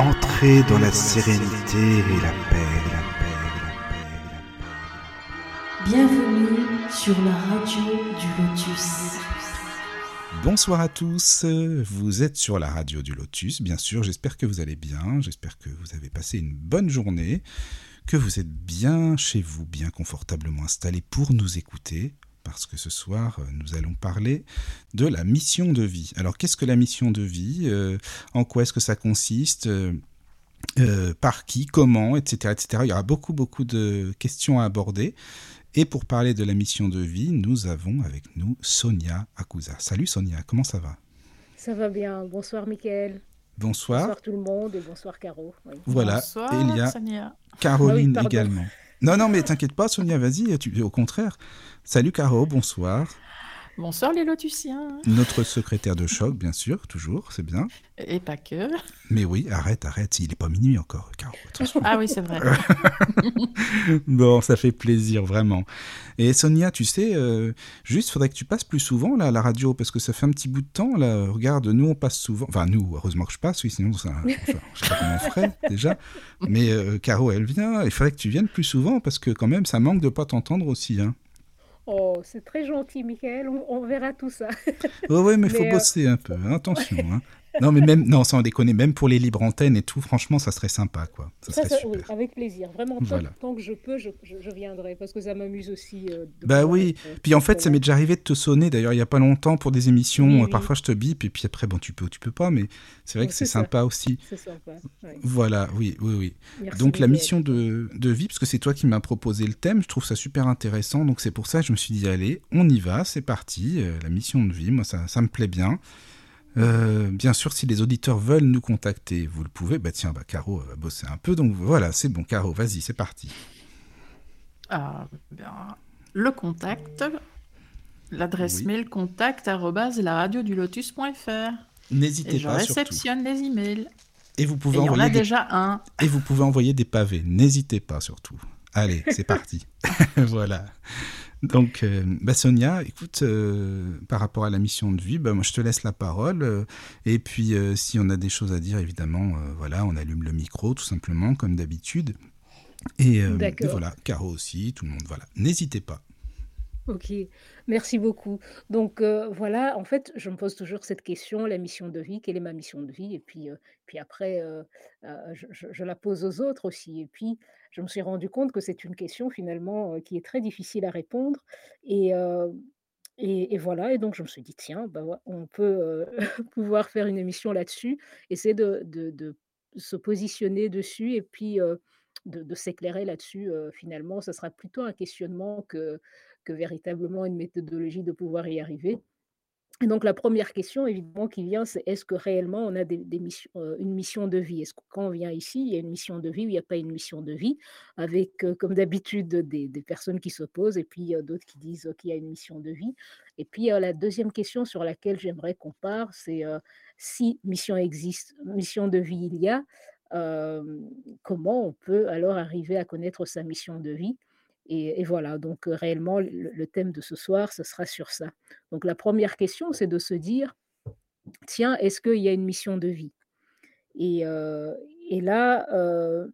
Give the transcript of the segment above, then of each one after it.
Entrez dans la sérénité et la paix, la paix, la paix, la paix. Bienvenue sur la radio du Lotus. Bonsoir à tous, vous êtes sur la radio du Lotus, bien sûr, j'espère que vous allez bien, j'espère que vous avez passé une bonne journée, que vous êtes bien chez vous, bien confortablement installés pour nous écouter, parce que ce soir, euh, nous allons parler de la mission de vie. Alors, qu'est-ce que la mission de vie Euh, En quoi est-ce que ça consiste Euh, Par qui Comment Etc. etc. Il y aura beaucoup, beaucoup de questions à aborder. Et pour parler de la mission de vie, nous avons avec nous Sonia Akusa. Salut Sonia, comment ça va? Ça va bien. Bonsoir, Mickaël. Bonsoir. Bonsoir tout le monde et bonsoir, Caro. Oui. Voilà, Bonsoir, et il y a Sonia. Caroline Ah oui, également. Non, non, mais t'inquiète pas, Sonia, vas-y, au contraire. Salut Caro, bonsoir. Bonsoir les lotusiens. Notre secrétaire de choc, bien sûr, toujours, c'est bien. Et pas que. Mais oui, arrête, arrête, il est pas minuit encore, Caro. Ah oui, c'est vrai. bon, ça fait plaisir, vraiment. Et Sonia, tu sais, euh, juste, faudrait que tu passes plus souvent là, à la radio, parce que ça fait un petit bout de temps, là. Regarde, nous, on passe souvent. Enfin, nous, heureusement que je passe, oui, sinon, ça, enfin, je sais pas comment on ferait, déjà. Mais euh, Caro, elle vient. Il faudrait que tu viennes plus souvent, parce que quand même, ça manque de pas t'entendre aussi, hein. Oh, c'est très gentil, Mickaël. On, on verra tout ça. Ouais, ouais, mais faut Mais, euh, bosser un peu, hein, attention. Hein. Non, mais même, non, sans déconner, même pour les libres antennes et tout, franchement, ça serait sympa, quoi. Ça Ça, serait ça, oui, super. avec plaisir. Vraiment, tant, Voilà. tant que je peux, je, je- je viendrai parce que ça m'amuse aussi. euh, de Bah oui, euh, puis en fait, ça m'est déjà arrivé de te sonner, d'ailleurs, il y a pas longtemps pour des émissions. Oui, euh, oui. Parfois, je te bip, et puis après, bon, tu peux ou tu peux pas, mais c'est vrai que c'est sympa aussi. C'est sympa. ouais. Voilà, oui, oui, oui. Merci, Donc, la mission de, de vie, parce que c'est toi qui m'as proposé le thème, je trouve ça super intéressant, donc c'est pour ça que je me suis dit, allez, on y va, c'est parti. euh, la mission de vie, moi, ça, ça me plaît bien. Euh, bien sûr, si les auditeurs veulent nous contacter, vous le pouvez. Bah tiens, bah Caro va bosser un peu, donc voilà, c'est bon, Caro, vas-y, c'est parti. Ah, bien. Le contact, l'adresse Oui. mail contact arobase la radio du lotus.fr. N'hésitez je pas, surtout. réceptionne les emails. Et vous Et pouvez il y en envoyer a des déjà un. Et vous pouvez envoyer des pavés. N'hésitez pas surtout. Allez, c'est parti. voilà. Donc, euh, bah Sonia, écoute, euh, par rapport à la mission de vie, bah moi je te laisse la parole. euh, et puis, euh, si on a des choses à dire, évidemment, voilà, on allume le micro, tout simplement, comme d'habitude. Et, et voilà, Caro aussi, tout le monde, voilà. N'hésitez pas. Ok, merci beaucoup. Donc voilà, en fait, je me pose toujours cette question, la mission de vie, quelle est ma mission de vie? Et puis, puis après, je, je- je la pose aux autres aussi. Et puis, je me suis rendu compte que c'est une question finalement euh, qui est très difficile à répondre. Et, euh, et, et voilà, et donc je me suis dit, tiens, ouais, on peut euh, pouvoir faire une émission là-dessus, essayer de, de- se positionner dessus et puis de, de s'éclairer là-dessus. finalement, ce sera plutôt un questionnement que que véritablement une méthodologie de pouvoir y arriver. Donc la première question évidemment qui vient, c'est est-ce que réellement on a euh, une mission de vie? Est-ce que quand on vient ici, il y a une mission de vie ou il n'y a pas une mission de vie? Avec, euh, comme d'habitude, des, personnes qui s'opposent et puis euh, d'autres qui disent qu'il y a une mission de vie. Et puis euh, la deuxième question sur laquelle j'aimerais qu'on part, c'est si mission existe, mission de vie il y a, comment on peut alors arriver à connaître sa mission de vie? Et, voilà, donc euh, réellement, le, thème de ce soir, ce sera sur ça. Donc la première question, c'est de se dire, tiens, est-ce qu'il y a une mission de vie? Et, euh, là, euh,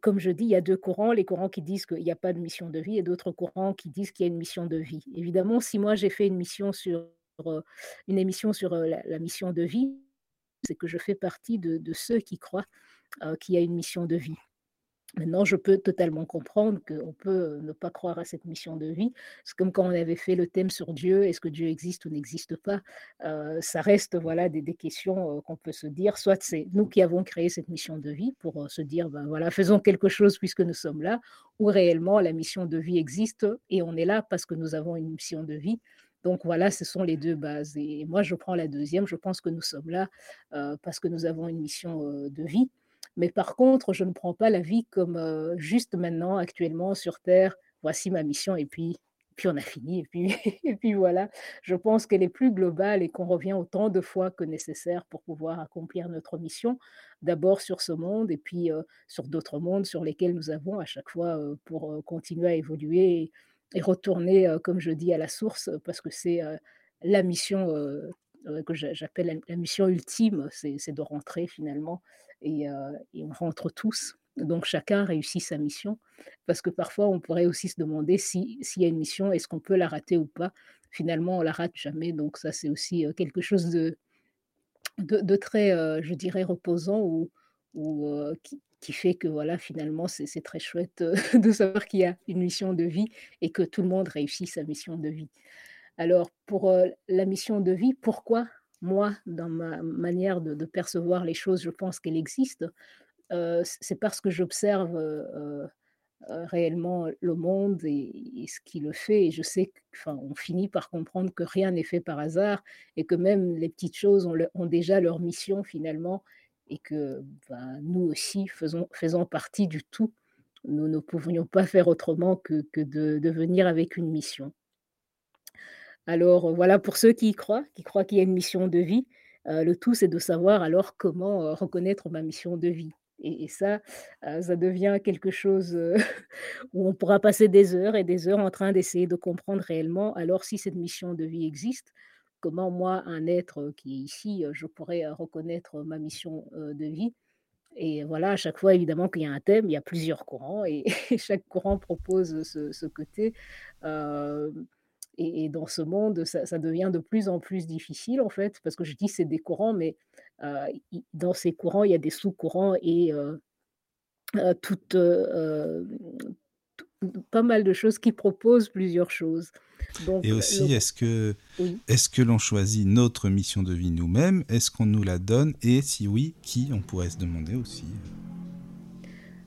comme je dis, il y a deux courants, les courants qui disent qu'il n'y a pas de mission de vie et d'autres courants qui disent qu'il y a une mission de vie. Évidemment, si moi j'ai fait une mission sur émission sur la, mission de vie, c'est que je fais partie de, ceux qui croient qu'il y a une mission de vie. Maintenant, je peux totalement comprendre qu'on peut ne pas croire à cette mission de vie. C'est comme quand on avait fait le thème sur Dieu, est-ce que Dieu existe ou n'existe pas? Euh, Ça reste voilà, des, questions euh, qu'on peut se dire. Soit c'est nous qui avons créé cette mission de vie pour euh, se dire, ben voilà, faisons quelque chose puisque nous sommes là, ou réellement la mission de vie existe et on est là parce que nous avons une mission de vie. Donc voilà, ce sont les deux bases. Et moi, je prends la deuxième. Je pense que nous sommes là parce que nous avons une mission de vie. Mais par contre, je ne prends pas la vie comme euh, juste maintenant, actuellement, sur Terre, voici ma mission, et puis, puis on a fini, et puis, et puis voilà. Je pense qu'elle est plus globale et qu'on revient autant de fois que nécessaire pour pouvoir accomplir notre mission, d'abord sur ce monde, et puis euh, sur d'autres mondes sur lesquels nous avons à chaque fois euh, pour continuer à évoluer et, et retourner, comme je dis, à la source, parce que c'est la mission que j'appelle la, mission ultime, c'est de rentrer finalement et, euh, et on rentre tous. Donc chacun réussit sa mission, parce que parfois on pourrait aussi se demander si s'il y a une mission, est-ce qu'on peut la rater ou pas? Finalement, on la rate jamais, donc ça c'est aussi, heu, quelque chose de très, je dirais reposant ou qui qui fait que voilà, finalement c'est très chouette, de savoir qu'il y a une mission de vie et que tout le monde réussit sa mission de vie. Alors pour, heu, la mission de vie, pourquoi moi, dans ma manière de percevoir les choses, je pense qu'elle existe? Heu, c c'est parce que j'observe, heu, réellement le monde et ce qui le fait et je sais q enfin, on finit par comprendre que rien n'est fait par hasard et que même les petites choses ont déjà leur mission finalement et que, ben, nous aussi faisons partie du tout. Nous ne pourrions pas faire autrement que de venir avec une mission. Alors, voilà pour ceux qui y croient, qui croient qu'il y a une mission de vie, le tout c'est de savoir alors comment, reconnaître ma mission de vie. Et ça, ça devient quelque chose, où on pourra passer des heures et des heures en train d'essayer de comprendre réellement alors si cette mission de vie existe, comment moi, un être, qui est ici, je pourrais, reconnaître ma mission, de vie. Et voilà, à chaque fois évidemment qu'il y a un thème, il y a plusieurs courants et chaque courant propose ce côté, et et dans ce monde, ça ça devient de plus en plus difficile en fait, parce que je dis c'est des courants, mais heu, i dans ces courants, il y a des sous-courants et heu heu, toutes, heu, hem, tout pas mal de choses qui proposent plusieurs choses. Et le aussi, est-ce que oui? est-ce que l'on choisit notre mission de vie nous-mêmes? Est-ce qu'on nous la donne? Et si oui, qui? On pourrait se demander aussi.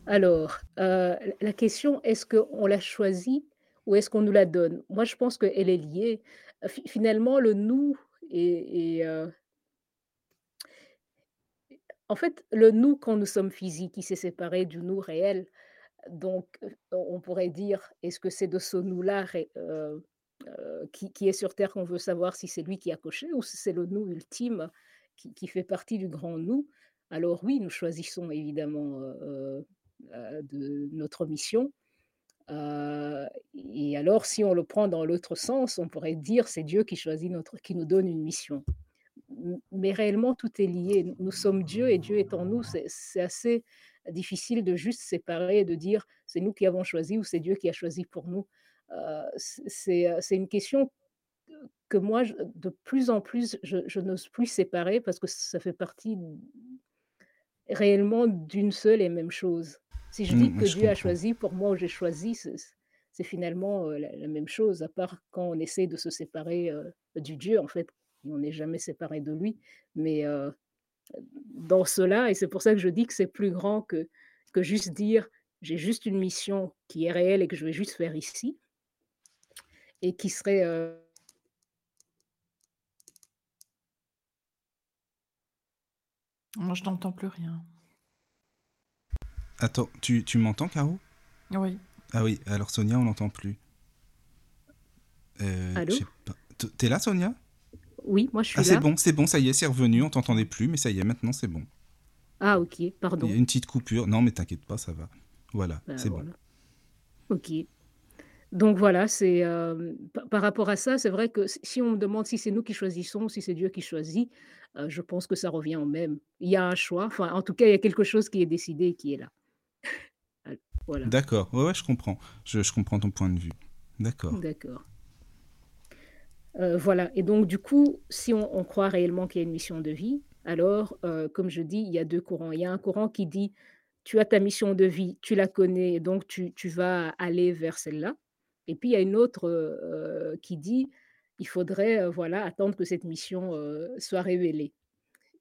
Alors, la question, est-ce qu'on l'a choisie ou est-ce qu'on nous la donne? Moi, je pense qu'elle est liée. Fi finalement, le «nous» et en fait, le «nous» quand nous sommes physiques, il s'est séparé du «nous» réel. Donc, on pourrait dire, est-ce que c'est de ce «nous»-là ré heu heu, qui est sur terre qu'on veut savoir si c'est lui qui a coché ou si c'est le «nous» ultime qui fait partie du grand «nous»? Alors oui, nous choisissons évidemment, heu, de notre mission. Heu et alors si on le prend dans l'autre sens, on pourrait dire c'est Dieu qui choisit notre qui nous donne une mission. Mais réellement tout est lié. Nous sommes Dieu et Dieu est en nous. C'est assez difficile de juste séparer et de dire: «C'est nous qui avons choisi» ou «C'est Dieu qui a choisi pour nous». Heu, c c'est, une question que moi de plus en plus je n'ose plus séparer parce que ça fait partie réellement d'une seule et même chose. Si je dis Mmh, que ouais, je Dieu a choisi pour moi ou j'ai choisi, c'est finalement, heu, la la même chose à part quand on essaie de se séparer, heu, du Dieu en fait, on n'est jamais séparé de lui. Mais, heu, dans cela et c'est pour ça que je dis que c'est plus grand que que juste dire: «J'ai juste une mission qui est réelle et que je vais juste faire ici» et qui serait, Moi, je n'entends plus rien. Attends, tu tu m'entends, Caro? Oui. Ah oui, alors Sonia, on l'entend plus. Je Allô? sais pas. T tu es là, Sonia? Oui, moi je Ah suis c'est là. bon, c'est bon, ça y est, c'est revenu, on t'entendait plus, mais ça y est, maintenant c'est bon. Ah OK, Il y a pardon. une petite coupure. Non, mais t'inquiète pas, ça va. Voilà, Bah, c'est bon. OK. Donc voilà, c'est, pa par rapport à ça, c'est vrai que si on me demande si c'est nous qui choisissons ou si c'est Dieu qui choisit, heu, je pense que ça revient au même. Il y a un choix, enfin en tout cas, il y a quelque chose qui est décidé et qui est là. Voilà. D'accord, ouais, ouais, je comprends. Je je comprends ton point de vue. D'accord. D'accord. Heu, voilà et donc du coup, si on on croit réellement qu'il y a une mission de vie, alors, heu, comme je dis, il y a 2 courants. Il y a un courant qui dit: «Tu as ta mission de vie, tu la connais, donc tu tu vas aller vers celle-là» et puis il y a une autre, heu, qui dit: «Il faudrait, voilà, attendre que cette mission, soit révélée»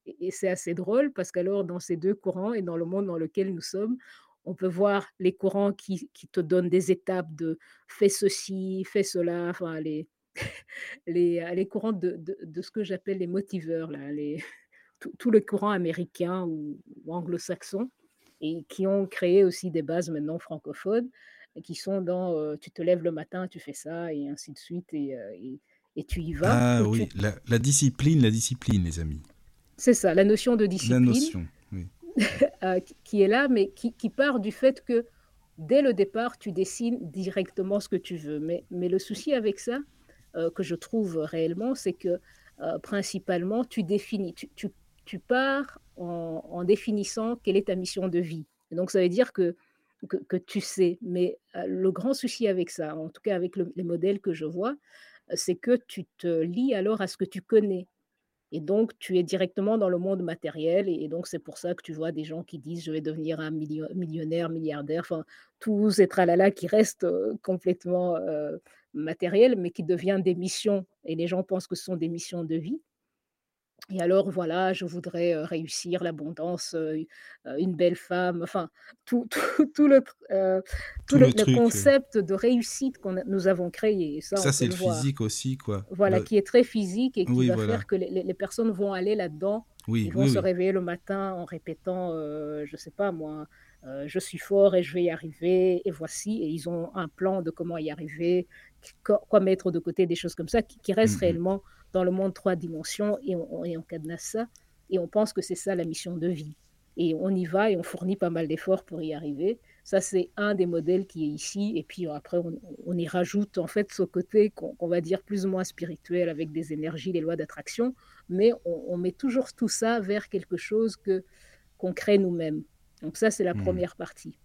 et c'est assez drôle parce qu'alors dans ces 2 courants et dans le monde dans lequel nous sommes, on peut voir les courants qui qui te donnent des étapes de: «Fais ceci, fais cela», enfin les les, heu, les courants de de de ce que j'appelle les motiveurs là, les tout tout le courant américain ou ou anglo-saxon et qui ont créé aussi des bases maintenant francophones qui sont dans, heu, tu te lèves le matin, tu fais ça et ainsi de suite et heu et et tu y vas Ah ou oui, tu la la discipline, la discipline, les amis. c'est ça, la notion de La discipline, notion, oui. heu, qui qui est là, mais qui part du fait que dès le départ, tu dessines directement ce que tu veux. Mais le souci avec ça, heu, que je trouve réellement, c'est que, heu, principalement, tu définis, tu pars en définissant quelle est ta mission de vie. Et donc ça veut dire que que tu sais, mais le grand souci avec ça, en tout cas avec le les modèles que je vois, c'est que tu te lies alors à ce que tu connais et donc tu es directement dans le monde matériel et donc c'est pour ça que tu vois des gens qui disent: «Je vais devenir un millio millionnaire, milliardaire», enfin tous ces tralala qui restent, heu, complètement, heu, matériels, mais qui devient des missions et les gens pensent que ce sont des missions de vie. Et alors voilà, je voudrais, réussir, l'abondance, une belle femme, enfin tout tout tout le tout Tout le truc, concept de réussite a nous avons créé ça c'est le voir. physique aussi, quoi. Voilà, qui est très physique et qui oui, va voilà. faire que les les personnes vont aller là-dedans. Oui, Ils vont oui, se réveiller le matin en répétant, je sais pas moi, «Je suis fort et je vais y arriver et voici» et ils ont un plan de comment y arriver, quoi mettre de côté, des choses comme ça qui qui restent Mmh mh. réellement dans le monde 3 dimensions et on et on cadenasse ça et on pense que c'est ça la mission de vie et on y va et on fournit pas mal d'efforts pour y arriver. Ça, c'est un des modèles qui est ici et puis après on on y rajoute en fait ce côté qu'on va dire plus ou moins spirituel avec des énergies, les lois d'attraction, mais on on met toujours tout ça vers quelque chose que qu'on crée nous-mêmes. Donc ça, c'est la Mmh. première partie.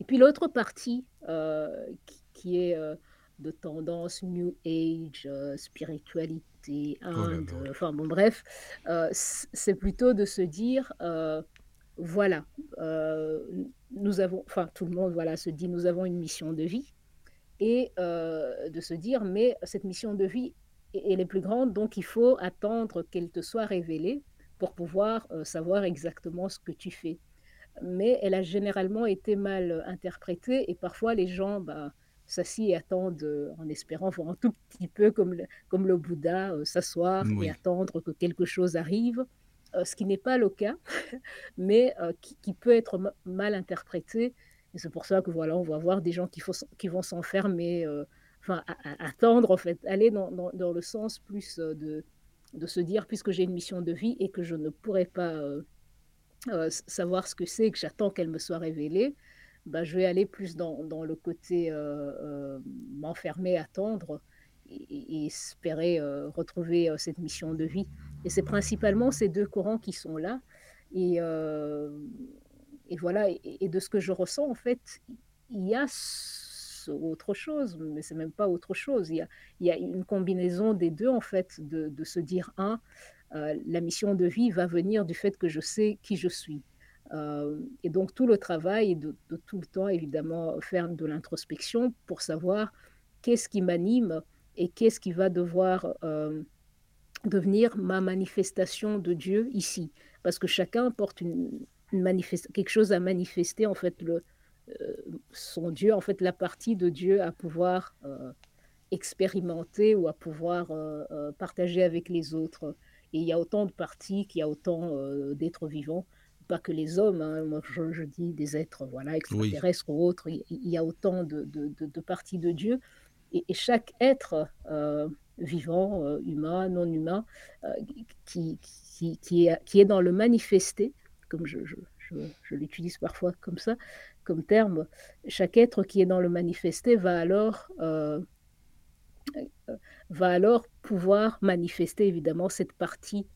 Et puis l'autre partie, heu, qui qui est, heu, de tendance New Age, heu, spiritualité, Oh Inde, heu, enfin bon bref, heu, c c'est plutôt de se dire, voilà, nous avons enfin tout le monde, voilà, se dit: «Nous avons une mission de vie» et de se dire: «Mais cette mission de vie, elle est plus grande, donc il faut attendre qu'elle te soit révélée pour pouvoir, savoir exactement ce que tu fais». Mais elle a généralement été mal, interprétée et parfois les gens, bah, s'assient et attendent, heu, en espérant voir un tout petit peu comme le comme le Bouddha, heu, s'asseoir et attendre que quelque chose arrive, heu, ce qui n'est pas le cas, mais qui qui peut être ma mal interprété. Et c'est pour ça que voilà, on va voir des gens qui vont s'enfermer, enfin attendre en fait, aller dans dans dans le sens plus, de de se dire: «Puisque j'ai une mission de vie et que je ne pourrais pas, savoir ce que c'est que j'attends qu'elle me soit révélée, bah, je vais aller plus dans dans le côté, heu heu, m'enfermer, attendre et espérer, heu, retrouver, cette mission de vie» et c'est principalement ces 2 courants qui sont là et et voilà et de ce que je ressens en fait, il y a autre chose, mais c'est même pas autre chose. Il y a il y a une combinaison des 2 en fait, de de se dire: «1, heu, la mission de vie va venir du fait que je sais qui je suis». Hem et donc tout le travail de tout le temps évidemment faire de l'introspection pour savoir qu'est-ce qui m'anime et qu'est-ce qui va devoir, hem, devenir ma manifestation de Dieu ici. Parce que chacun porte quelque chose à manifester en fait, le, heu, son Dieu, en fait, la partie de Dieu à pouvoir, expérimenter ou à pouvoir, partager avec les autres et il y a autant de parties qu'il y a autant, d'êtres vivants, pas que les hommes, hein. Moi je je dis des êtres, voilà, Oui. extraterrestres ou autres, il il y a autant de de de de parties de Dieu et et chaque être, heu, vivant, heu, humain, non humain, heu, qui qui qui est qui est dans le manifesté, comme je je je l'utilise parfois comme ça, comme terme, chaque être qui est dans le manifesté va alors, va alors pouvoir manifester évidemment cette partie,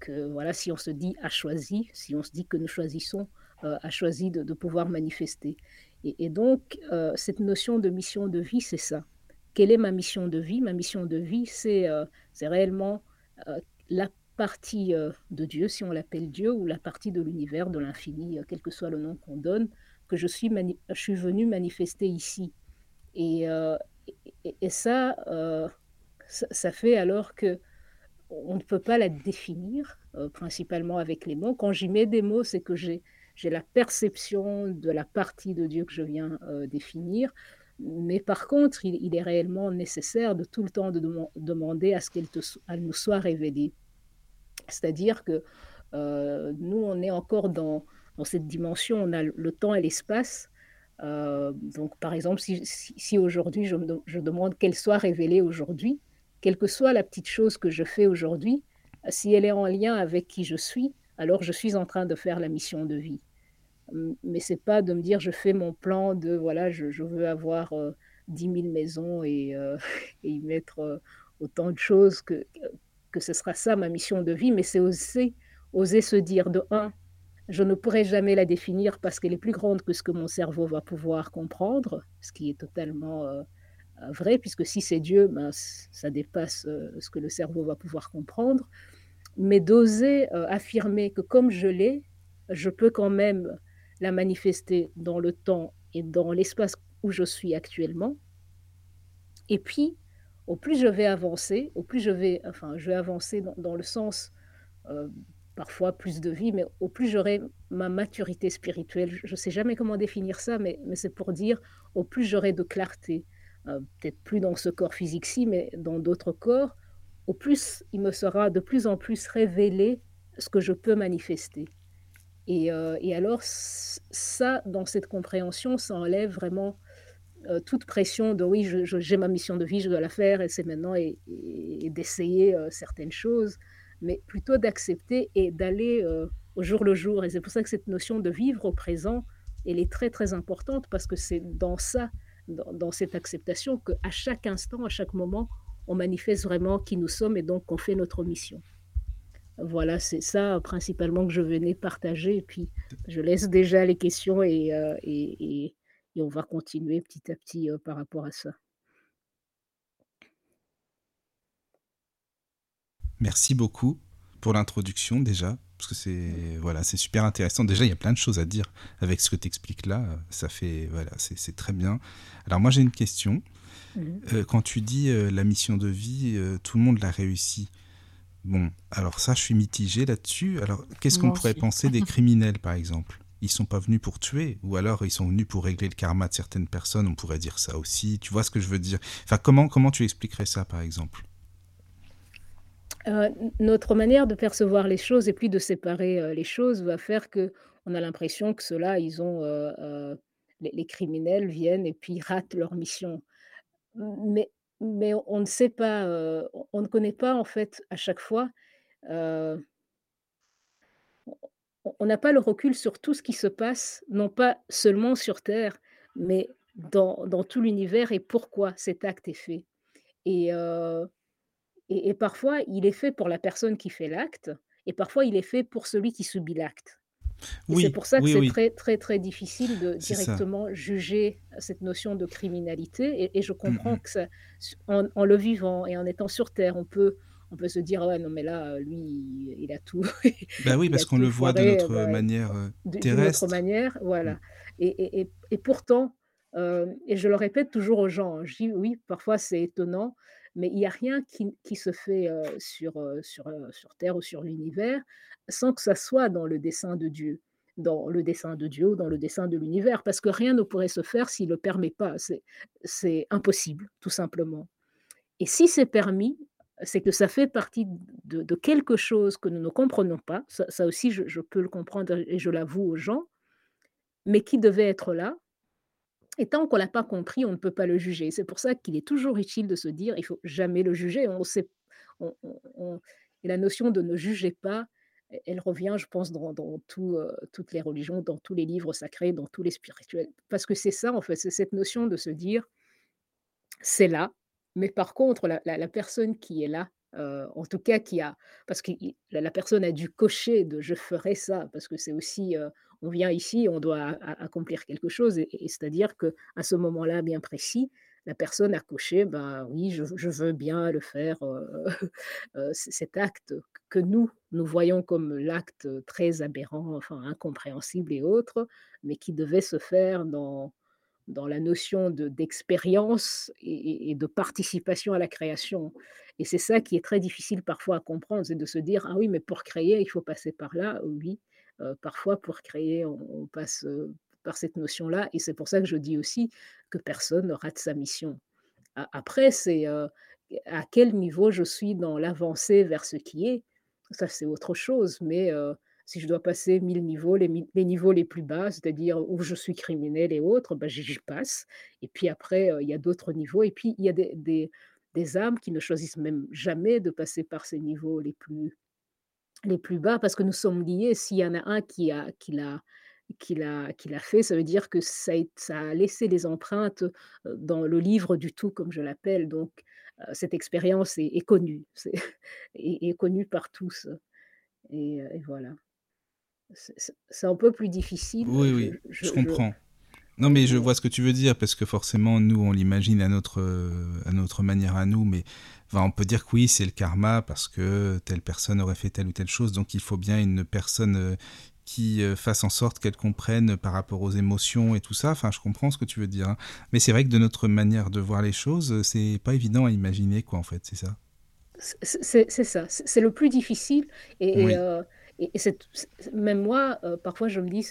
que voilà, si on se dit a choisi, si on se dit que nous choisissons, a choisi de pouvoir manifester et donc heu, cette notion de mission de vie, c'est ça. Quelle est ma mission de vie? Ma mission de vie, c'est, c'est réellement, la partie, de Dieu, si on l'appelle Dieu ou la partie de l'univers, de l'infini, quel que soit le nom qu'on donne, que je suis je suis venu manifester ici et et ça, ça fait alors qu'on on ne peut pas la définir, heu, principalement avec les mots. Quand j'y mets des mots, c'est que j'ai la perception de la partie de Dieu que je viens, heu, définir, mais par contre, il est réellement nécessaire de tout le temps de deman demander à ce qu'elle nous soit révélée. C'est-à-dire que, heu, nous, on est encore dans cette dimension, on a le temps et l'espace, donc par exemple, si aujourd'hui je demande qu'elle soit révélée aujourd'hui, quelle que soit la petite chose que je fais aujourd'hui, si elle est en lien avec qui je suis, alors je suis en train de faire la mission de vie. Mais c'est pas de me dire: «Je fais mon plan de voilà, je veux avoir, heu, 10 000 maisons et heu et y mettre, heu, autant de choses que que» ce sera ça ma mission de vie, mais c'est oser oser se dire de un, je ne pourrai jamais la définir parce qu'elle est plus grande que ce que mon cerveau va pouvoir comprendre, ce qui est totalement, vrai puisque si c'est Dieu, ben, ça dépasse, heu, ce que le cerveau va pouvoir comprendre. Mais d'oser, heu, affirmer que comme je l'ai, je peux quand même la manifester dans le temps et dans l'espace où je suis actuellement et puis, au plus je vais avancer, au plus je vais enfin, je vais avancer dans le sens, parfois plus de vie, mais au plus j'aurai ma maturité spirituelle. Je ne sais jamais comment définir ça, mais c'est pour dire, au plus j'aurai de clarté, heu, peut-être plus dans ce corps physique-ci, mais dans d'autres corps, au plus il me sera de plus en plus révélé ce que je peux manifester. Et et alors ça, dans cette compréhension, ça enlève vraiment heu, toute pression de oui, j'ai ma mission de vie, je dois la faire et c'est maintenant et d'essayer, certaines choses, mais plutôt d'accepter et d'aller, au jour le jour. Et c'est pour ça que cette notion de vivre au présent, elle est très, très importante parce que c'est dans ça, dans cette acceptation qu'à chaque instant, à chaque moment, on manifeste vraiment qui nous sommes et donc qu'on fait notre mission. Voilà, c'est ça principalement que je venais partager puis je laisse déjà les questions et heu et et on va continuer petit à petit, heu, par rapport à ça. Merci beaucoup pour l'introduction déjà, parce que c'est voilà, c'est super intéressant. Déjà, il y a plein de choses à dire avec ce que tu expliques là, ça fait voilà, c'est très bien. Alors moi, j'ai une question. Mmh mh. Heu, quand tu dis, heu, la mission de vie, heu, tout le monde l'a réussi. Bon, alors ça, je suis mitigé là-dessus. Alors, qu'est-ce qu'on pourrait penser des criminels, par exemple? Ils sont pas venus pour tuer ou alors ils sont venus pour régler le karma de certaines personnes, on pourrait dire ça aussi. Tu vois ce que je veux dire? Enfin, comment comment tu expliquerais ça, par exemple? Heu, n notre manière de percevoir les choses et puis de séparer, heu, les choses va faire qu'on a l'impression que ceux-là, ils ont, heu, les les criminels viennent et puis ratent leur mission. Mais mais on ne sait pas, on on ne connaît pas en fait à chaque fois, on on n'a pas le recul sur tout ce qui se passe, non pas seulement sur terre, mais dans dans tout l'univers et pourquoi cet acte est fait et et et parfois, il est fait pour la personne qui fait l'acte et parfois il est fait pour celui qui subit l'acte et c'est Oui, pour ça que oui, c'est oui, très, très, très difficile de ça. directement juger cette notion de criminalité et et je Mmh comprends mh. que ça en en le vivant et en étant sur terre, on peut on peut se dire: «Ah ouais, non mais là, lui, il a tout Bah oui, parce qu'on le voit de foiré», heu, notre, bah, manière, heu, d'u d'une autre terrestre. manière, Mmh. voilà et et pourtant, hem et je le répète toujours aux gens, hein, je dis: «Oui, parfois c'est étonnant, mais il y a rien qui se fait, sur, sur, sur terre ou sur l'univers sans que ça soit dans le dessein de Dieu, dans le dessein de Dieu ou dans le dessein de l'univers parce que rien ne pourrait se faire s'il le permet pas, c'est impossible, tout simplement. Et si c'est permis, c'est que ça fait partie de quelque chose que nous ne comprenons pas, ça aussi je peux le comprendre et je l'avoue aux gens mais qui devait être là et tant qu'on l'a pas compris, on ne peut pas le juger. C'est pour ça qu'il est toujours utile de se dire: «Il faut jamais le juger». On sait et la notion de ne jugez pas, e elle revient, je pense, dans dans heu, toutes les religions, dans tous les livres sacrés, dans tous les spirituels. Parce que c'est ça, en fait, c'est cette notion de se dire c'est là, mais par contre la la personne qui est là, heu, en tout cas qui a parce que la personne a dû cocher de: «Je ferai ça», parce que c'est aussi, heu, on vient ici, on doit accomplir quelque chose et c'est-à-dire qu'à ce moment-là bien précis, la personne a coché: «Bah, oui, je veux bien le faire», heu, c cet acte que nous, nous voyons comme l'acte très aberrant, enfin incompréhensible et autres, mais qui devait se faire dans dans la notion de d'expérience et et de participation à la création et c'est ça qui est très difficile parfois à comprendre, c'est de se dire: «Ah oui, mais pour créer, il faut passer par là». Oui, parfois pour créer, on passe, heu, par cette notion-là. Et c'est pour ça que je dis aussi que personne ne rate sa mission. Après c'est, heu, à quel niveau je suis dans l'avancée vers ce qui est, ça c'est autre chose, mais si je dois passer 1000 niveaux, les niveaux les plus bas, c'est-à-dire où je suis criminel et autres, bah, j'y passe. Et puis après, il y a d'autres niveaux. Et puis il y a des des des âmes qui ne choisissent même jamais de passer par ces niveaux les plus les plus bas parce que nous sommes liés. S'il y en a un qui a qui l'a qui l'a qui l'a fait, ça veut dire que ça a laissé des empreintes, dans le livre du tout comme je l'appelle donc cette expérience est est connue, c'est est est connue par tous, et voilà. C'est un peu plus difficile, Oui, oui, je je je comprends. Non, mais je vois ce que tu veux dire parce que forcément, nous, on l'imagine à notre, heu, à notre manière à nous, mais enfin, on peut dire que oui, c'est le karma parce que telle personne aurait fait telle ou telle chose, donc il faut bien une personne, heu, qui, heu, fasse en sorte qu'elle comprenne par rapport aux émotions et tout ça. Enfin, je comprends ce que tu veux dire, hein. Mais c'est vrai que de notre manière de voir les choses, c'est pas évident à imaginer quoi, en fait, c'est ça? C'est ça, c'est le plus difficile et Oui. même moi, parfois je me dis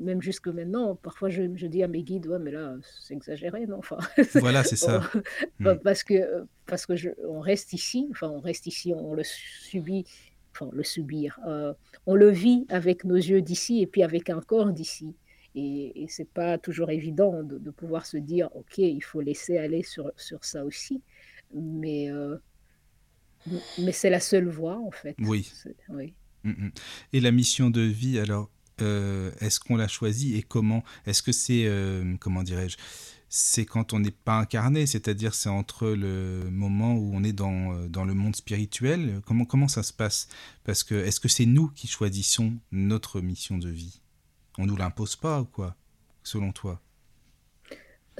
même jusque maintenant, parfois je je dis à mes guides: «Ouais, mais là, c'est exagéré, non?» enfin, Voilà, c'est ça. Mmh. parce que parce que je on reste ici, enfin on reste ici, on le subit, enfin le subir, heu, on le vit avec nos yeux d'ici et puis avec un corps d'ici et et c'est pas toujours évident de de pouvoir se dire: «OK, il faut laisser aller sur sur ça aussi», mais heu M mais c'est la seule voie en fait, Oui. oui. Mmh mh. Et la mission de vie alors, heu, est-ce qu'on l'a choisie et comment? Est-ce que c'est, hem, comment dirais-je? C'est quand on n'est pas incarné, c'est-à-dire c'est entre le moment où on est dans, heu, dans le monde spirituel? Comment comment ça se passe? Parce que est-ce que c'est nous qui choisissons notre mission de vie? On nous l'impose pas ou quoi, selon toi?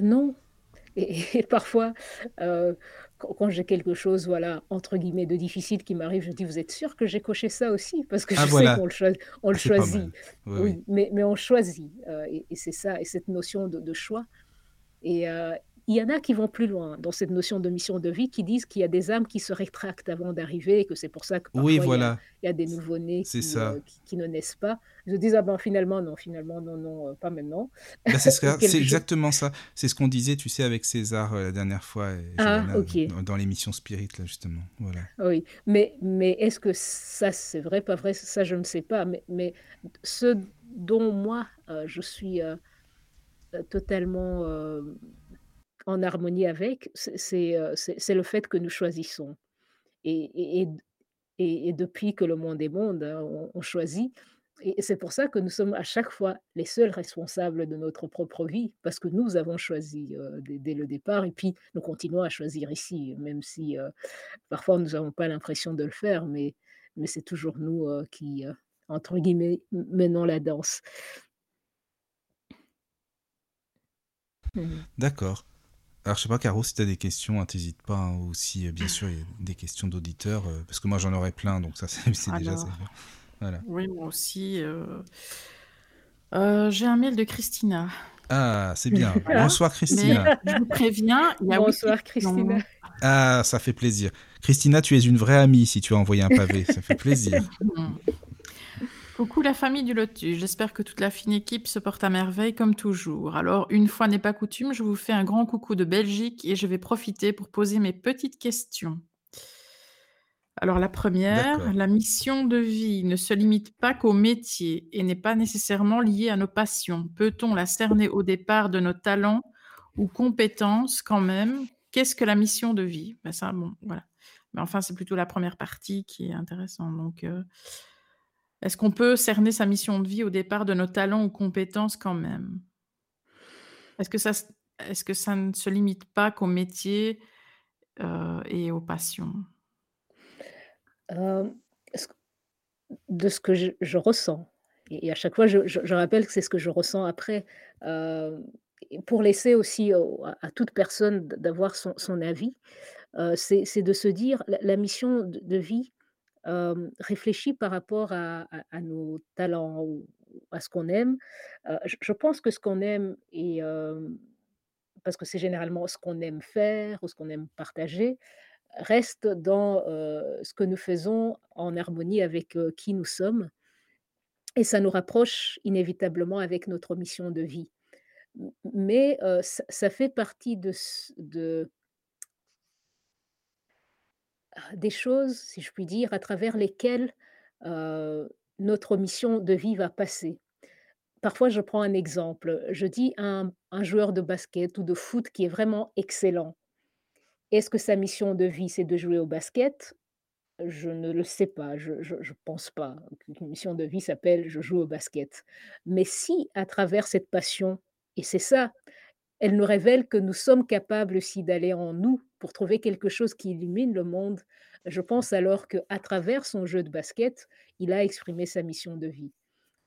Non et parfois, quand j'ai quelque chose, voilà, entre guillemets «de difficile» qui m'arrive, je dis: «Vous êtes sûr que j'ai coché ça aussi?» parce que Ah je sais voilà, qu'on le on le choisit. Oui, mais mais on choisit, heu et et c'est ça et cette notion de de choix Et heu, il y en a qui vont plus loin dans cette notion de mission de vie, qui disent qu'il y a des âmes qui se rétractent avant d'arriver et que c'est pour ça que Oui, il y a voilà, il y a des nouveau-nés c'est qui, ne naissent pas. Je dis: «Ah ben, finalement non, finalement non, non, heu, pas maintenant» Bah, c'est exactement ça. C'est ce qu'on disait, tu sais, avec César, heu, la dernière fois et ah Johanna, dans dans l'émission Spirit, là, justement. Voilà. oui, mais mais est-ce que ça c'est vrai, pas vrai? Ça je ne sais pas, mais mais ce dont moi, je suis, totalement, en harmonie avec, c'est c'est, le fait que nous choisissons et depuis que le monde est monde, hein, on choisit et c'est pour ça que nous sommes à chaque fois les seuls responsables de notre propre vie, parce que nous avons choisi, heu, dès le départ et puis nous continuons à choisir ici, même si, heu, parfois nous n'avons pas l'impression de le faire, mais c'est toujours nous, qui, entre guillemets, «m menons la danse». D'accord. Alors, je sais pas, Caro, si tu as des questions, hein, tu pas, hein, ou si, heu, bien sûr, il y a des questions d'auditeurs, heu, parce que moi, j'en aurais plein, donc ça, c'est déjà Alors, bien. Voilà. oui, moi aussi, heu, j'ai un mail de Christina. Ah, c'est bien. Bonsoir Mais Christina. je vous préviens, il y a 8 Bonsoir Christina. Ah, ça fait plaisir. Christina, tu es une vraie amie si tu as envoyé un pavé, ça fait plaisir. Coucou la famille du Lotus, j'espère que toute la fine équipe se porte à merveille comme toujours. Alors, une fois n'est pas coutume, je vous fais un grand coucou de Belgique et je vais profiter pour poser mes petites questions. Alors la première, la mission de vie ne se limite pas qu'au métier et n'est pas nécessairement liée à nos passions. Peut-on la cerner au départ de nos talents ou compétences quand même? Qu'est-ce que la mission de vie? Bah, ça, bon, voilà. Mais enfin, c'est plutôt la première partie qui est intéressante. Donc, heu, est-ce qu'on peut cerner sa mission de vie au départ de nos talents ou compétences quand même? Est-ce que ça s est-ce que ça ne se limite pas qu'au métier, heu, et aux passions? Ce de ce que je ressens et à chaque fois je rappelle que c'est ce que je ressens après, et pour laisser aussi au à toute personne d'avoir son avis, c'est de se dire la mission de vie, hem, réfléchit par rapport à nos talents ou à ce qu'on aime. Heu, je pense que ce qu'on aime et parce que c'est généralement ce qu'on aime faire ou ce qu'on aime partager, reste dans, ce que nous faisons en harmonie avec, qui nous sommes et ça nous rapproche inévitablement avec notre mission de vie. Mais, ça fait partie de des choses, si je puis dire, à travers lesquelles, notre mission de vie va passer. Parfois, je prends un exemple, je dis un un joueur de basket ou de foot qui est vraiment excellent. Est-ce que sa mission de vie, c'est de jouer au basket? Je ne le sais pas, je je pense pas qu'une mission de vie s'appelle: «Je joue au basket». Mais si à travers cette passion et c'est ça, elle nous révèle que nous sommes capables aussi d'aller en nous pour trouver quelque chose qui illumine le monde, je pense alors qu'à travers son jeu de basket, il a exprimé sa mission de vie.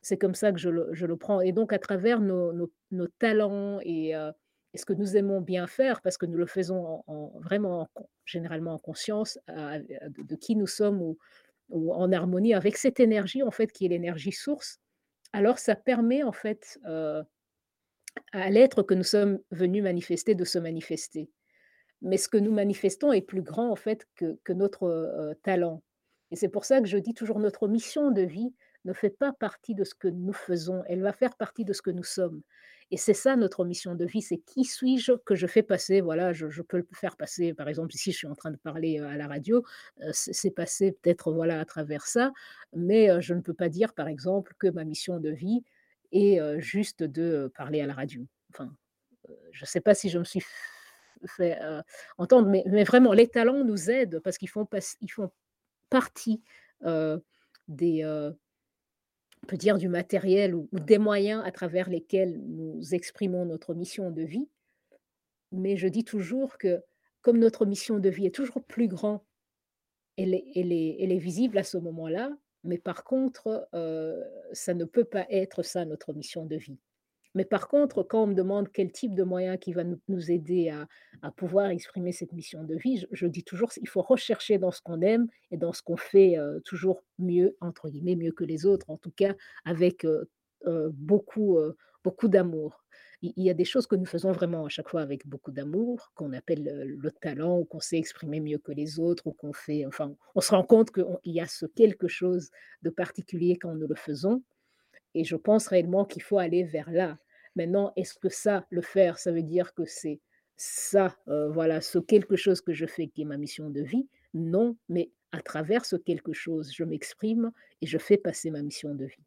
C'est comme ça que je le je le prends et donc à travers nos nos talents et heu et ce que nous aimons bien faire parce que nous le faisons en en vraiment en généralement en conscience, de qui nous sommes ou en harmonie avec cette énergie en fait qui est l'énergie source, alors ça permet en fait, heu, à l'être que nous sommes venus manifester de se manifester. Mais ce que nous manifestons est plus grand en fait que notre, heu talent. Et c'est pour ça que je dis toujours notre mission de vie ne fait pas partie de ce que nous faisons, elle va faire partie de ce que nous sommes. Et c'est ça notre mission de vie, c'est qui suis-je que je fais passer, voilà, je je peux le faire passer, par exemple, ici je suis en train de parler, heu, à la radio, heu, c'est passé peut-être, voilà, à travers ça, mais je ne peux pas dire, par exemple, que ma mission de vie est, juste de, parler à la radio. Enfin, je ne sais pas si je me suis heu, entendre, mais mais vraiment les talents nous aident parce qu'ils font ils font partie, heu, des, on peut dire du matériel ou des moyens à travers lesquels nous exprimons notre mission de vie. Mais je dis toujours que comme notre mission de vie est toujours plus grand, elle est elle est elle est visible à ce moment-là, mais par contre, ça ne peut pas être ça notre mission de vie. Mais par contre, quand on me demande quel type de moyen qui va nous aider à pouvoir exprimer cette mission de vie, je dis toujours: «Il faut rechercher dans ce qu'on aime et dans ce qu'on fait, heu, toujours mieux» entre guillemets, «mieux que les autres», en tout cas avec, heu heu, beaucoup, beaucoup d'amour. Il y a des choses que nous faisons vraiment à chaque fois avec beaucoup d'amour, qu'on appelle, heu, le talent ou qu'on sait exprimer mieux que les autres ou qu'on fait enfin, on se rend compte qu'on il y a ce quelque chose de particulier quand nous le faisons et je pense réellement qu'il faut aller vers là. Maintenant, est-ce que ça, le faire, ça veut dire que c'est ça, heu, voilà, ce quelque chose que je fais qui est ma mission de vie? Non, mais à travers ce quelque chose, je m'exprime et je fais passer ma mission de vie.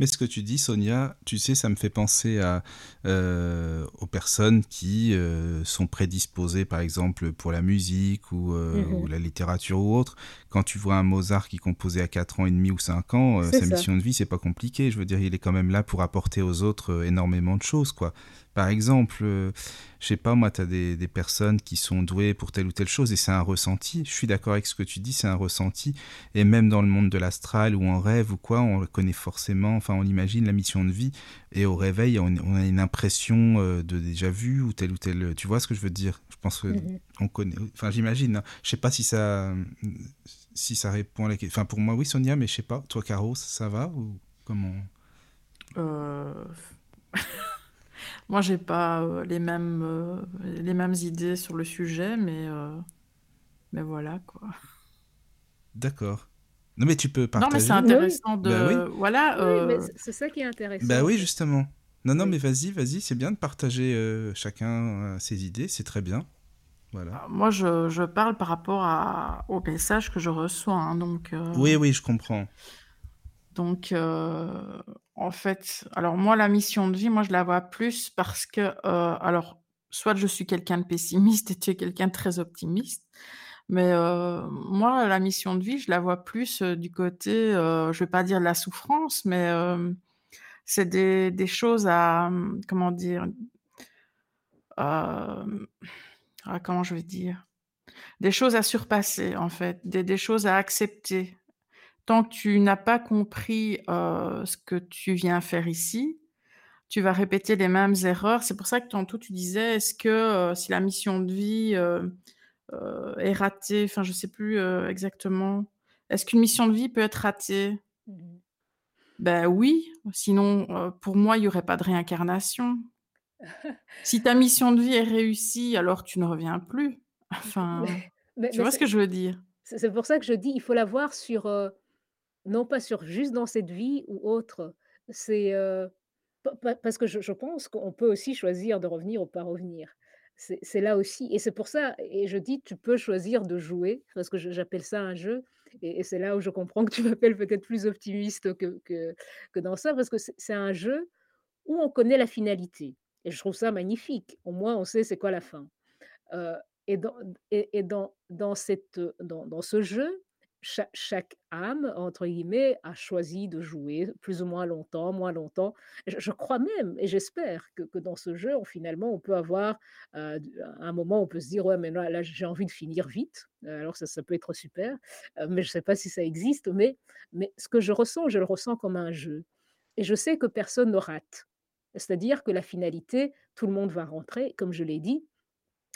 Mais ce que tu dis, Sonia, tu sais, ça me fait penser à, heu, aux personnes qui, heu, sont prédisposées, par exemple, pour la musique ou, heu, Mmh ou la littérature ou autre. Quand tu vois un Mozart qui composait à 4 ans et demi ou 5 ans, sa ça. mission de vie, c'est pas compliqué. Je veux dire, il est quand même là pour apporter aux autres, énormément de choses, quoi. Par exemple, heu, je sais pas moi, tu as des des personnes qui sont douées pour telle ou telle chose et c'est un ressenti. Je suis d'accord avec ce que tu dis, c'est un ressenti et même dans le monde de l'astral ou en rêve ou quoi, on le connaît forcément, enfin, on imagine la mission de vie et au réveil, on on a une impression, heu, de déjà vu ou tel ou tel, tu vois ce que je veux dire? Je pense que mh. on connaît enfin, j'imagine, hein. Je sais pas si ça, mmh, si ça répond à la ques enfin, pour moi, oui, Sonia, mais je sais pas. Toi, Caro, ça va ou comment? Heu, moi, j'ai pas, heu, les mêmes, les mêmes idées sur le sujet, mais mais voilà, quoi. D'accord. Non, mais tu peux Non, mais c'est partager. Oui. intéressant Bah oui. de voilà, Oui, mais heu c'est ça qui est Bah intéressant, en oui, justement. Non, non, mais vas-y, vas-y, c'est bien de partager, heu, chacun, heu, ses idées, c'est très bien. Voilà. Ah, moi, je je parle par rapport à aux messages que je reçois, hein, donc Oui, oui, je comprends. donc en fait, alors moi, la mission de vie, moi, je la vois plus parce que, alors, soit je suis quelqu'un de pessimiste et tu es quelqu'un de très optimiste, mais heu, moi, la mission de vie, je la vois plus, heu, du côté, heu, je vais pas dire de la souffrance, mais c'est des choses à, mmh, comment dire? Ah, comment je vais dire? Des choses à surpasser, en fait, des choses à accepter. Tant que tu n'as pas compris, ce que tu viens faire ici, tu vas répéter les mêmes erreurs. C'est pour ça que tantôt tu disais: «Est-ce que, si la mission de vie, est ratée?» enfin, je sais plus, heu, exactement. Est-ce qu'une mission de vie peut être ratée? Mmh mh. Ben oui, sinon, heu, pour moi, il y aurait pas de réincarnation. Si ta mission de vie est réussie, alors tu ne reviens plus. Enfin, Mais mais tu mais vois ce que je veux dire? c'est pour ça que je dis: «Il faut la voir sur, non pas sur juste dans cette vie ou autre». C'est, parce que je je pense qu'on peut aussi choisir de revenir ou pas revenir. C'est là aussi et c'est pour ça et je dis: «Tu peux choisir de jouer», parce que j'appelle ça un jeu et c'est là où je comprends que tu m'appelles peut-être plus optimiste que que dans ça, parce que c'est un jeu où on connaît la finalité et je trouve ça magnifique. Au moins, on sait c'est quoi la fin. Heu et dans et et dans dans cette, dans dans ce jeu, cha chaque âme, entre guillemets, a choisi de jouer plus ou moins longtemps, moins longtemps. Je crois même et j'espère que dans ce jeu, finalement, on peut avoir, heu, d un moment, on peut se dire: «Ouais, mais là j'ai envie de finir vite». Alors ça, ça peut être super, heu, mais je ne sais pas si ça existe, mais mais ce que je ressens, je le ressens comme un jeu et je sais que personne ne rate. C'est-à-dire que la finalité, tout le monde va rentrer, comme je l'ai dit,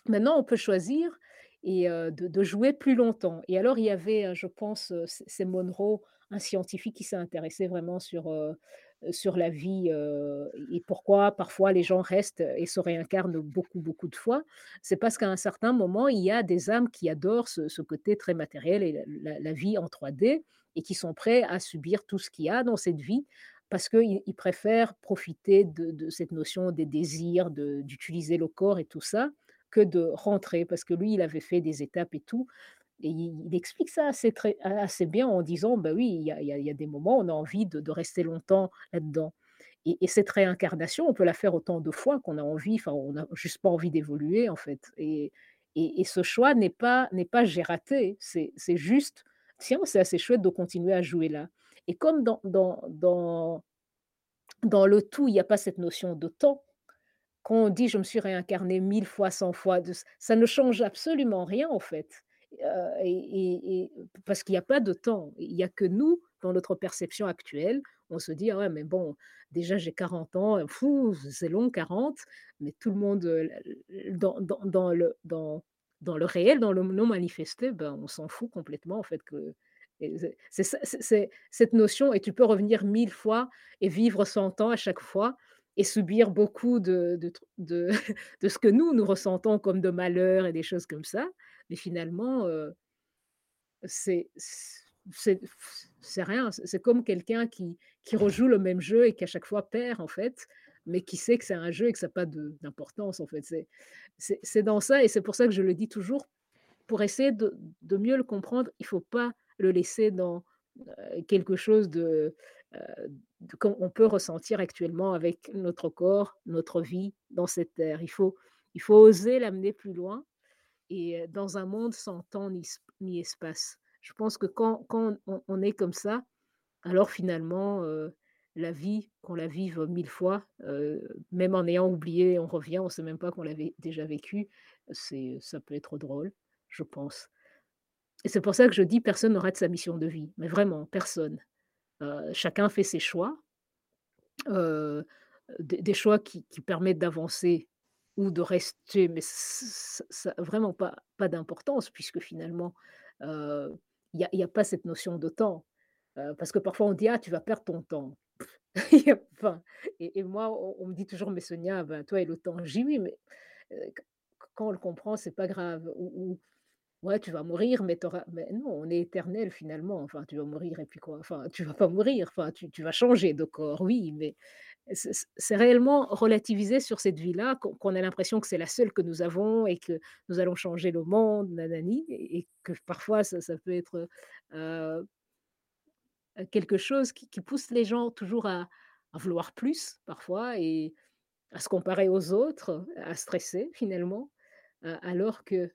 Maintenant, on peut choisir et de jouer plus longtemps. Et alors il y avait, je pense, c'est Monroe, un scientifique qui s'est intéressé vraiment sur, sur la vie, et pourquoi parfois les gens restent et se réincarnent beaucoup, beaucoup de fois. C'est parce qu'à un certain moment, il y a des âmes qui adorent ce côté très matériel et la vie en 3D et qui sont prêts à subir tout ce qu'il y a dans cette vie parce qu'ils ils préfèrent profiter de cette notion des désirs, d'utiliser le corps et tout ça, que de rentrer parce que lui, il avait fait des étapes et tout et il explique ça assez très assez bien en disant: «Bah, oui, il y a y a des moments, on a envie de rester longtemps là-dedans» et et cette réincarnation, on peut la faire autant de fois qu'on a envie, enfin, on n'a juste pas envie d'évoluer, en fait et et ce choix n'est pas n'est pas: «J'ai raté», c'est c'est juste: «Tiens, c'est assez chouette de continuer à jouer là» et comme dans dans dans dans le tout, il y a pas cette notion de temps, quand on dit: «Je me suis réincarné 1000 fois, 100 fois», ça ne change absolument rien en fait, heu et parce qu'il y a pas de temps. Il y a que nous, dans notre perception actuelle, on se dit: «Ah ouais, mais bon, déjà j'ai 40 ans, fou, c'est long 40», mais tout le monde, heu, l dans dans le dans dans le réel, dans le non manifesté, ben, on s'en fout complètement en fait que c'est cette notion et tu peux revenir 1000 fois et vivre 100 ans à chaque fois et subir beaucoup de de de ce que nous, nous ressentons comme de malheur et des choses comme ça. Mais finalement, heu, c'est rien. C'est comme quelqu'un qui qui rejoue le même jeu et qui à chaque fois perd en fait, mais qui sait que c'est un jeu et que ça a pas d'importance en fait. C'est dans ça et c'est pour ça que je le dis toujours, pour essayer de de mieux le comprendre, il faut pas le laisser dans, heu, quelque chose de qu'on on peut ressentir actuellement avec notre corps, notre vie dans cette terre. Il faut il faut oser l'amener plus loin et heu, dans un monde sans temps ni sp ni espace. Je pense que quand on est comme ça, alors finalement, heu, la vie, qu'on la vive 1000 fois, même en ayant oublié, on revient, on sait même pas qu'on l'avait déjà vécu, c'est ça peut être drôle, je pense. Et c'est pour ça que je dis: «Personne ne rate sa mission de vie», mais vraiment personne. Heu, chacun fait ses choix, heu, des choix qui permettent d'avancer ou de rester, mais vraiment pas pas d'importance puisque finalement, heu, il y a il y a pas cette notion de temps. Parce que parfois on dit: «Ah, tu vas perdre ton temps». Et moi on me dit toujours: «Mais Sonia, ben, toi et le temps». Dis: «Oui, mais, quand on le comprend, c'est pas grave» Ouais, tu vas mourir, mais non, on est éternel finalement. Enfin, tu vas mourir et puis quoi? Enfin, tu vas pas mourir, enfin, tu tu vas changer de corps, oui, mais c'est réellement relativiser sur cette vie-là qu'on a l'impression que c'est la seule que nous avons et que nous allons changer le monde, nanani et que parfois ça ça peut être, heu, quelque chose qui pousse les gens toujours à vouloir plus parfois et à se comparer aux autres, à stresser finalement, heu, alors que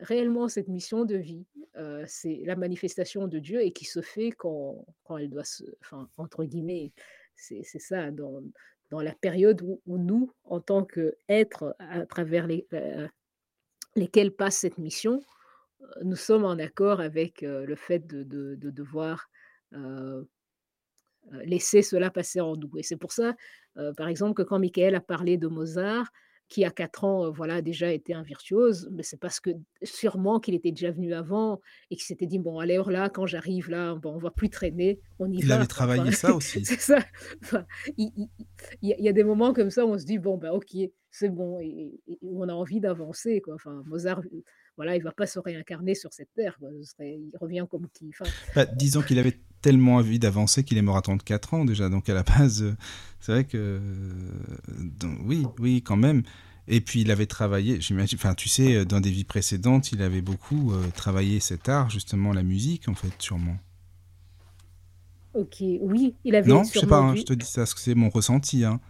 réellement cette mission de vie, heu, c'est la manifestation de Dieu et qui se fait quand quand elle doit se enfin, entre guillemets, c'est ça dans dans la période où nous, en tant qu'êtres à travers les heu, lesquels passe cette mission, heu, nous sommes en accord avec, le fait de de de devoir, laisser cela passer en nous. Et c'est pour ça, par exemple, que quand Michael a parlé de Mozart, qui à 4 ans, voilà, déjà était un virtuose, mais c'est parce que sûrement qu'il était déjà venu avant et qu'il s'était dit: «Bon, allez, alors là, quand j'arrive là, bon, on va plus traîner, on y Il va, avait quoi». Enfin, travaillé ça aussi. c'est ça. Enfin, il il il y a il des moments comme ça où on se dit: «Bon, bah, OK, c'est bon» et on a envie d'avancer, quoi. Enfin, Mozart, voilà, il va pas se réincarner sur cette terre, quoi. Ce serait il revient comme qui enfin, Bah, disons qu'il avait tellement envie d'avancer qu'il est mort à 34 ans déjà, donc à la base, heu, c'est vrai que, don oui, oui, quand même et puis il avait travaillé, j'imagine enfin, tu sais, heu, dans des vies précédentes, il avait beaucoup, travaillé cet art, justement la musique, en fait, sûrement. OK, oui, il avait Non? Je sais pas, sûrement hein, je te dis ça, parce que c'est mon ressenti, hein.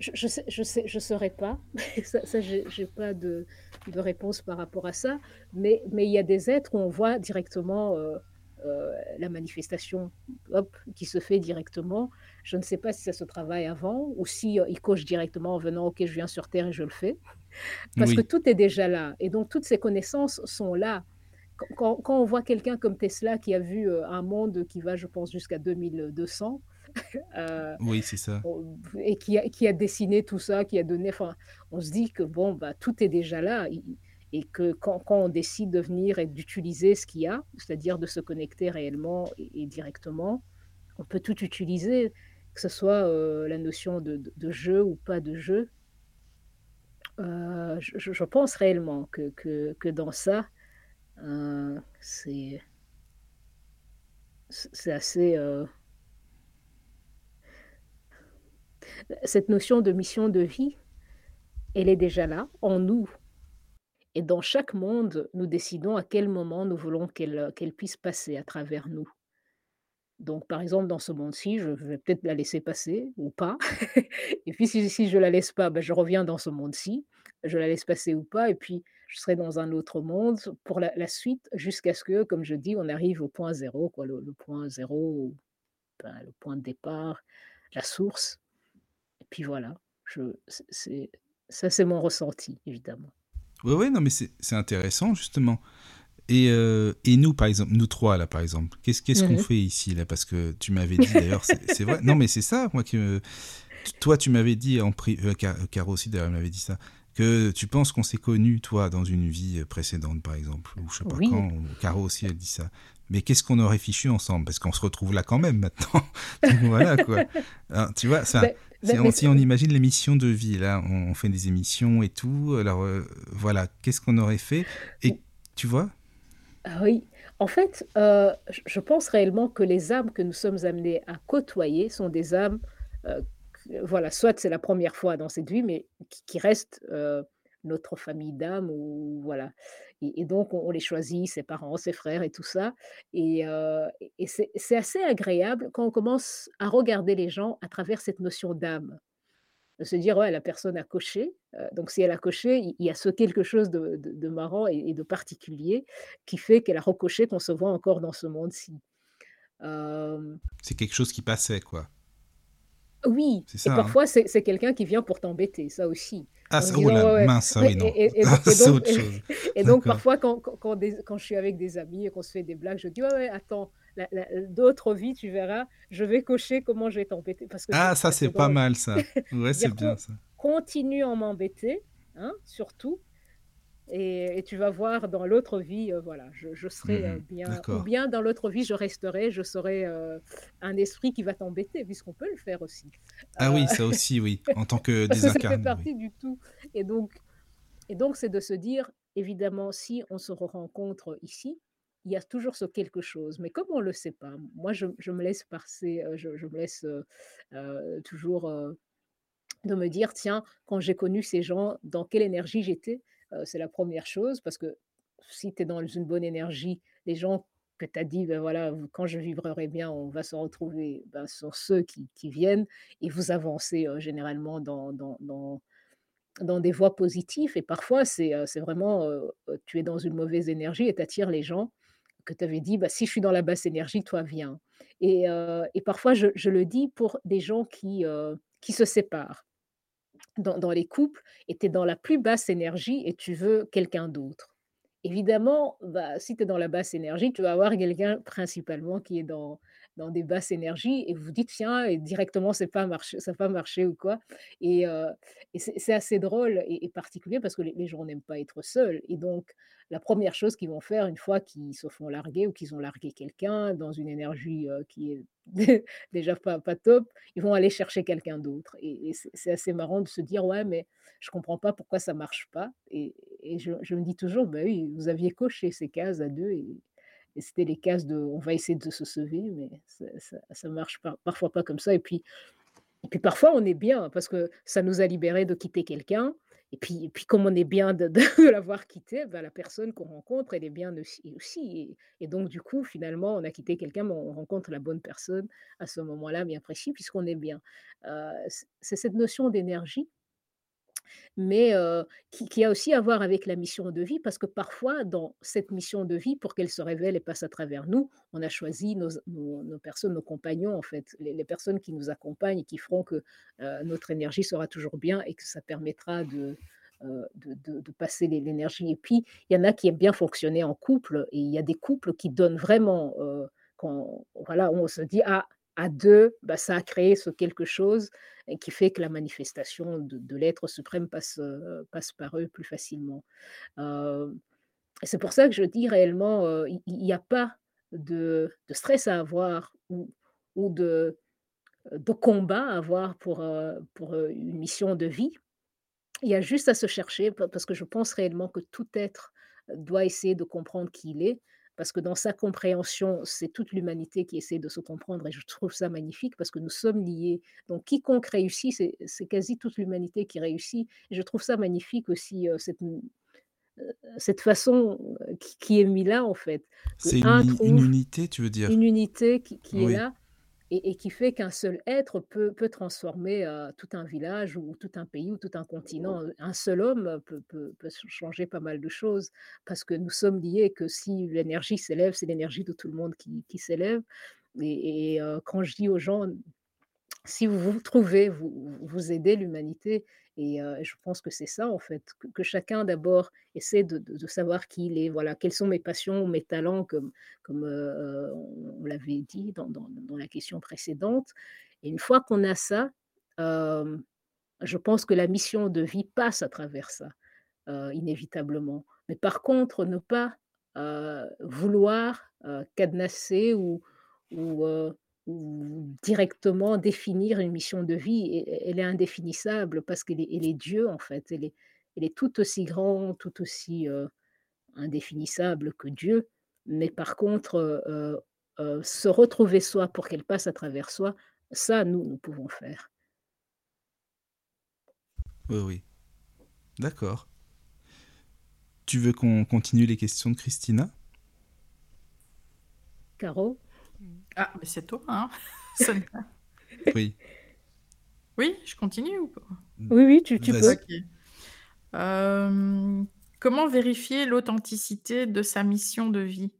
Je je sais je sais je saurais pas. Ça ça j'ai pas de de réponse par rapport à ça, mais mais il y a des êtres où on voit directement, la manifestation, hop, qui se fait directement. Je ne sais pas si ça se travaille avant ou si, heu, il coche directement en venant: «OK, je viens sur terre et je le fais». Parce que tout est déjà là et donc toutes ces connaissances sont là. Quand quand on voit quelqu'un comme Tesla qui a vu, heu, un monde qui va, je pense, jusqu'à 2200, heu, oui, c'est ça. et qui a qui a dessiné tout ça, qui a donné enfin, on se dit que bon, bah, tout est déjà là et que quand on décide de venir et d'utiliser ce qu'il y a, c'est-à-dire de se connecter réellement et directement, on peut tout utiliser, que ce soit, heu, la notion de jeu ou pas de jeu. Heu, je pense réellement que que dans ça, heu, c'est assez, cette notion de mission de vie, elle est déjà là, en nous et dans chaque monde, nous décidons à quel moment nous voulons qu'elle, qu'elle puisse passer à travers nous. Donc par exemple, dans ce monde-ci, je vais peut-être la laisser passer ou pas. Et puis si si je la laisse pas, bah, je reviens dans ce monde-ci, je la laisse passer ou pas. Et puis je serai dans un autre monde pour la suite jusqu'à ce que, comme je dis, on arrive au point zéro, quoi, le le point zéro, ben, le point de départ, la source. Et puis voilà, je ça c'est mon ressenti évidemment. Ouais, ouais, non, mais c'est intéressant, justement. Et, euh, et nous, par exemple, nous trois, là, par exemple, qu'est-ce qu'on Mmh fait ici, là? Parce que tu m'avais dit, d'ailleurs, c'est vrai. Non, mais c'est ça, moi, qui me- Toi, tu m'avais dit, en pri... euh, Ca- Caro aussi, d'ailleurs, m'avait dit ça, que tu penses qu'on s'est connus, toi, dans une vie euh, précédente, par exemple, ou je sais pas Oui, quand, ou Caro aussi, elle dit ça. Mais qu'est-ce qu'on aurait fichu ensemble? Parce qu'on se retrouve là quand même, maintenant. Donc voilà, quoi. Alors, tu vois, ça... beh on, mais si on imagine l'émission de vie, là, on, fait des émissions et tout, alors euh, voilà, qu'est-ce qu'on aurait fait Et tu vois? Ah oui, en fait, heu, je pense réellement que les âmes que nous sommes amenés à côtoyer sont des âmes, que voilà, soit c'est la première fois dans cette vie, mais qui qui restent, notre famille d'âmes ou voilà et donc on les choisit, ses parents, ses frères et tout ça et et c'est assez agréable quand on commence à regarder les gens à travers cette notion d'âme. De se dire: «Ouais, la personne a coché», heu, donc si elle a coché, il y a ce quelque chose de marrant et de particulier qui fait qu'elle a recoché qu'on se voit encore dans ce monde-ci. Hem, C'est quelque chose qui passait, quoi. Oui et hein parfois c'est quelqu'un qui vient pour t'embêter, ça aussi. Ah, En ça- disant: là, «Ouais, ouais» mince, oui, non. et donc autre chose. et donc parfois quand quand quand des quand je suis avec des amis et qu'on se fait des blagues, je dis: «Ouais, ouais, attends, d'autres vies, tu verras, je vais cocher comment je vais t'embêter» parce que Ah, ça, c'est pas mal, ça. Ouais, c'est bien, «Con ça. continue à m'embêter, hein, surtout» Et et tu vas voir dans l'autre vie, heu, voilà, je je serai, heu, Mhm. bien ou bien dans l'autre vie, je resterai, je serai, heu, un esprit qui va t'embêter, puisqu'on peut le faire aussi. Ah oui, ça aussi, oui. En tant que que ça fait désincarné, oui. partie du tout et donc et donc c'est de se dire, évidemment, si on se rencontre ici, il y a toujours ce quelque chose, mais comme on le sait pas, moi je je me laisse passer, je je me laisse, toujours, de me dire: «Tiens, quand j'ai connu ces gens, dans quelle énergie j'étais?» C'est la première chose parce que si tu es dans une bonne énergie, les gens que tu as dit: «Ben voilà, quand je vibrerai bien, on va se retrouver», ben, sont ceux qui viennent et vous avancez, généralement dans dans dans des voies positives et parfois c'est, vraiment, tu es dans une mauvaise énergie et tu attires les gens que tu avais dit: «Bah, si je suis dans la basse énergie, toi viens» et et parfois je je le dis pour des gens qui, qui se séparent dans les couples et tu es dans la plus basse énergie et tu veux quelqu'un d'autre. Évidemment, bah, si tu es dans la basse énergie, tu vas avoir quelqu'un principalement qui est dans dans des basses énergies et vous dites: «Tiens» et directement c'est pas marché ça pas marché ou quoi. Et et c'est assez drôle et particulier parce que les gens n'aiment pas être seuls. Et donc la première chose qu'ils vont faire une fois qu'ils se font larguer ou qu'ils ont largué quelqu'un dans une énergie, heu, qui est déjà pas top, ils vont aller chercher quelqu'un d'autre. Et c'est assez marrant de se dire: «Ouais, mais je comprends pas pourquoi ça marche pas» et je me dis toujours: «Bah oui, vous aviez coché ces cases à 2 et c'était les cases de on va essayer de se sauver, mais ça ça marche pas parfois pas comme ça» et puis et puis parfois on est bien parce que ça nous a libérés de quitter quelqu'un. Et puis et puis comme on est bien de l'avoir quitté, bah, la personne qu'on rencontre, elle est bien aussi et donc du coup, finalement, on a quitté quelqu'un, mais on rencontre la bonne personne à ce moment-là bien précis puisqu'on est bien. Heu, c c'est cette notion d'énergie mais qui a aussi à voir avec la mission de vie parce que parfois dans cette mission de vie, pour qu'elle se révèle et passe à travers nous, on a choisi nos personnes, nos compagnons en fait, les personnes qui nous accompagnent et qui feront que, notre énergie sera toujours bien et que ça permettra de, heu, de passer l'é l'énergie. Et puis, il y en a qui aiment bien fonctionner en couple et il y a des couples qui donnent vraiment, quand voilà, on se dit: «Ah, à 2, bah, ça a créé ce quelque chose qui fait que la manifestation de l'être suprême passe, heu, passe par eux plus facilement. Heu, c'est pour ça que je dis réellement, heu, il il y a pas de stress à avoir ou ou de de combat à avoir pour, pour, une mission de vie. Il y a juste à se chercher pa parce que je pense réellement que tout être doit essayer de comprendre qui il est, parce que dans sa compréhension, c'est toute l'humanité qui essaie de se comprendre et je trouve ça magnifique parce que nous sommes liés. Donc quiconque réussit, c'est quasi toute l'humanité qui réussit et je trouve ça magnifique aussi, heu, cette heu, cette façon, heu, qui qui est mis là en fait, C'est une uni une trouve unité, tu veux dire? une unité qui qui est là et qui fait qu'un seul être peut transformer, heu, tout un village ou tout un pays ou tout un continent. Heu, un seul homme peut peut peut ch changer pas mal de choses parce que nous sommes liés, que si l'énergie s'élève, c'est l'énergie de tout le monde qui s'élève et quand je dis aux gens: «Si vous vous trouvez, vous vous aidez l'humanité» et je pense que c'est ça en fait, que chacun d'abord essaie de savoir qui il est, voilà. Quelles sont mes passions, mes talents comme comme, on l'avait dit dans dans la question précédente et une fois qu'on a ça, je pense que la mission de vie passe à travers ça, inévitablement. Mais par contre, ne pas, vouloir, cadenasser ou ou, ou directement définir une mission de vie, elle est indéfinissable parce qu'elle est elle est Dieu en fait, elle est elle est tout aussi grand, tout aussi, heu, indéfinissable que Dieu. Mais par contre, heu heu, se retrouver soi pour qu'elle passe à travers soi, ça nous, nous pouvons faire. Oui, oui. D'accord. Tu veux qu'on continue les questions de Christina? Caro? Ah, mais c'est toi, hein, Sonia. Oui. Oui, je continue ou pas? Oui, oui, tu tu peux. Hem, comment vérifier l'authenticité de sa mission de vie?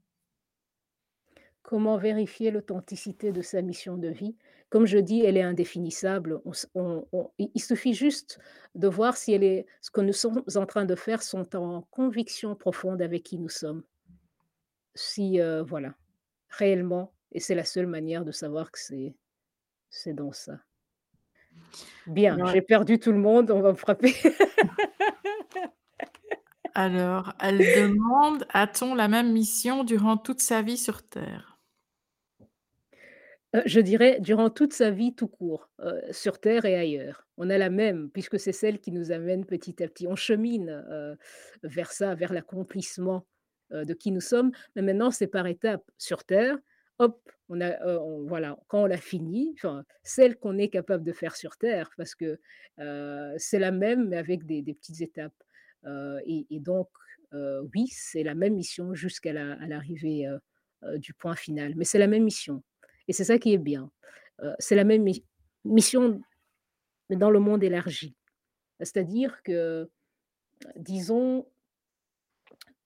Comment vérifier l'authenticité de sa mission de vie? Comme je dis, elle est indéfinissable. On s on on il suffit juste de voir si elle est ce que nous sommes en train de faire sont en conviction profonde avec qui nous sommes. Si, heu, voilà, réellement et c'est la seule manière de savoir que c'est c'est dans ça. Bien, j'ai perdu tout le monde, on va me frapper. alors, elle demande: «A-t-on la même mission durant toute sa vie sur terre?» Heu, je dirais durant toute sa vie tout court, heu, sur terre et ailleurs. On a la même, puisque c'est celle qui nous amène petit à petit. On chemine, heu, vers ça, vers l'accomplissement, de qui nous sommes, mais maintenant c'est par étapes. Sur terre, hop, on a, voilà, quand on l'a fini, celle qu'on est capable de faire sur terre parce que, c'est la même mais avec des petites étapes, et donc, oui, c'est la même mission jusqu'à l'arrivée, du point final, mais c'est la même mission et c'est ça qui est bien. C'est la même mi mission, mais dans le monde élargi. C'est-à-dire que, disons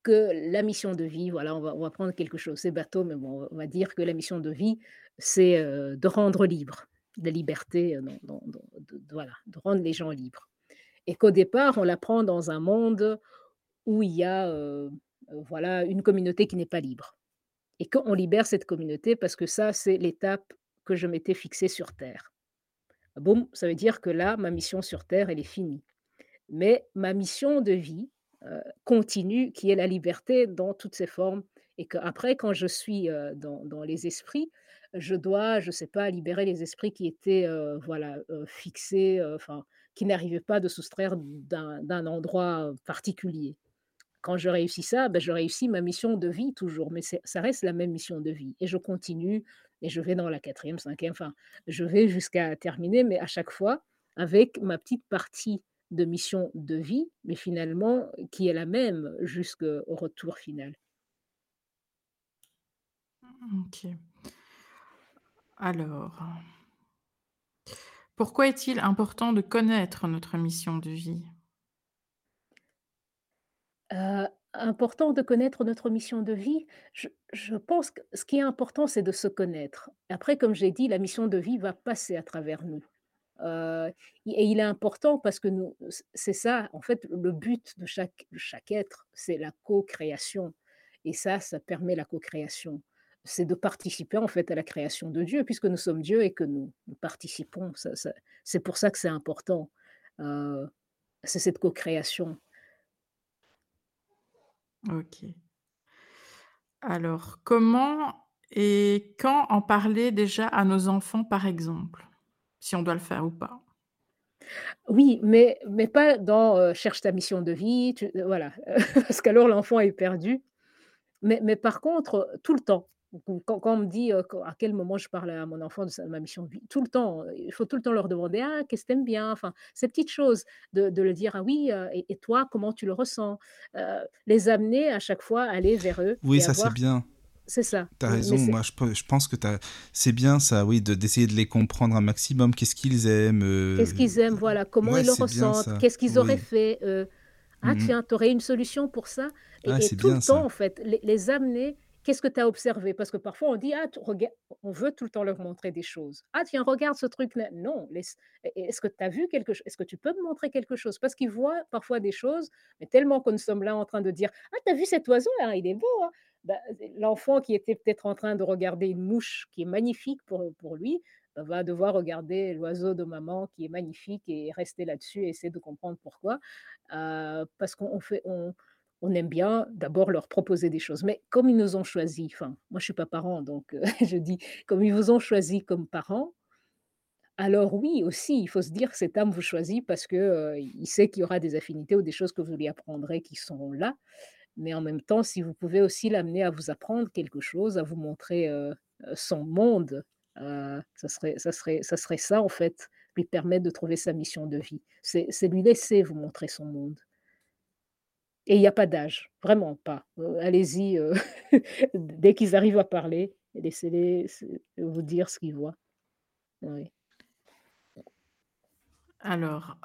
que la mission de vie, voilà, on va prendre quelque chose, c'est bateau, mais bon, on va dire que la mission de vie, c'est, heu, de rendre libre, la liberté, dans de voilà, de rendre les gens libres et qu'au départ, on la prend dans un monde où il y a, heu, voilà, une communauté qui n'est pas libre et qu'on libère cette communauté parce que ça, c'est l'étape que je m'étais fixée sur terre. Boum, ça veut dire que là, ma mission sur terre, elle est finie. Mais ma mission de vie, heu, continue, qui est la liberté dans toutes ses formes et qu'après quand je suis, heu, dans les esprits, je dois, je sais pas, libérer les esprits qui étaient, heu, voilà, fixés, enfin, qui n'arrivaient pas de soustraire d'un endroit, particulier. Quand je réussis ça, bah, je réussis ma mission de vie toujours, mais ça reste la même mission de vie et je continue et je vais dans la 4e, 5e, enfin, je vais jusqu'à terminer, mais à chaque fois avec ma petite partie de mission de vie, mais finalement qui est la même jusqu'au retour final. Mmh, OK. Alors pourquoi est-il important de connaître notre mission de vie? Heu, important de connaître notre mission de vie? Je je pense que ce qui est important, c'est de se connaître. Après, comme j'ai dit, la mission de vie va passer à travers nous. Et il est important parce que c'est ça, en fait, le but de chaque chaque être, c'est la co-création et ça, ça permet la co-création. C'est de participer, en fait, à la création de Dieu puisque nous sommes Dieu et que nous participons. C'est pour ça que c'est important. C'est cette co-création. OK. Alors, comment et quand en parler déjà à nos enfants, par exemple? Si on doit le faire ou pas? Oui, mais mais pas dans, heu, cherche ta mission de vie, tu heu, voilà, parce qu'alors l'enfant est perdu. Mais mais par contre, tout le temps, quand quand on me dit, quand à quel moment je parle à mon enfant de sa ma mission de vie, tout le temps, il faut tout le temps leur demander: «Ah, qu'est-ce que tu aimes bien?» enfin, ces petites choses, de de le dire: «Ah oui, et et toi, comment tu le ressens?» les amener à chaque fois, aller vers eux Oui, et ça c'est bien. C'est ça, Tu as mais mais raison, moi je pe je pense que c'est bien ça, oui, de d'essayer de les comprendre un maximum. Qu'est-ce qu'ils aiment, Qu'est-ce heu, qu'ils aiment? Voilà, comment ouais, ils le ressentent? Qu'est-ce qu'ils auraient Oui. fait? Heu, ah Mmh mh. tiens, tu aurais une solution pour ça? Ah, Et tout le temps, ça. en fait, les les amener: «Qu'est-ce que tu as observé?» parce que parfois on dit: «Ah t rega» on veut tout le temps leur montrer des choses. «Ah tiens, regarde ce truc-là». Non, laisse «Est est-ce que tu as vu quelque ch est-ce que tu peux me montrer quelque chose?» parce qu'ils voient parfois des choses, mais tellement que nous sommes là en train de dire: «Ah, tu as vu cet oiseau-là? Il est beau, hein?» Bah, l'enfant qui était peut-être en train de regarder une mouche qui est magnifique pour, lui, bah, va devoir regarder l'oiseau de maman qui est magnifique et rester là-dessus et essayer de comprendre pourquoi. Heu, parce qu'on on fait on on aime bien d'abord leur proposer des choses. Mais comme ils nous ont choisis, enfin, moi je suis pas parent donc heu, je dis, comme ils vous ont choisis comme parents, alors oui aussi, il faut se dire que cet âme vous choisit parce que, il sait qu'il y aura des affinités ou des choses que vous lui apprendrez qui seront là. Mais en même temps, si vous pouvez aussi l'amener à vous apprendre quelque chose, à vous montrer, heu heu, son monde, heu, ça serait ça en fait, lui permettre de trouver sa mission de vie. C'est lui laisser vous montrer son monde. Et il y a pas d'âge, vraiment pas. Allez-y, dès qu'ils arrivent à parler, laissez-les vous dire ce qu'ils voient. Alors,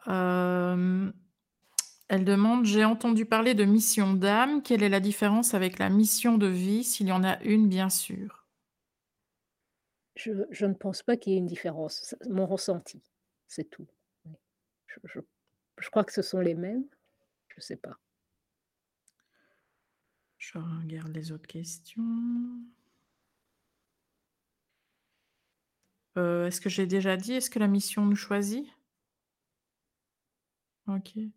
elle demande: «J'ai entendu parler de mission d'âme. Quelle est la différence avec la mission de vie, s'il y en a une, bien sûr?» Je je ne pense pas qu'il y ait une différence. Mon ressenti, c'est tout. Oui. Je je je crois que ce sont les mêmes, je sais pas. Je regarde les autres questions. Heu, est-ce que j'ai déjà dit: «Est-ce que la mission nous choisit?» OK.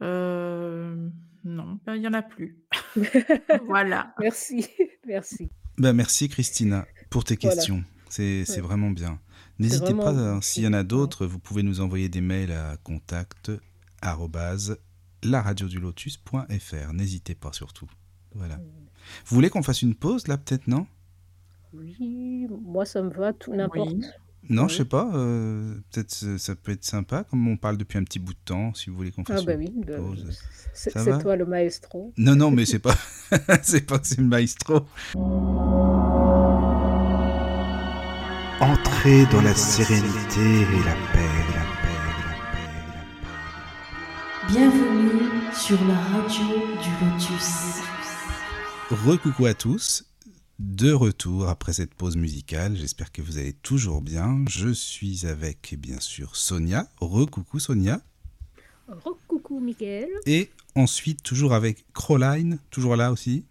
Hem, non, il y en a plus. Voilà. Merci, merci. Bah, merci Christina pour tes Voilà. questions. C'est c'est Ouais. vraiment bien. C'est N'hésitez pas, vraiment hein, s'il y en a ouais. d'autres, vous pouvez nous envoyer des mails à contact arobase laradiodulotus.fr. N'hésitez pas surtout. Voilà. Mmh. Vous voulez qu'on fasse une pause là, peut-être, non? Oui, moi ça me va, tout n'importe. Oui. Non, je sais pas, heu, peut-être ce ça peut être sympa, comme on parle depuis un petit bout de temps, si vous voulez qu'on Ah fasse bah une oui, bah, pause. c'est toi le maestro. Non, non, mais c'est pas c'est pas que c'est le maestro. Entrez dans la sérénité et la paix, la paix, la paix, la paix. Bienvenue sur la radio du Lotus. Recoucou à tous, de retour après cette pause musicale. J'espère que vous allez toujours bien. Je suis avec, bien sûr, Sonia. Recoucou Sonia. Recoucou Mickaël. Et ensuite, toujours avec Crowline, toujours là aussi.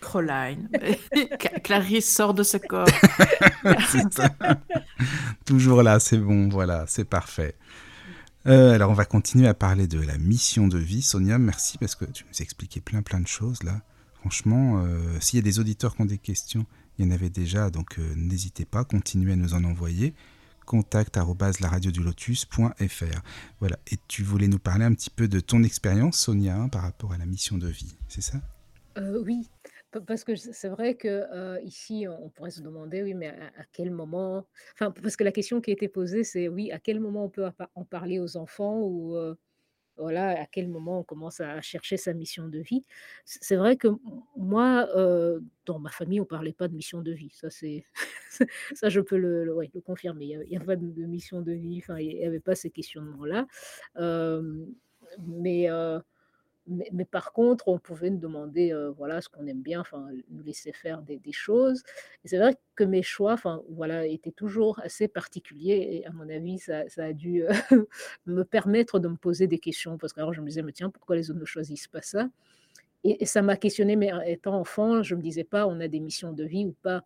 Crowline. Cla Clarisse sort de ce corps. toujours là, c'est bon, voilà, c'est parfait. Euh, alors, on va continuer à parler de la mission de vie. Sonia, merci parce que tu nous as expliqué plein plein de choses là. Franchement, euh, s'il y a des auditeurs qui ont des questions, il y en avait déjà, donc euh, n'hésitez pas, continuez à nous en envoyer. Contact lotus.fr. Voilà. Et tu voulais nous parler un petit peu de ton expérience, Sonia, hein, par rapport à la mission de vie, c'est ça? Heu, oui, pa parce que c'est vrai que, ici, on pourrait se demander, oui, mais à quel moment enfin, parce que la question qui a été posée, c'est oui, à quel moment on peut en par en parler aux enfants ou, voilà, à quel moment on commence à chercher sa mission de vie. C'est vrai que moi, dans ma famille, on parlait pas de mission de vie. Ça, c'est ça, je peux le confirmer. Il y a a pas de de mission de vie, il y avait pas ces questionnements-là. Mais mais par contre, on pouvait nous demander, heu, voilà, ce qu'on aime bien, nous laisser faire des choses c'est vrai que mes choix, voilà, étaient toujours assez particuliers et à mon avis, ça a dû, heu, me permettre de me poser des questions parce qu'alors je me disais: «Mais tiens, pourquoi les autres ne choisissent pas ça?» et et ça m'a questionnée, mais euh, étant enfant, je me disais pas: «On a des missions de vie ou pas?»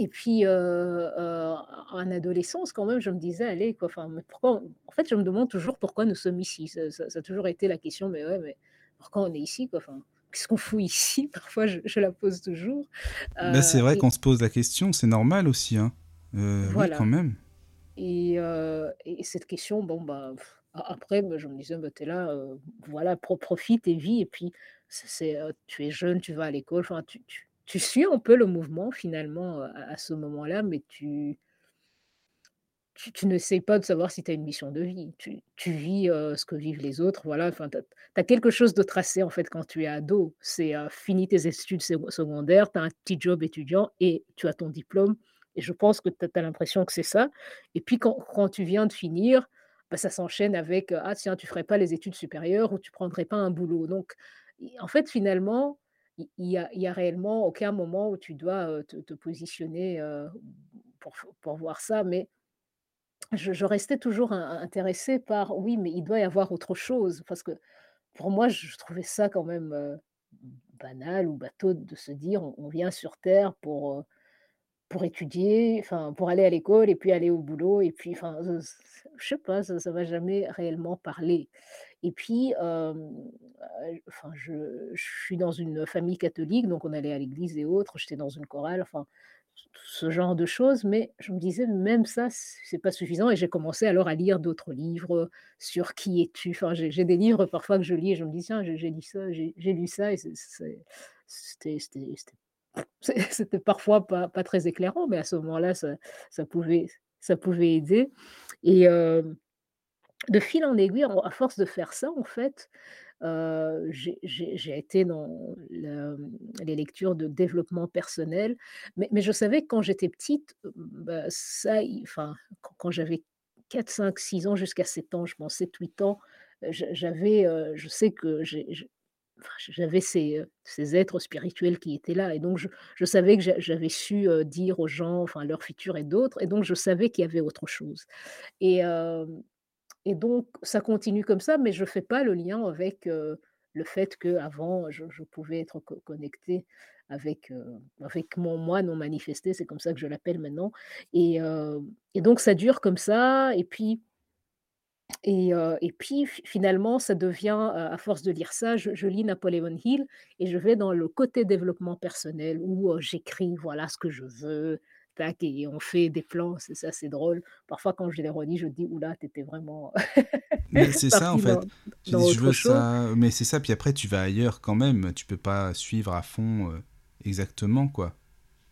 Et puis, en adolescence, quand même, je me disais: «Allez, quoi, enfin, pourquoi» en fait, je me demande toujours pourquoi nous sommes ici. Ça ça ça a toujours été la question: «Mais ouais, mais pourquoi on est ici, quoi? Enfin, qu'est-ce qu'on fout ici?» Parfois, je je la pose toujours, Bah, heu c'est vrai et qu'on se pose la question, c'est normal aussi, hein. Oui, quand voilà même. et cette question, bon, bah, après, bah, je me disais: «Bah, tu es là, voilà, pro profite et vis» et puis c'est tu es jeune, tu vas à l'école, enfin, tu tu tu suis un peu le mouvement finalement, à ce moment-là, mais tu Tu tu n'essaies pas de savoir si tu as une mission de vie. Tu tu vis, ce que vivent les autres, voilà, enfin, tu as quelque chose de tracé, en fait, quand tu es ado. C'est, fini tes études seco secondaires, tu as un petit job étudiant et tu as ton diplôme et je pense que tu as l'impression que c'est ça et puis quand quand tu viens de finir, bah, ça s'enchaîne avec, «Ah tiens, tu ferais pas les études supérieures ou tu prendrais pas un boulot?» donc en fait, finalement, il il y a réellement aucun moment où tu dois, te positionner, pour voir ça mais je restais toujours in intéressée par: «Oui, mais il doit y avoir autre chose», parce que pour moi, je trouvais ça quand même, banal ou bateau de se dire: «On vient sur terre pour, pour étudier, enfin, pour aller à l'école et puis aller au boulot» et puis enfin, je sais pas, ça ça m'a jamais réellement parlé et puis, enfin, je suis dans une famille catholique, donc on allait à l'église et autres, j'étais dans une chorale, enfin, ce genre de choses, mais je me disais: «Même ça, c'est pas suffisant» et j'ai commencé alors à lire d'autres livres, sur «Qui es-tu?» enfin, j'ai des livres parfois que je lis et je me dis: «Tiens, j'ai lu ça, j'ai lu ça» et c'était c'était parfois pas très éclairant, mais à ce moment-là, ça pouvait ça pouvait aider et de fil en aiguille, à force de faire ça, en fait, Heu, j'ai été dans le, les lectures de développement personnel, mais je savais que quand j'étais petite, heu, bah, ça enfin, quand j'avais 4-5-6 ans jusqu'à 7 ans, je pense 7-8 ans, heu, j'a j'avais, heu, je sais que j'avais ces, ces êtres spirituels qui étaient là. Et donc je savais que j'a j'avais su, dire aux gens, enfin leur futur et d'autres. Et donc je savais qu'il y avait autre chose. Et et donc ça continue comme ça, mais je fais pas le lien avec, le fait qu'avant je je pouvais être co connectée avec, avec mon moi non manifesté, c'est comme ça que je l'appelle maintenant. Et donc ça dure comme ça et puis et puis fi finalement ça devient, à force de lire ça, je je lis Napoléon Hill et je vais dans le côté développement personnel où, j'écris voilà ce que je veux, et on fait des plans, c'est ça, c'est drôle. Parfois quand je les relis, je dis: «Ouh là, tu étais vraiment Mais c'est ça, en dans fait. Tu dans dis: «Je veux chose». ça», mais c'est ça, puis après tu vas ailleurs quand même, tu peux pas suivre à fond, heu, exactement, quoi.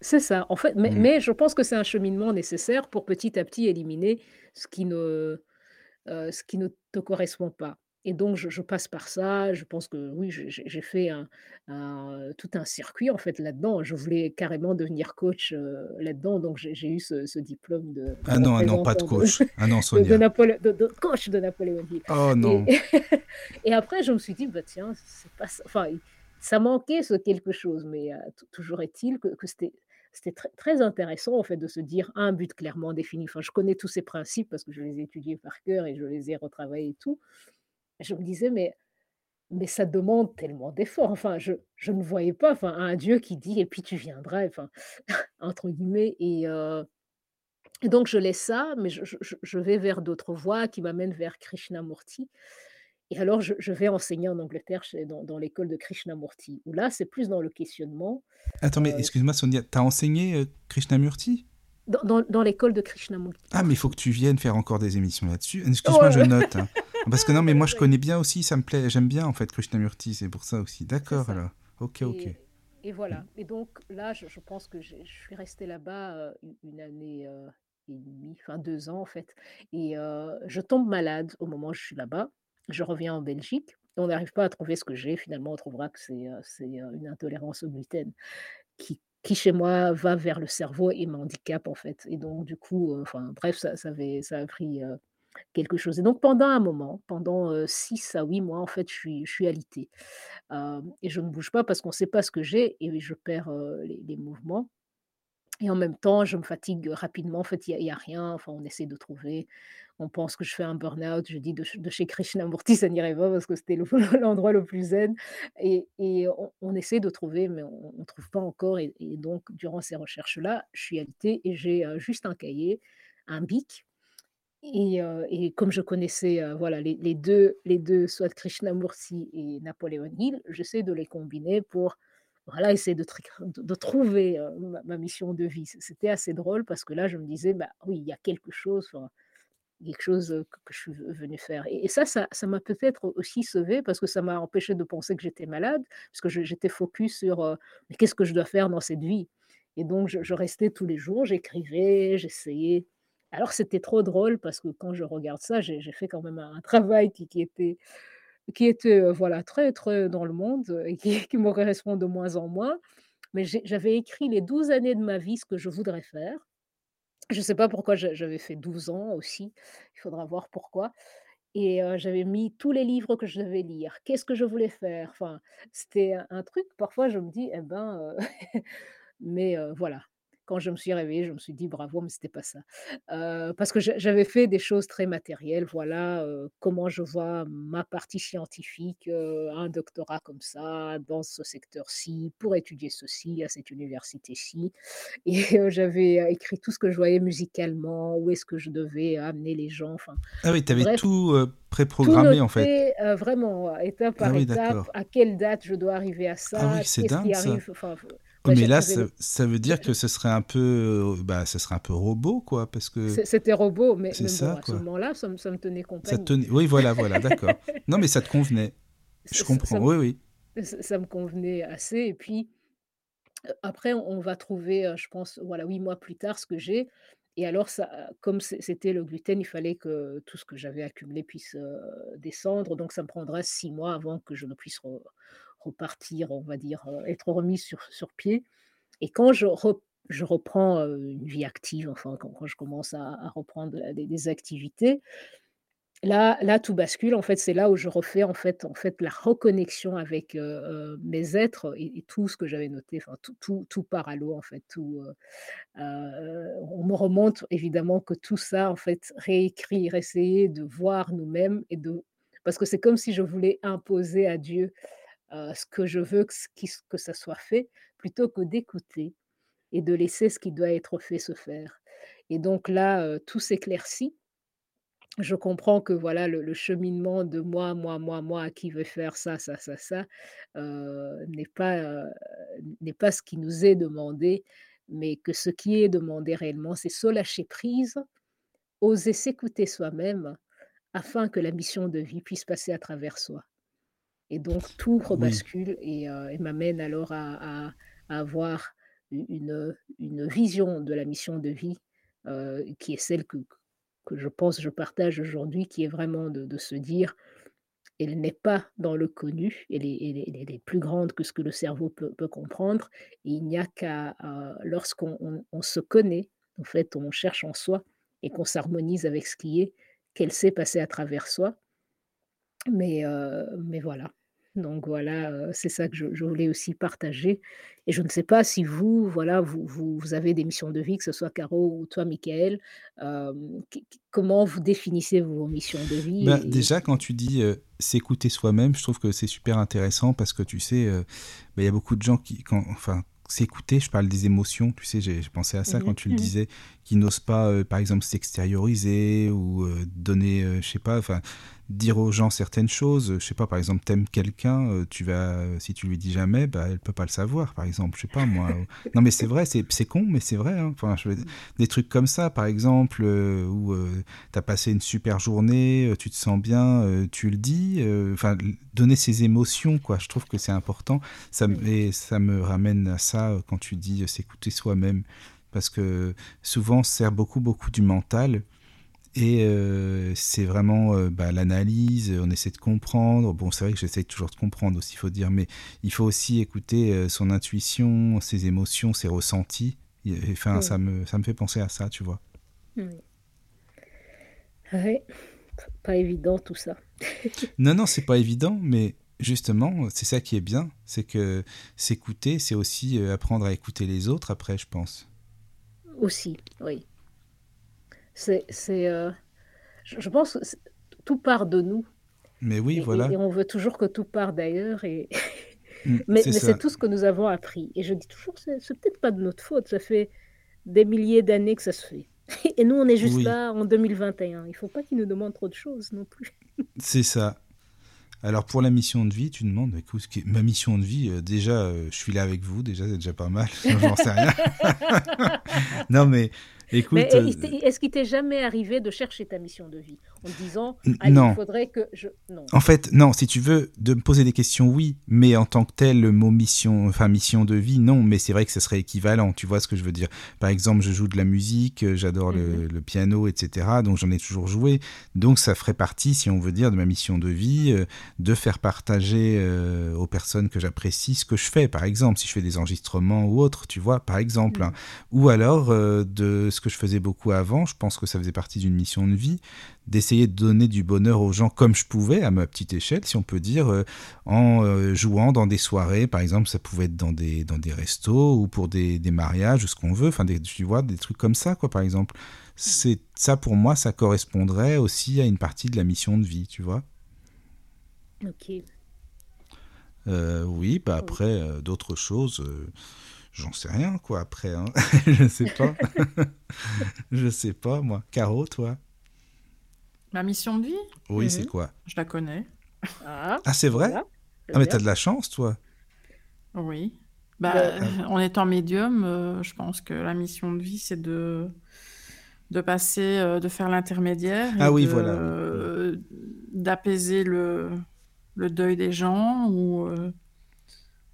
C'est ça, en fait, mais Mmh. mais je pense que c'est un cheminement nécessaire pour petit à petit éliminer ce qui ne, heu, ce qui ne te correspond pas et donc je je passe par ça. Je pense que oui, j'ai fait un un tout un circuit, en fait, là-dedans. Je voulais carrément devenir coach, heu, là-dedans, donc j'ai j'ai eu ce ce diplôme de de Ah non, ah non, pas de représentant de coach. Ah non, de de Sonia. Napolé de de coach de Napoléon Hill Oh et non. et après je me suis dit: «Bah, tiens, c'est pas ça» enfin, ça manquait ce quelque chose, mais tou toujours est-il que que c'était c'était très très intéressant, en fait, de se dire un but clairement défini. Enfin, je connais tous ces principes parce que je les ai étudiés par cœur et je les ai retravaillés et tout. Je me disais: «Mais mais ça demande tellement d'efforts». Enfin, je je ne voyais pas, enfin, un Dieu qui dit: «Et puis tu viendras», enfin, entre guillemets et heu et donc je laisse ça, mais je je vais vers d'autres voies qui m'amènent vers Krishnamurti et alors je je vais enseigner en Angleterre dans dans l'école de Krishnamurti, où là, c'est plus dans le questionnement, Attends, mais heu, excuse-moi, Sonia, tu as enseigné, heu, Krishnamurti? dans dans dans l'école de Ah, mais il faut Krishnamurti. que tu viennes faire encore des émissions là-dessus. Excuse-moi, je note, hein. Parce que non, mais moi je connais bien aussi, ça me plaît, j'aime bien en fait Krishnamurti, c'est pour ça aussi. D'accord alors. OK, OK. et voilà et donc là, je je pense que je suis restée là-bas, heu, u une année, heu, et demie, enfin 2 ans en fait et heu, je tombe malade au moment où je suis là-bas. Je reviens en Belgique. On n'arrive pas à trouver ce que j'ai. Finalement, on trouvera que c'est, une intolérance au gluten qui qui chez moi va vers le cerveau et m'handicape en fait et donc du coup, enfin bref, ça ça avait ça a pris, quelque chose et donc pendant un moment, pendant, heu, 6 à 8 mois, en fait, je suis je et je ne bouge pas parce qu'on sait pas ce que j'ai et je perds, les mouvements et en même temps, je me fatigue rapidement. En fait, il y a rien, enfin, on essaie de trouver. On pense que je fais un burn-out. Je dis de de chez Krishnamurti, ça n'irait pas parce que c'était le l'endroit le plus zen et on essaie de trouver, mais on ne trouve pas encore et donc durant ces recherches-là, je suis alitée et j'ai, juste un cahier, un bic et comme je connaissais, voilà, les les 2 les 2 soit Krishnamurti et Napoléon Hill, j'essaie de les combiner pour, voilà, essayer de trouver, ma mission de vie. C'était assez drôle parce que là, je me disais: «Bah, oui, il y a quelque chose, quelque chose, que je suis ve venue faire» et ça ça m'a peut-être aussi sauvée parce que ça m'a empêché de penser que j'étais malade, parce que j'étais focus sur, heu: «Mais qu'est-ce que je dois faire dans cette vie?» et donc je restais tous les jours, j'écrivais, j'essayais alors c'était trop drôle parce que quand je regarde ça, j'ai fait quand même un travail qui était qui était, heu, voilà, très, très dans le monde, et qui me correspond de moins en moins. Mais j'avais écrit les 12 années de ma vie, ce que je voudrais faire. Je ne sais pas pourquoi j'a j'avais fait 12 ans aussi, il faudra voir pourquoi et heu, j'avais mis tous les livres que je devais lire, qu'est-ce que je voulais faire, enfin, c'était un truc, parfois je me dis: «Eh ben, heu» mais voilà. Quand je me suis réveillée, je me suis dit: «Bravo», mais c'était pas ça. Parce que j'a j'avais fait des choses très matérielles, voilà, comment je vois ma partie scientifique, un doctorat comme ça, dans ce secteur-ci, pour étudier ceci, à cette université-ci et j'avais, écrit tout ce que je voyais musicalement, où est-ce que je devais amener les gens, enfin, Ah oui, tu avais bref, tout, préprogrammé, en fait? vraiment, étape Ah par oui, étape, à quelle date je dois arriver à Ah oui, ça, c'est qu'est-ce qui dingue ça. Mais là, ça ça veut dire que ce serait un peu, heu, bah, ce serait un peu robot, quoi, parce que c'était robot, mais bon, ça, à ce moment-là, ça me ça me tenait Ça te compagnie. tenait oui, voilà, voilà, d'accord. Non, mais ça te convenait. Je Ça ça ça comprends, me oui, oui. ça ça me convenait assez et puis, après on va trouver, heu, je pense, voilà, 8 mois plus tard, ce que j'ai et alors ça comme c'é c'était le gluten, il fallait que tout ce que j'avais accumulé puisse, heu, descendre, donc ça me prendra 6 mois avant que je ne puisse re repartir, on va dire, heu, être remise sur sur pied. Et quand je rep je reprends, heu, une vie active, enfin, quand je commence à reprendre, heu, des activités, Là là, tout bascule, en fait, c'est là où je refais, en fait en fait, la reconnexion avec, mes êtres et tout ce que j'avais noté, enfin, tout tout tout part à l'eau, en fait, tout, on me remonte évidemment que tout ça, en fait, réécrire, essayer de voir nous-mêmes et de parce que c'est comme si je voulais imposer à Dieu, heu, ce que je veux que que ça soit fait, plutôt que d'écouter et de laisser ce qui doit être fait se faire. Et donc là, heu, tout s'éclaircit. Je comprends que voilà le cheminement de moi, moi, moi, moi qui veut faire ça, ça, ça, ça, heu, n'est pas, n'est pas ce qui nous est demandé, mais que ce qui est demandé réellement, c'est se lâcher prise, oser s'écouter soi-même afin que la mission de vie puisse passer à travers soi et donc tout Oui, rebascule et heu et m'amène alors à à à avoir une, une vision de la mission de vie, heu, qui est celle que que je pense je partage aujourd'hui, qui est vraiment de de se dire: «Elle n'est pas dans le connu, elle est elle est elle est plus grande que ce que le cerveau peut peut comprendre. Et il n'y a qu'à, lorsqu'on on on se connaît, en fait, on cherche en soi et qu'on s'harmonise avec ce qui est, qu'elle sait passer à travers soi» Mais mais voilà. Donc voilà, c'est ça que je je voulais aussi partager. Et je ne sais pas si vous, voilà, vous vous vous avez des missions de vie, que ce soit Caro ou toi, Michael, comment vous définissez vos missions de vie bah, et déjà quand tu dis, s'écouter soi-même, je trouve que c'est super intéressant parce que tu sais, bah, il y a beaucoup de gens qui quand enfin, s'écouter, je parle des émotions, tu sais, j'ai pensé à ça mmh quand tu le mmh disais, qui n'osent pas, par exemple, s'extérioriser ou, donner, heu, je sais pas, enfin, dire aux gens certaines choses, je sais pas, par exemple, t'aimes quelqu'un, heu, tu vas si tu lui dis jamais, bah, elle peut pas le savoir, par exemple, je sais pas moi, non mais c'est vrai, c'est con, mais c'est vrai, hein, enfin, je des trucs comme ça, par exemple, heu, où, heu, tu passé une super journée, tu te sens bien, tu le dis, enfin, donner ses émotions, quoi. Je trouve que c'est important. Ça et ça me ramène à ça, quand tu dis, s'écouter soi-même. Parce que souvent, on se sert beaucoup, beaucoup du mental et heu, c'est vraiment, heu, bah, l'analyse, on essaie de comprendre. Bon, c'est vrai que j'essaie toujours de comprendre aussi, il faut dire, mais il faut aussi écouter, heu, son intuition, ses émotions, ses ressentis enfin, Oui, ça me ça me fait penser à ça, tu vois? oui. Ouais, pas évident tout ça. Non, non, c'est pas évident, mais justement, c'est ça qui est bien, c'est que s'écouter, c'est aussi euh, apprendre à écouter les autres après, je pense. Aussi, oui. C'est, c'est, euh, je, pense que tout part de nous Mais oui, et, voilà, et- on veut toujours que tout part d'ailleurs et Mm, mais, c'est tout ce que nous avons appris. Et je dis toujours, c'est, c'est peut-être pas de notre faute. Ça fait des milliers d'années que ça se fait. Et nous, on est juste Oui, là en 2021. Il faut pas qu'ils nous demandent trop de choses non plus. c'est ça. Alors pour la mission de vie, tu demandes, écoute, qui est- ma mission de vie, euh, déjà, euh, je suis là avec vous, déjà, c'est déjà pas mal, j'en sais rien. Non, Mais écoute, euh, est-ce qu'il t'est jamais arrivé de chercher ta mission de vie en te disant, n- allez, il non. faudrait que je... Non. En fait, non, si tu veux, de me poser des questions, oui, mais en tant que tel, le mot mission, enfin mission de vie, non, mais c'est vrai que ce serait équivalent, tu vois ce que je veux dire. Par exemple, je joue de la musique, euh, j'adore Mhm. le, le piano, etc., donc j'en ai toujours joué, donc ça ferait partie, si on veut dire, de ma mission de vie, euh, de faire partager euh, aux personnes que j'apprécie ce que je fais, par exemple, si je fais des enregistrements ou autre, tu vois, par exemple. hein. Mhm. Ou alors, euh, de ce que je faisais beaucoup avant, je pense que ça faisait partie d'une mission de vie, d'essayer de donner du bonheur aux gens comme je pouvais, à ma petite échelle, si on peut dire, euh, en euh, jouant dans des soirées, par exemple, ça pouvait être dans des, dans des restos ou pour des, des mariages ou ce qu'on veut, enfin, des, tu vois, des trucs comme ça, quoi, par exemple. C'est ça, pour moi, ça correspondrait aussi à une partie de la mission de vie, tu vois. Ok. Euh, oui, bah après, d'autres choses, j'en sais rien, quoi, après, hein. je sais pas. je sais pas, moi. Caro, toi? Ma mission de vie, Oui, c'est Mhm. quoi? Je la connais. Ah, Ah, c'est vrai? Voilà. Ah, mais t'as de la chance, toi. Oui. Bah, Le- en étant médium, euh, je pense que la mission de vie, c'est de, de passer, euh, de faire l'intermédiaire Ah oui, de, voilà. euh, d'apaiser le, le deuil des gens ou euh,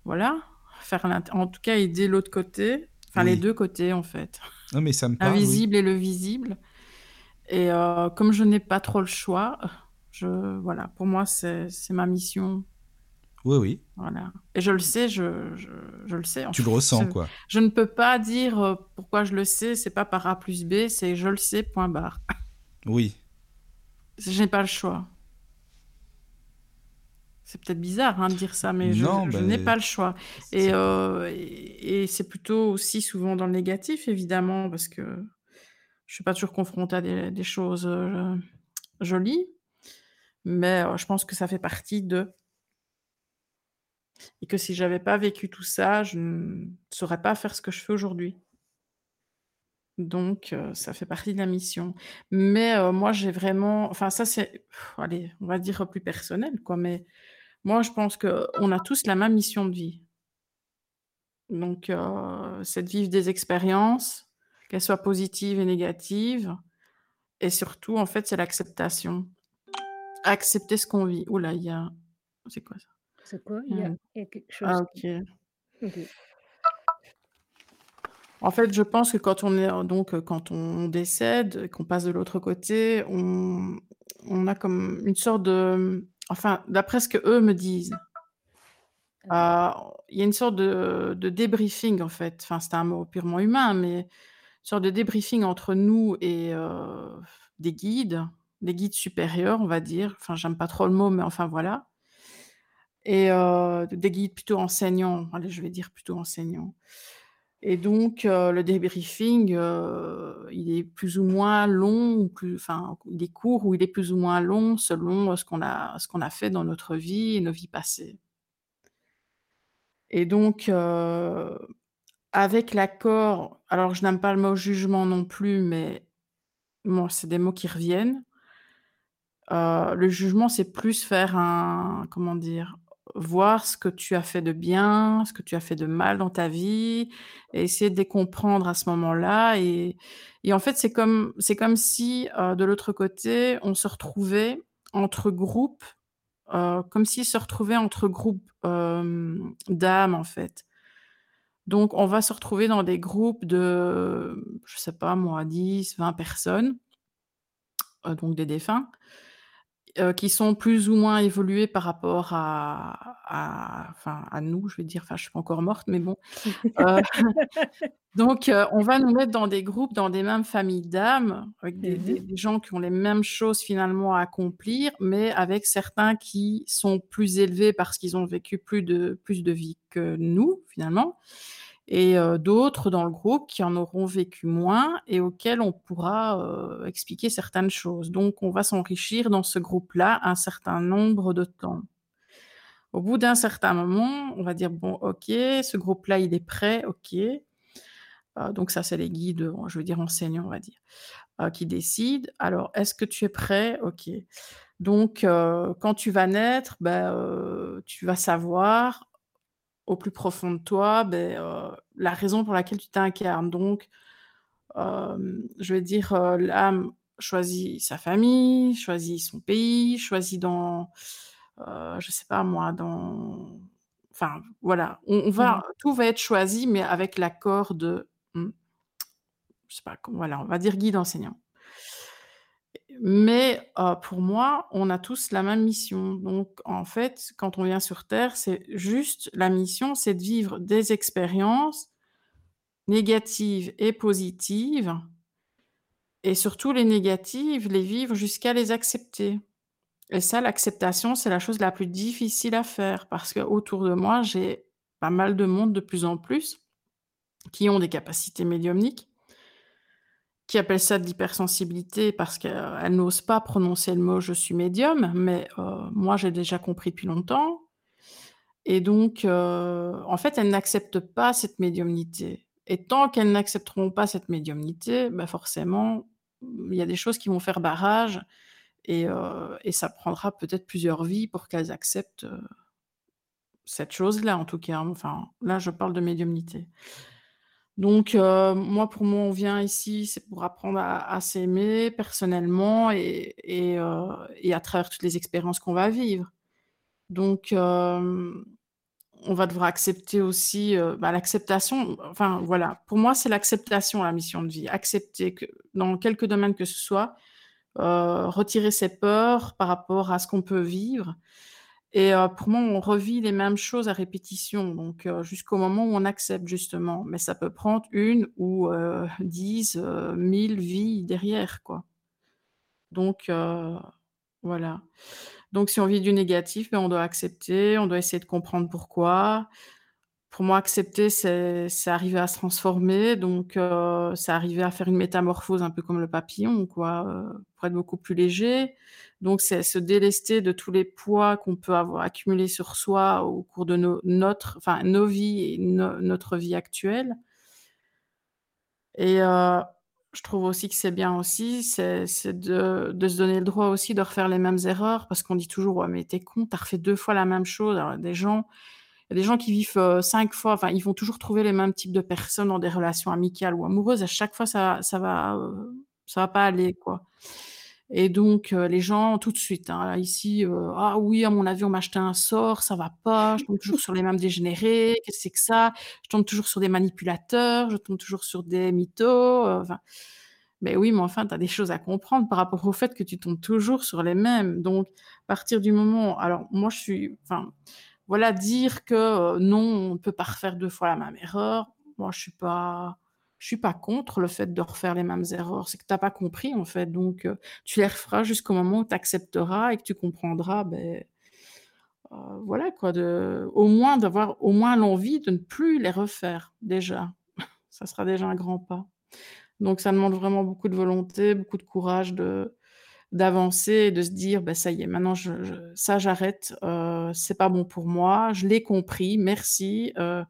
voilà, faire en tout cas aider l'autre côté, enfin les deux côtés en fait, Non, mais ça me parle, oui. l'invisible et le visible. Et euh, comme je n'ai pas trop le choix, je voilà, pour moi c'est ma mission. Oui, oui. Voilà. Et je le sais, je, je, je le sais. En Tu le ressens, quoi. je ne peux pas dire euh, pourquoi je le sais, c'est pas par A plus B, c'est je le sais, point barre. Oui. Je n'ai pas le choix. C'est peut-être bizarre hein, de dire ça, mais je, Non, je ben, n'ai pas le choix. Et, c'est- euh, et, et c'est plutôt aussi souvent dans le négatif, évidemment, parce que je suis pas toujours confrontée à des, des choses euh, jolies, mais euh, je pense que ça fait partie de... Et que si j'avais pas vécu tout ça, je ne saurais pas faire ce que je fais aujourd'hui. Donc, ça fait partie de la mission. Mais, moi, j'ai vraiment enfin ça c'est allez, on va dire plus personnel quoi, mais moi je pense qu'on a tous la même mission de vie. Donc, heu, c'est de vivre des expériences, qu'elles soient positives et négatives et surtout en fait, c'est l'acceptation. Accepter ce qu'on vit. Ouh là, il y a c'est quoi ça? C'est quoi? Il y a, Mmh. il y a quelque chose Ah. OK. En fait, je pense que quand on est euh, donc heu, quand on décède et qu'on passe de l'autre côté, on on a comme une sorte de enfin, d'après ce qu'eux me disent, heu, il y a une sorte de de débriefing en fait. Enfin, c'est un mot purement humain, mais une sorte de débriefing entre nous et heu, des guides, des guides supérieurs, on va dire. Enfin, j'aime pas trop le mot, mais enfin voilà et heu, des guides plutôt enseignants. Allez, je vais dire plutôt enseignants. Et donc, heu, le débriefing, heu, il est plus ou moins long enfin, il est court ou il est plus ou moins long selon, heu, ce qu'on a ce a fait dans notre vie et nos vies passées. Et donc, avec l'accord alors je n'aime pas le mot jugement non plus, mais bon, c'est des mots qui reviennent. Le jugement, c'est plus faire un comment dire? Voir ce que tu as fait de bien, ce que tu as fait de mal dans ta vie et essayer de les comprendre à ce moment-là et en fait, c'est comme c'est comme si, heu, de l'autre côté, on se retrouvait entre groupes, heu, comme s'ils se retrouvaient entre groupes, hem, d'âmes, en fait. Donc on va se retrouver dans des groupes de, je sais pas moi, 10-20 personnes, heu, donc des défunts heu, qui sont plus ou moins évolués par rapport à à enfin, à nous, je veux dire, enfin, je suis pas encore morte, mais bon, heu, donc heu, on va nous mettre dans des groupes, dans des mêmes familles d'âmes, avec des Mmh des mh. des gens qui ont les mêmes choses finalement à accomplir, mais avec certains qui sont plus élevés parce qu'ils ont vécu plus de plus de vie que nous, finalement et d'autres dans le groupe qui en auront vécu moins et auxquels on pourra, expliquer certaines choses. Donc on va s'enrichir dans ce groupe-là un certain nombre de temps. Au bout d'un certain moment, on va dire: «Bon, OK, ce groupe-là, il est prêt, OK». Donc ça, c'est les guides, je veux dire enseignants, on va dire, qui décident. «Alors, est-ce que tu es prêt? OK». Donc quand tu vas naître, heu, tu vas savoir au plus profond de toi, beh, heu, la raison pour laquelle tu t'incarnes. Donc je vais dire, heu, l'âme choisit sa famille, choisit son pays, choisit dans, heu, je sais pas moi, dans enfin voilà, on on Mmh va tout va être choisi, mais avec l'accord de, mmh, je sais pas comment voilà, on va dire guide enseignant. Mais heu, pour moi, on a tous la même mission. Donc en fait, quand on vient sur terre, c'est juste la mission, c'est de vivre des expériences négatives et positives et surtout les négatives, les vivre jusqu'à les accepter. Et ça, l'acceptation, c'est la chose la plus difficile à faire parce qu'autour de moi, j'ai pas mal de monde de plus en plus qui ont des capacités médiumniques, qui appellent ça de l'hypersensibilité parce qu'elles n'osent pas prononcer le mot «je suis médium», mais heu, moi, j'ai déjà compris depuis longtemps et donc heu, en fait, elles n'acceptent pas cette médiumnité et tant qu'elles n'accepteront pas cette médiumnité, bah, forcément, il y a des choses qui vont faire barrage et et ça prendra peut-être plusieurs vies pour qu'elles acceptent, cette chose-là, en tout cas, hein. Enfin, là, je parle de médiumnité. Donc heu, moi, pour moi, on vient ici, c'est pour apprendre à s'aimer personnellement et heu et à travers toutes les expériences qu'on va vivre. Donc hem, on va devoir accepter aussi, bah, l'acceptation, enfin, voilà, pour moi, c'est l'acceptation, la mission de vie. Accepter que dans quelque domaine que ce soit, retirer ses peurs par rapport à ce qu'on peut vivre et pour moi, on revit les mêmes choses à répétition, donc jusqu'au moment où on accepte justement, mais ça peut prendre une ou heu, 10, heu, 1000 vies derrière, quoi. Donc voilà. Donc si on vit du négatif, ben, on doit accepter, on doit essayer de comprendre pourquoi. Pour moi, accepter, c'est arriver à se transformer, donc c'est arriver à faire une métamorphose un peu comme le papillon, quoi, pour être beaucoup plus léger. Donc c'est se délester de tous les poids qu'on peut avoir accumulés sur soi au cours de nos notre enfin, nos vies et no notre vie actuelle et heu, je trouve aussi que c'est bien aussi, c'est de se donner le droit aussi de refaire les mêmes erreurs parce qu'on dit toujours: «Ouais, mais tu es con, tu as refait 2 fois la même chose». Des gens il y a des gens qui vivent, heu, 5 fois, enfin, ils vont toujours trouver les mêmes types de personnes dans des relations amicales ou amoureuses. À chaque fois, ça ça va, heu, ça va pas aller, quoi et donc heu, les gens tout de suite, hein, ici, heu: «Ah oui, à mon avis, on m'a jeté un sort, ça va pas, je tombe toujours sur les mêmes dégénérés, qu'est-ce que c'est que ça? Je tombe toujours sur des manipulateurs, je tombe toujours sur des mythos», enfin, mais oui, mais enfin, tu as des choses à comprendre par rapport au fait que tu tombes toujours sur les mêmes. Donc, à partir du moment alors moi, je suis enfin, voilà, dire que, non, on ne peut pas refaire 2 fois la même erreur, moi, je suis pas je suis pas contre le fait de refaire les mêmes erreurs. C'est que tu as pas compris, en fait, donc heu, tu les referas jusqu'au moment où tu accepteras et que tu comprendras, beh, heu, voilà, quoi, de au moins d'avoir au moins l'envie de ne plus les refaire, déjà. Ça sera déjà un grand pas. Donc ça demande vraiment beaucoup de volonté, beaucoup de courage de d'avancer et de se dire: «Bah, ça y est, maintenant ça j'arrête, heu, c'est pas bon pour moi, je l'ai compris, merci», heu,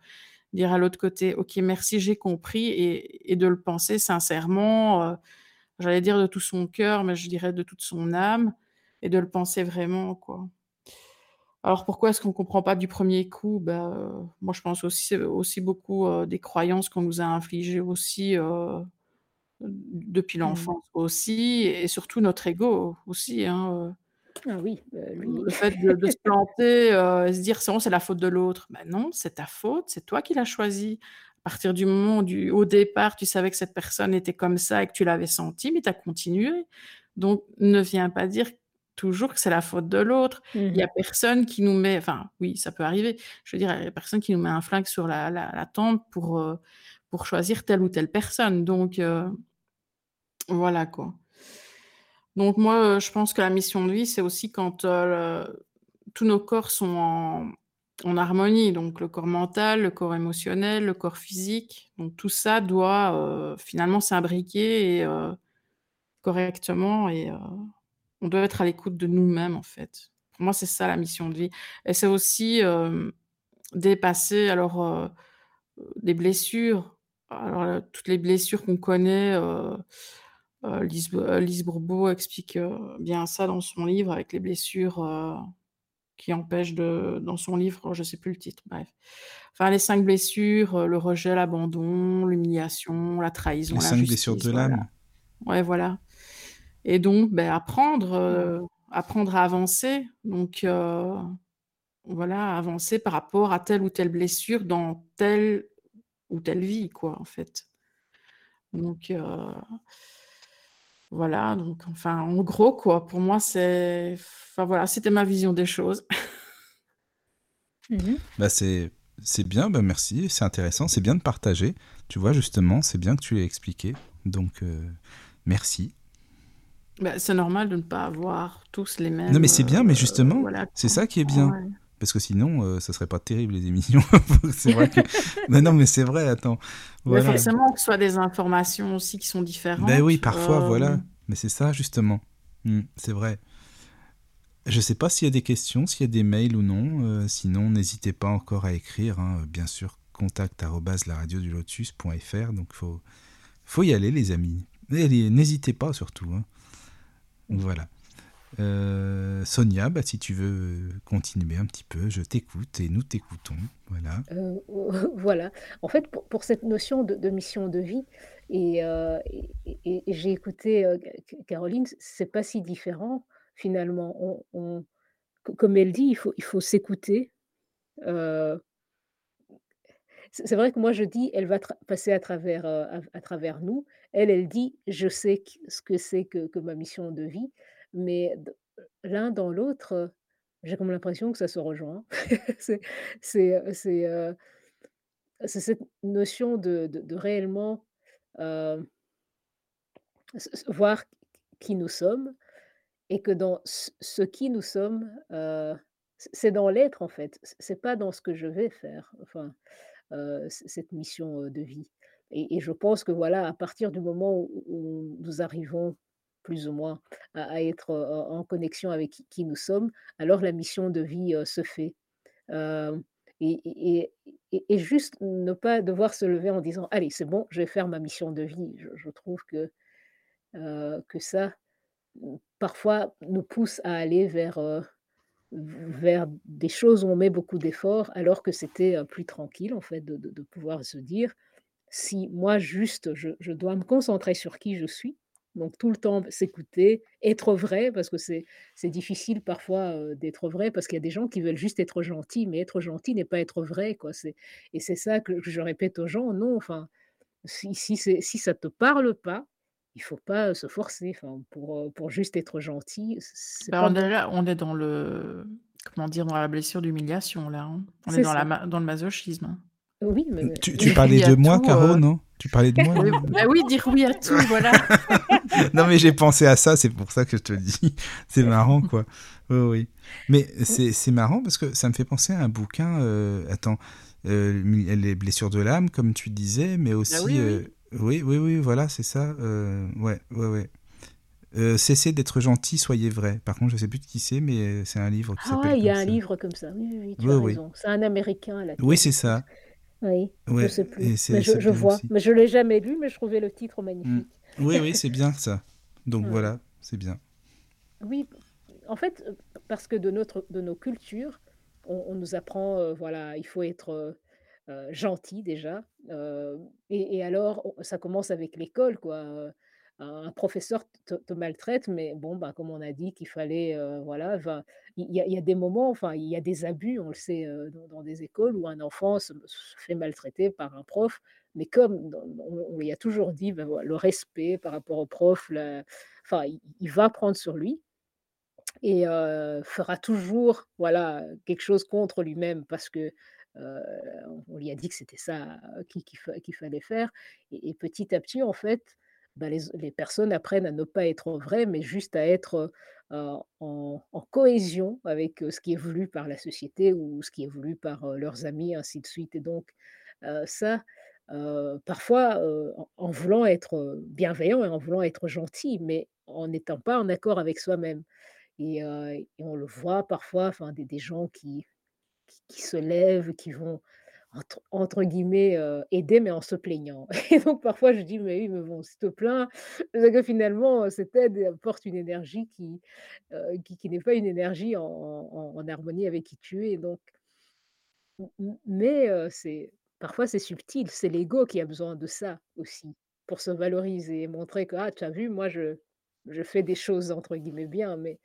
dire à l'autre côté: «OK, merci, j'ai compris» et et de le penser sincèrement, heu, j'allais dire de tout son cœur, mais je dirais de toute son âme et de le penser vraiment, quoi. Alors pourquoi est-ce qu'on comprend pas du premier coup? Bah, heu, moi je pense aussi aussi beaucoup, heu, des croyances qu'on nous a infligées aussi, heu depuis Mmh. l'enfance aussi et surtout notre ego aussi, hein, Ah oui, lui le fait de de se planter, et se dire: «C'est bon, c'est la faute de l'autre». Bah non, c'est ta faute, c'est toi qui l'as choisi. À partir du moment où du au départ, tu savais que cette personne était comme ça et que tu l'avais senti, mais tu as continué. Donc ne viens pas dire toujours que c'est la faute de l'autre. Il y Mmh a personne qui nous met enfin, oui, ça peut arriver. Je veux dire, il y a personne qui nous met un flingue sur la la la tempe pour, heu, pour choisir telle ou telle personne. Donc, heu, voilà, quoi. Donc moi, heu, je pense que la mission de vie, c'est aussi quand, le tous nos corps sont en harmonie, donc le corps mental, le corps émotionnel, le corps physique. Donc tout ça doit, heu, finalement s'imbriquer correctement et on doit être à l'écoute de nous-mêmes, en fait. Pour moi, c'est ça la mission de vie et c'est aussi, dépasser alors, des blessures. Alors, toutes les blessures qu'on connaît, Lise heu, Lise Bourbeau explique, heu, bien ça dans son livre avec les blessures, qui empêchent de dans son livre, je sais plus le titre, bref. Enfin, les 5 blessures, le rejet, l'abandon, l'humiliation, la trahison, Les 5 blessures de voilà. l'âme. Ouais, voilà et donc, beh, apprendre, apprendre à avancer. Donc, voilà, avancer par rapport à telle ou telle blessure dans telle ou telle vie, quoi, en fait. Donc, voilà, donc enfin, en gros, quoi, pour moi, c'est enfin, voilà, c'était ma vision des choses. Mmh mh. Bah, c'est c'est bien, bah, merci, c'est intéressant, c'est bien de partager. Tu vois, justement, c'est bien que tu l'aies expliqué. Donc, heu, merci. Bah, c'est normal de ne pas avoir tous les mêmes, Non, mais c'est bien, mais heu, justement, voilà, c'est ça qui est bien. Ouais. Parce que sinon, heu, ça serait pas terrible les émissions. C'est vrai que mais non, mais c'est vrai, attends, Mais voilà. forcément que ce soit des informations aussi qui sont différentes, oui, parfois, voilà, hem mais c'est ça, justement. Mmh, c'est vrai. Je sais pas s'il y a des questions, s'il y a des mails ou non, heu, sinon n'hésitez pas encore à écrire, hein, bien sûr, contact@laradiodulotus.fr donc faut faut y aller les amis. N'hésitez pas surtout, hein. Voilà. Heu, Sonia, bah, si tu veux continuer un petit peu, je t'écoute et nous t'écoutons, voilà. Heu, voilà. En fait, pour cette notion de mission de vie et et j'ai écouté, Caroline, c'est pas si différent finalement. Comme elle dit, il faut s'écouter, c'est vrai que moi je dis: «Elle va passer à travers, nous». Elle, elle dit: «Je sais ce que c'est que ma mission de vie», mais l'un dans l'autre, j'ai comme l'impression que ça se rejoint. C'est cette notion de réellement, voir qui nous sommes et que dans ce qui nous sommes, c'est dans l'être en fait. C'est pas dans ce que je vais faire, enfin, cette mission, de vie et je pense que voilà, à partir du moment où nous arrivons plus ou moins à être, heu, en connexion avec qui nous sommes, alors la mission de vie, heu, se fait. Hem et et juste ne pas devoir se lever en disant: «Allez, c'est bon, je vais faire ma mission de vie». Je trouve que, que ça, mmh, parfois nous pousse à aller vers, vers des choses où on met beaucoup d'efforts alors que c'était, plus tranquille en fait de de de pouvoir se dire: «Si moi juste je je dois me concentrer sur qui je suis», donc tout le temps s'écouter, être vrai parce que c'est difficile parfois, d'être vrai parce qu'il y a des gens qui veulent juste être gentils, mais être gentil n'est pas être vrai quoi, c'est et c'est ça que je répète aux gens, non, enfin, si si si ça te parle pas, il faut pas, se forcer, enfin pour, pour juste être gentil, Bah, pas on est là, on est dans le comment dire? Dans la blessure d'humiliation là, hein. On est dans la ça. dans le masochisme, hein. Oui, mais mais tu parlais de moi, tout, Caro, non? Tu parlais de moi, bah, oui, dire oui à tout, voilà. Non, mais j'ai pensé à ça, c'est pour ça que je te le dis. C'est marrant, quoi. Oui, oui. Mais c'est c'est marrant parce que ça me fait penser à un bouquin, heu, attends, mi Les blessures de l'âme, comme tu disais, mais Bah, aussi, oui, heu oui. oui, oui, oui, voilà, c'est ça, ouais, ouais, ouais. Cessez d'être gentil, soyez vrai. Par contre, je sais plus de qui c'est, mais c'est un livre qui Ah s'appelle ouais, il y a un ça. livre comme ça. Oui, oui, oui, tu Oui, as oui. raison. C'est un Américain là Oui, c'est ça. Oui, je Ouais sais plus, mais je je vois, aussi. mais je l'ai jamais lu, mais je trouvais le titre Mmh. magnifique. Oui, oui, c'est bien ça. Donc Ouais. voilà, c'est bien. Oui, en fait, parce que de notre de nos cultures, on on nous apprend, heu, voilà, il faut être, heu heu, gentil déjà, et et alors ça commence avec l'école quoi, un professeur te te maltraite, mais bon, bah, comme on a dit qu'il fallait, voilà, enfin, il y a des moments, enfin, il y a des abus, on le sait, heu, dans des écoles où un enfant se fait maltraiter par un prof, mais comme on on lui a toujours dit, voi le respect par rapport au prof, enfin, il va prendre sur lui et heu, fera toujours, voilà, quelque chose contre lui-même parce que, heu, on lui a dit que c'était ça, qu'il qu'il fallait faire et petit à petit, en fait, bah, les personnes apprennent à ne pas être vraies, mais juste à être, en cohésion avec, ce qui est voulu par la société ou ce qui est voulu par, leurs amis, ainsi de suite et donc ça, parfois, en voulant être, bienveillant et en voulant être gentil, mais en n'étant pas en accord avec soi-même. Et on le voit parfois, des gens qui qui se lèvent, qui vont entre guillemets, heu, «aider» mais en se plaignant. Et donc parfois je dis: «Mais oui, mais bon, si te plains, c'est que finalement, heu, cette aide apporte une énergie qui, heu, qui qui n'est pas une énergie en harmonie avec qui tu es». Donc mais c'est parfois c'est subtil, c'est l'ego qui a besoin de ça aussi, pour se valoriser et montrer que: «Ah, tu as vu, moi je je fais des choses entre guillemets «bien», mais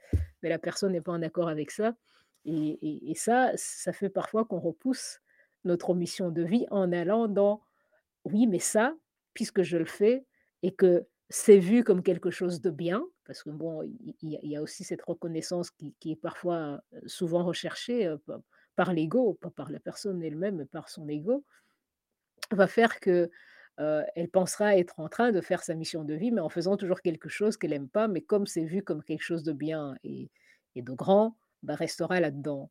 mais la personne n'est pas en accord avec ça» et ça, ça fait parfois qu'on repousse notre mission de vie en allant dans: «Oui, mais ça, puisque je le fais et que c'est vu comme quelque chose de bien», parce que bon, il y a aussi cette reconnaissance qui est parfois, heu, souvent recherchée, pa par l'ego, pas par la personne elle-même, mais par son ego, va faire que, heu, elle pensera être en train de faire sa mission de vie, mais en faisant toujours quelque chose qu'elle aime pas, mais comme c'est vu comme quelque chose de bien et et de grand, bah, restera là-dedans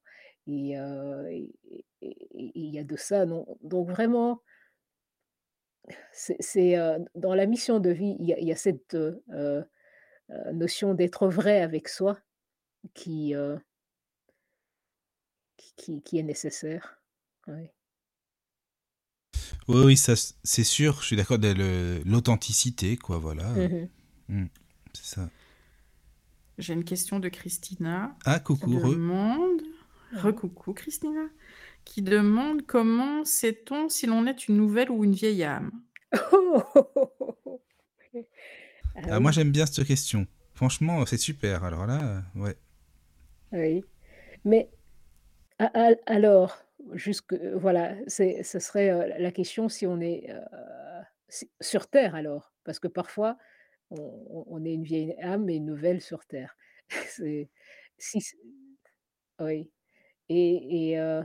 et il y a de ça, non donc vraiment c'est dans la mission de vie, il y a il y a cette, notion d'être vrai avec soi qui, qui est nécessaire. Oui. Oui, oui, ça c c'est sûr, je suis d'accord l'authenticité quoi, voilà, Mmh mh. mmh, c'est ça. J'ai une question de Christina Ah coucou, re. demande. Recoucou Christina, qui demande: «Comment sait-on si l'on est une nouvelle ou une vieille âme?» Ah Ah moi j'aime bien cette question. Franchement, c'est super, alors là, heu, ouais. Oui, mais alors, jusque voilà, c'est ce serait, heu, la question si on est, si sur terre alors, parce que parfois on est une vieille âme et une nouvelle sur terre. C'est si oui et heu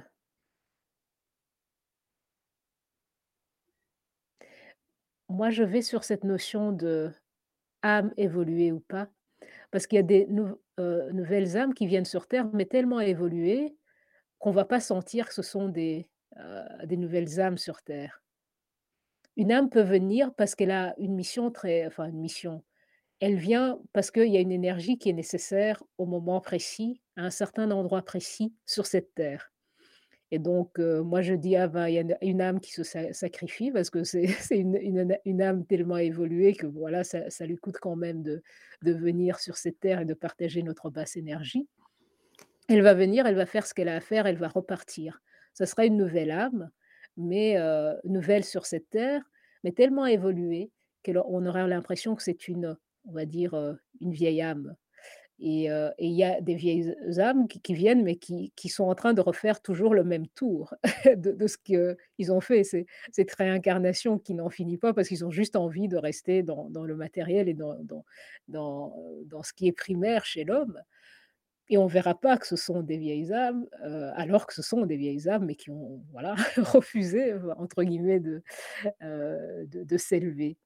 moi je vais sur cette notion de âme évoluée ou pas, parce qu'il y a des heu, nouvelles âmes qui viennent sur terre, mais tellement évoluées qu'on va pas sentir que ce sont des, heu, des nouvelles âmes sur terre. Une âme peut venir parce qu'elle a une mission très enfin une mission. Elle vient parce qu'il y a une énergie qui est nécessaire au moment précis, à un certain endroit précis sur cette terre et donc heu, moi je dis: «Ah ben, il y a une âme qui se sa sacrifie» parce que c'est une âme tellement évoluée que voilà, ça lui coûte quand même de venir sur cette terre et de partager notre basse énergie. Elle va venir, elle va faire ce qu'elle a à faire, elle va repartir. Ça sera une nouvelle âme, mais heu, nouvelle sur cette terre, mais tellement évoluée qu'elle on aura l'impression que c'est une, on va dire, une vieille âme. Et il y a des vieilles âmes qui viennent, mais qui sont en train de refaire toujours le même tour de ce qu'ils ont fait. C'est cette réincarnation qui n'en finit pas parce qu'ils ont juste envie de rester dans le matériel et dans ce qui est primaire chez l'homme. Et on verra pas que ce sont des vieilles âmes, alors que ce sont des vieilles âmes, mais qui ont voilà «refusé» entre guillemets de s'élever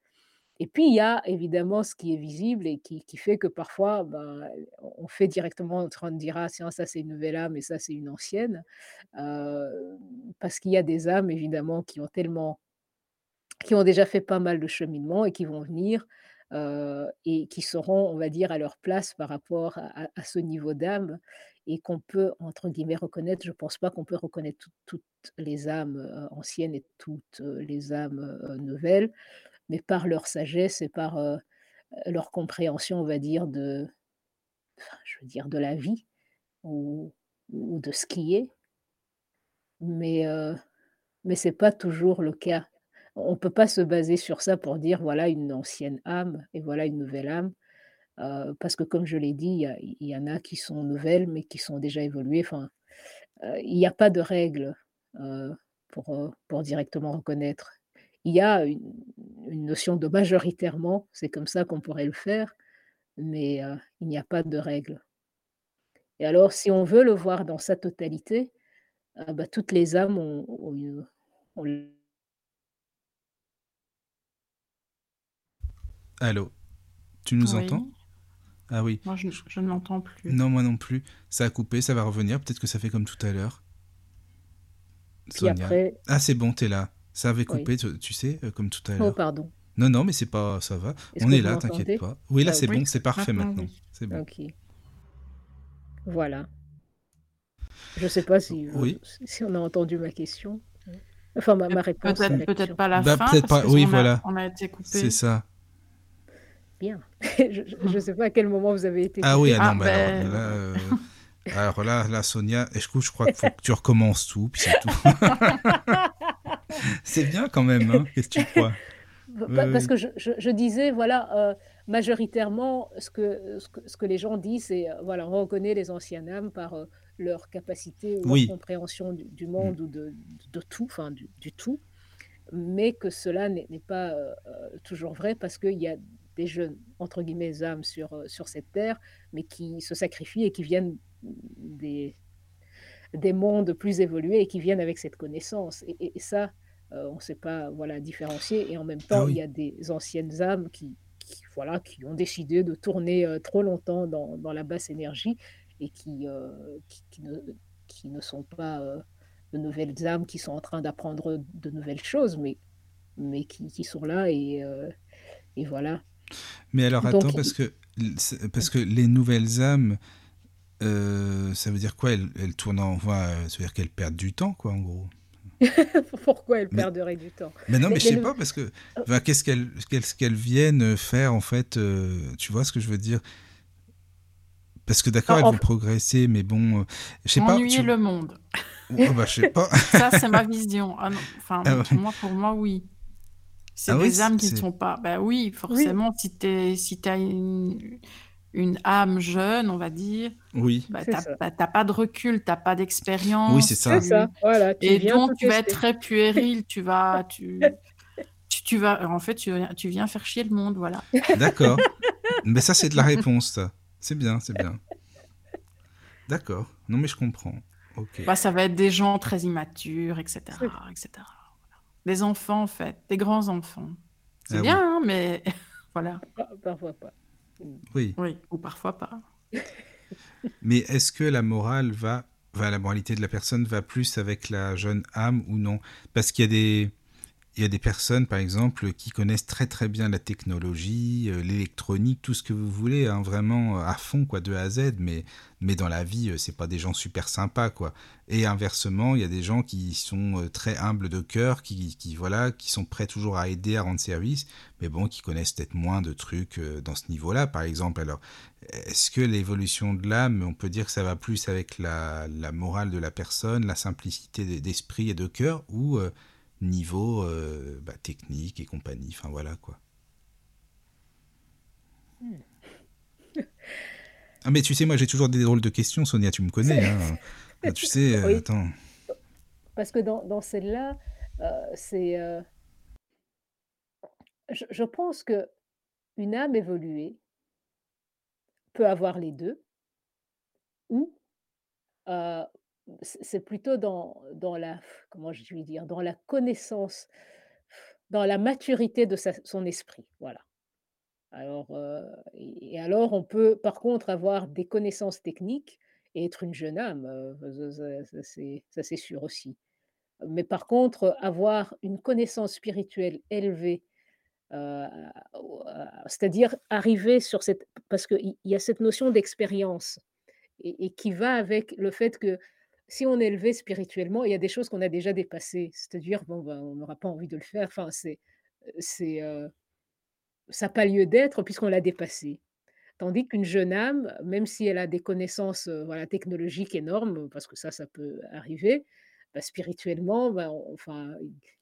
et puis il y a évidemment ce qui est visible et qui fait que parfois, ben, on fait directement en train de dire: «Ah ça c'est une nouvelle âme et ça c'est une ancienne», heu, parce qu'il y a des âmes évidemment qui ont tellement qui ont déjà fait pas mal de cheminement et qui vont venir, heu et qui seront, on va dire, à leur place par rapport à ce niveau d'âme et qu'on peut, entre guillemets, «reconnaître». Je pense pas qu'on peut reconnaître toutes les âmes, heu, anciennes et toutes, les âmes, nouvelles, mais par leur sagesse et par, leur compréhension, on va dire, de je veux dire, de la vie ou ou de ce qui est. Mais mais c'est pas toujours le cas. On peut pas se baser sur ça pour dire: «Voilà une ancienne âme et voilà une nouvelle âme», parce que comme je l'ai dit, il y en a qui sont nouvelles, mais qui sont déjà évoluées. Enfin, il y a pas de règle, pour, pour directement reconnaître. Il y a une une notion de majoritairement, c'est comme ça qu'on pourrait le faire, mais heu, il n'y a pas de règle. Et alors, si on veut le voir dans sa totalité, ah bah, toutes les âmes ont ont Allô? Tu nous entends? Ah oui. Moi, je je ne m'entends plus. Non, moi non plus. Ça a coupé, ça va revenir. Peut-être que ça fait comme tout à l'heure. Sonia. après Ah, c'est bon, t'es là. Ça avait Oui. coupé, tu tu sais, euh, comme tout à oh l'heure. pardon. Non, non, mais c'est pas, ça va. Est-ce On est là, t'inquiète pas. Oui, là, Ah c'est oui. bon, c'est parfait Maintenant, maintenant. oui. C'est bon. OK. Voilà. Je sais pas si, Oui. si si on a entendu ma question. Enfin ma ma réponse à Peut-être la peut-être question. pas la Bah, fin peut-être parce pas. Oui, on a voilà. on a été coupé. C'est ça. Bien. Je je sais pas à quel moment vous avez été Ah oui, ah Ah non, mais alors ben là, euh, alors là, là, Sonia, et je crois qu'il faut que tu recommences tout, puis c'est tout. C'est bien quand même, hein? Qu'est-ce que tu crois? Parce que je je je disais, voilà, heu, majoritairement, ce que ce que ce que les gens disent, c'est, heu, voilà, on reconnaît les anciennes âmes par, heu, leur capacité ou leur compréhension du du Mmh. monde ou de de tout, enfin du du tout, mais que cela n'est pas, toujours vrai parce qu'il y a des jeunes, entre guillemets, «âmes» sur, sur cette terre, mais qui se sacrifient et qui viennent des des mondes plus évolués et qui viennent avec cette connaissance. Et et et ça, heu, on ne sait pas, voilà, différencier. Et en même Ah temps, il y a des anciennes âmes qui qui, voilà, qui ont décidé de tourner, heu, trop longtemps dans dans la basse énergie et qui, heu, qui qui ne qui ne sont pas, de nouvelles âmes qui sont en train d'apprendre de nouvelles choses, mais mais qui qui sont là et et voilà. Mais alors attends, Donc parce que parce que les nouvelles âmes, heu, ça veut dire quoi? Elles elles tournent en voie, heu, ça veut dire qu'elles perdent du temps, quoi, en gros? Pourquoi elles Mais perderaient du temps? mais non, Les mais je sais pas parce que enfin, qu'est-ce qu'elles qu'est-ce qu'elles viennent, faire en fait, heu, tu vois ce que je veux dire? Parce que d'accord, en elles vont progresser, mais bon, je sais pas, Ennuyer tu le monde. oh bah, je sais pas. Ça, c'est ma vision. Ah non, enfin, Ah ouais. moi, pour moi, oui. C'est Ah oui, des âmes qui ne sont pas bah oui, Oui. forcément, si tu si tu as une une âme jeune, on va dire, Oui. bah, tu C'est as ça. bah, tu as pas de recul, tu as pas Oui, c'est d'expérience, ça. ça, voilà, tu et donc tu vas être très puéril, tu vas tu tu tu vas en fait, tu viens tu viens faire chier le monde, voilà. D'accord. Mais ça, c'est de la réponse, ça. C'est bien, c'est bien. D'accord. Non, mais je comprends. OK. Bah, ça va être des gens très immatures et cetera C'est et cetera, voilà. Des enfants, en fait, des grands enfants. C'est Ah bien, oui. hein, mais voilà. Pa parfois pas. Oui. Oui, ou parfois pas. Mais est-ce que la morale va va la moralité de la personne va plus avec la jeune âme ou non? Parce qu'il y a des il y a des personnes, par exemple, qui connaissent très, très bien la technologie, heu, l'électronique, tout ce que vous voulez, hein, vraiment, à fond, quoi, de A à Z, mais mais dans la vie, heu, c'est pas des gens super sympas, quoi. Et inversement, il y a des gens qui sont, très humbles de cœur, qui qui voilà, qui sont prêts toujours à aider, à rendre service, mais bon, qui connaissent peut-être moins de trucs, dans ce niveau-là, par exemple. Alors, est-ce que l'évolution de l'âme, on peut dire que ça va plus avec la la morale de la personne, la simplicité d'e d'esprit et de cœur ou, niveau, heu, bah, technique et compagnie, enfin voilà, quoi? Mmh. Ah mais tu sais, moi, j'ai toujours des drôles de questions, Sonia, tu me connais, hein? Bah, tu sais, Oui. attends. Parce que dans dans celle-là, heu, c'est, je je pense qu'une âme évoluée peut avoir les 2 ou, c'est plutôt dans dans la comment je vais dire? Dans la connaissance, dans la maturité de son esprit, voilà. Alors, heu et alors on peut, par contre, avoir des connaissances techniques et être une jeune âme, heu, ça c'est sûr aussi. Mais par contre, avoir une connaissance spirituelle élevée, à c'est-à-dire arriver sur cette parce qu'il il y a cette notion d'expérience et qui va avec le fait que si on est élevé spirituellement, il y a des choses qu'on a déjà dépassées. C'est-à-dire, bon, ben, on n'aura pas envie de le faire, enfin, c'est, heu, c'est, heu, ça a pas lieu d'être puisqu'on l'a dépassé. Tandis qu'une jeune âme, même si elle a des connaissances, heu, voilà, technologiques énormes, parce que ça, ça peut arriver, bah, spirituellement, ben, enfin,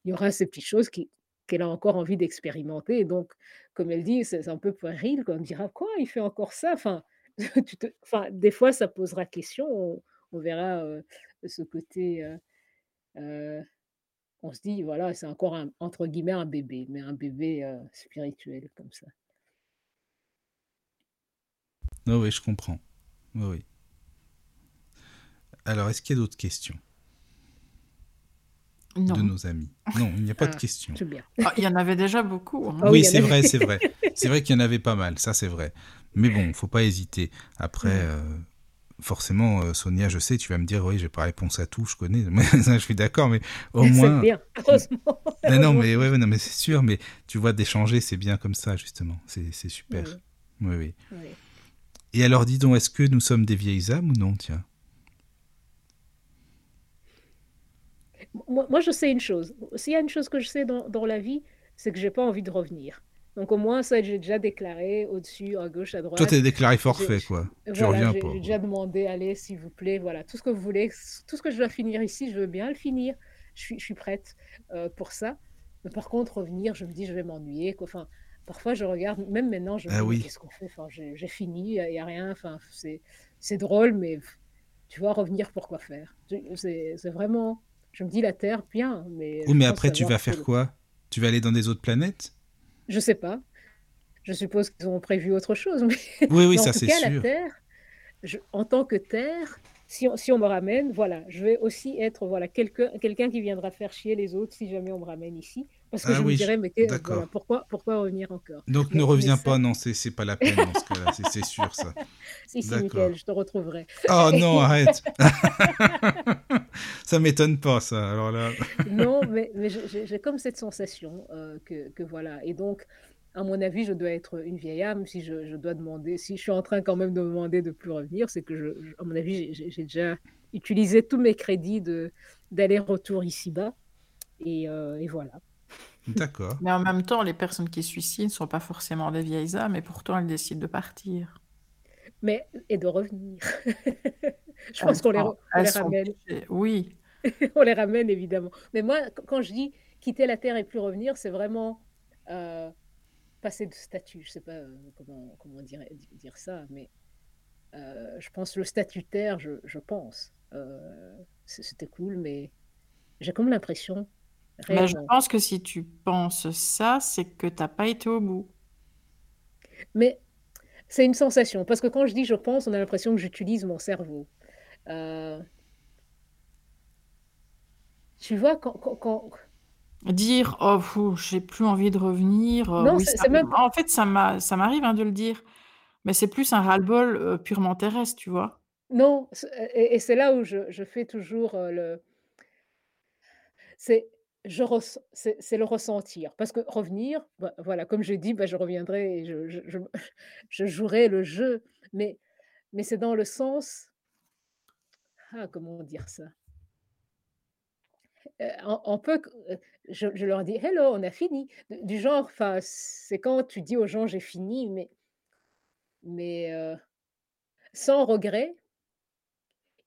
il y aura ces petites choses qui qu'elle a encore envie d'expérimenter donc, comme elle dit, c'est un peu puéril, quoi. On dira: «Quoi? Il fait encore ça?» enfin, tu te enfin, des fois, ça posera question, on on verra, heu, ce côté, heu heu, on se dit, voilà, c'est encore un entre guillemets «un bébé», mais un bébé, spirituel comme ça. Oui, oui, je comprends. Oui, oui. Alors, est-ce qu'il y a d'autres questions? Non. de nos amis Non, il n'y a pas de Ah, questions. C'est bien. Ah, il y en avait déjà beaucoup. hein. Ah oui, c'est avait. vrai, c'est vrai. C'est vrai qu'il y en avait pas mal, ça c'est vrai. Mais bon, faut pas hésiter. Après, euh, forcément, euh, Sonia, je sais, tu vas me dire, oui, j'ai pas réponse à tout, je connais. Je suis d'accord, mais au C'est moins. bien, heureusement. Non, non, Heureusement. mais ouais, non, mais c'est sûr. Mais tu vois, d'échanger, c'est bien comme ça, justement. C'est c'est super. Oui, Oui, oui. oui. Et alors, dis donc, est-ce que nous sommes des vieilles âmes ou non, tiens? Moi, moi, je sais une chose. S'il y a une chose que je sais dans, dans la vie, c'est que j'ai pas envie de revenir. Donc au moins, ça, j'ai déjà déclaré au-dessus, à gauche, à droite. Toi, t'es déclaré forfait, quoi. Tu Voilà, reviens pas. j'ai déjà demandé, allez, s'il vous plaît, voilà, tout ce que vous voulez, tout ce que je dois finir ici, je veux bien le finir. Je suis, je suis prête euh, pour ça. Mais par contre, revenir, je me dis, je vais m'ennuyer. quoi. Enfin, parfois, je regarde, même maintenant, je me Ah dis, oui. qu'est-ce qu'on fait? Enfin, j'ai fini, il n'y a rien. Enfin, c'est drôle, mais tu vois, revenir, pourquoi faire? Tu- C'est vraiment, je me dis, la Terre, bien, mais Oui, mais après, tu vas faire quoi? Tu vas aller dans des autres planètes? Je sais pas. Je suppose qu'ils ont prévu autre chose, mais Oui, oui, en ça c'est cas, la sûr. Terre, je- en tant que Terre, si on, si on me ramène, voilà, je vais aussi être voilà, quelqu'un quelqu'un qui viendra faire chier les autres si jamais on me ramène ici. Parce que Ah je oui, me dirais, mais voilà, pourquoi, pourquoi revenir encore? Donc Mais- ne reviens ça- pas, non, c'est c'est pas la peine dans ce cas-là, c'est- c'est sûr ça. Si, si, D'accord. Mickaël, je te retrouverai. Oh non, arrête Ça m'étonne pas ça, alors là. Non, mais, mais j'ai- comme cette sensation euh, que, que voilà. Et donc, à mon avis, je dois être une vieille âme. Si je, je dois demander, si je suis en train quand même de me demander de plus revenir, c'est que, je, je- à mon avis, j'ai- déjà utilisé tous mes crédits de- d'aller-retour ici-bas. Et, euh, et voilà. D'accord. Mais en même temps, les personnes qui se suicident ne sont pas forcément des vieilles âmes, et pourtant elles décident de partir. Mais, et de revenir. je Elles pense qu'on les, on ramène. Oui, on les ramène évidemment. Mais moi, qu- quand je dis quitter la terre et plus revenir, c'est vraiment euh, passer de statut. Je sais pas euh, comment, comment dire, dire ça, mais euh, je pense le statutaire, je, je pense. Euh, C'était cool, mais j'ai comme l'impression, mais je pense que si tu penses ça, c'est que tu n'as pas été au bout. Mais c'est une sensation, parce que quand je dis je pense, on a l'impression que j'utilise mon cerveau. Euh, tu vois, quand, quand, quand- Dire, oh, pfou, j'ai plus envie de revenir. euh, Non, oui, c'est ça- c'est même En fait, ça m'a, ça m'arrive hein, de le dire, mais c'est plus un ras-le-bol euh, purement terrestre, tu vois. Non, et, et c'est là où je, je fais toujours le. C'est c'est le ressentir. Parce que revenir, bah, voilà, comme j'ai dit, bah, je reviendrai et je, jouerai le jeu. Mais, mais c'est dans le sens. Ah, comment dire ça? Euh, on, peut. euh, Je, leur dis, hello, on a fini. Du genre, c'est quand tu dis aux gens, j'ai fini, mais, mais euh, sans regret.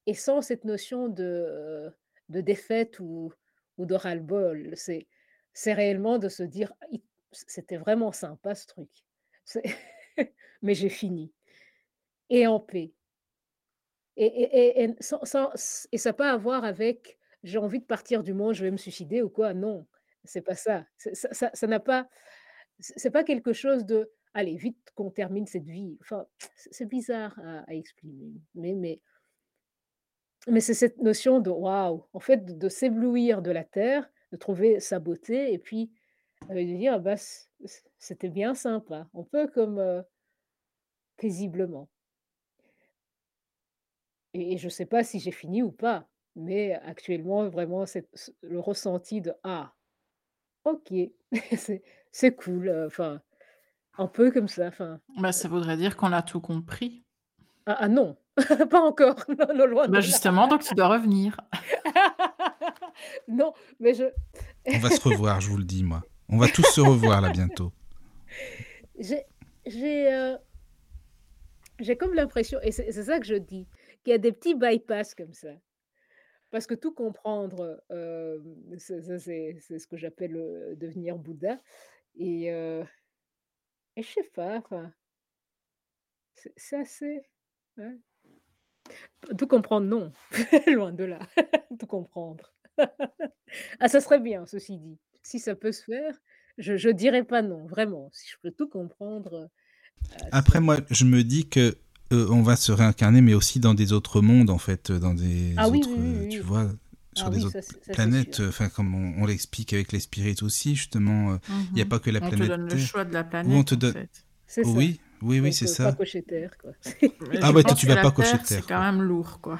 Et sans cette notion de, de défaite ou ou de ras-le-bol, c'est c'est réellement de se dire: «Ah c'était vraiment sympa ce truc. Mais j'ai fini et en paix» et et et sans ça a pas à voir avec: «J'ai envie de partir du monde, je vais me suicider» ou quoi, non, c'est pas ça. Ça ça n'a pas c'est pas quelque chose de: «Allez vite qu'on termine cette vie». Enfin, c'est c'est bizarre à à exprimer, mais mais Mais c'est cette notion de waouh, en fait, de de s'éblouir de la terre, de trouver sa beauté et puis, de dire: «Ah bah, c'était bien sympa». On peut comme, paisiblement et et je sais pas si j'ai fini ou pas, mais actuellement, vraiment, c'est ce le ressenti de: «Ah, OK, c'est c'est cool», enfin, un peu comme ça, enfin, Bah, ça voudrait dire qu'on a tout compris. ah ah non, pas encore, non, non, loin de Bah, là. justement, donc tu dois revenir. Non, mais je On va se revoir, je vous le dis, moi. On va tous se revoir là bientôt. J'ai j'ai, heu, j'ai comme l'impression et c'est c'est ça que je dis, qu'il y a des petits bypass comme ça. Parce que tout comprendre, ça c'est c'est ce que j'appelle, heu, devenir Bouddha et heu et je sais pas, enfin, c'est assez ouais. Tout comprendre, non, loin de là, tout comprendre. Ah, ça serait bien, ceci dit. Si ça peut se faire, je je dirais pas non, vraiment. Si je peux tout comprendre, heu, Après, moi, je me dis que euh, on va se réincarner, mais aussi dans des autres mondes, en fait, dans des Ah oui, autres, oui, oui, euh, oui, tu vois, sur Ah des oui, autres ça, ça, planètes. Enfin, comme on, on l'explique avec les spirites aussi, justement, euh, il n'y a Mhm. pas que la On te planète donne le Terre. choix de la planète, on te en donne. fait. C'est ça. Oui, oui, oui, c'est ça. Pas cocher terre, quoi. Ah ouais, toi, tu vas pas cocher Terre, Terre, c'est quand même lourd, quoi.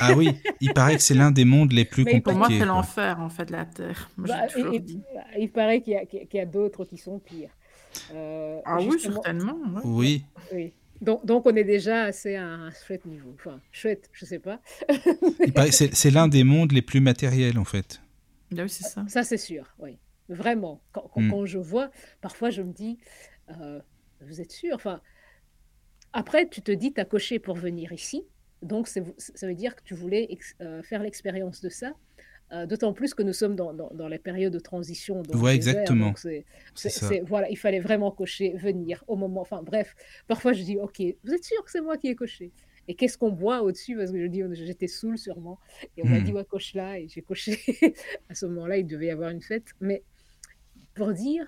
Ah oui, il paraît que c'est l'un des mondes les plus Mais il Pour moi, compliqués. c'est l'enfer, en fait, la Terre. Moi, Bah, il, dit. il- il paraît qu'il y a, d'autres qui sont pires. Euh, Ah oui, certainement. Oui, oui. Donc, donc on est déjà assez à un chouette niveau. Enfin, chouette, je sais pas. il paraît que c'est c'est l'un des mondes les plus matériels, en fait. Ah oui, c'est ça. Ça, c'est sûr, oui. Vraiment. Quand, quand- Mm. quand je vois, parfois, je me dis, euh, vous êtes sûr? Enfin, après, tu te dis, tu as coché pour venir ici. Donc, ça veut dire que tu voulais euh, faire l'expérience de ça. Euh, D'autant plus que nous sommes dans, dans, dans la période de transition. le Ouais, exactement. donc c'est- voilà, il fallait vraiment cocher, venir au moment. Enfin, bref, parfois je dis, OK, vous êtes sûr que c'est moi qui ai coché? Et qu'est-ce qu'on boit au-dessus? Parce que je dis, j'étais saoul sûrement. Et on m'a Hmm. dit, ouais, coche là. Et j'ai coché. à ce moment-là, il devait y avoir une fête. Mais pour dire,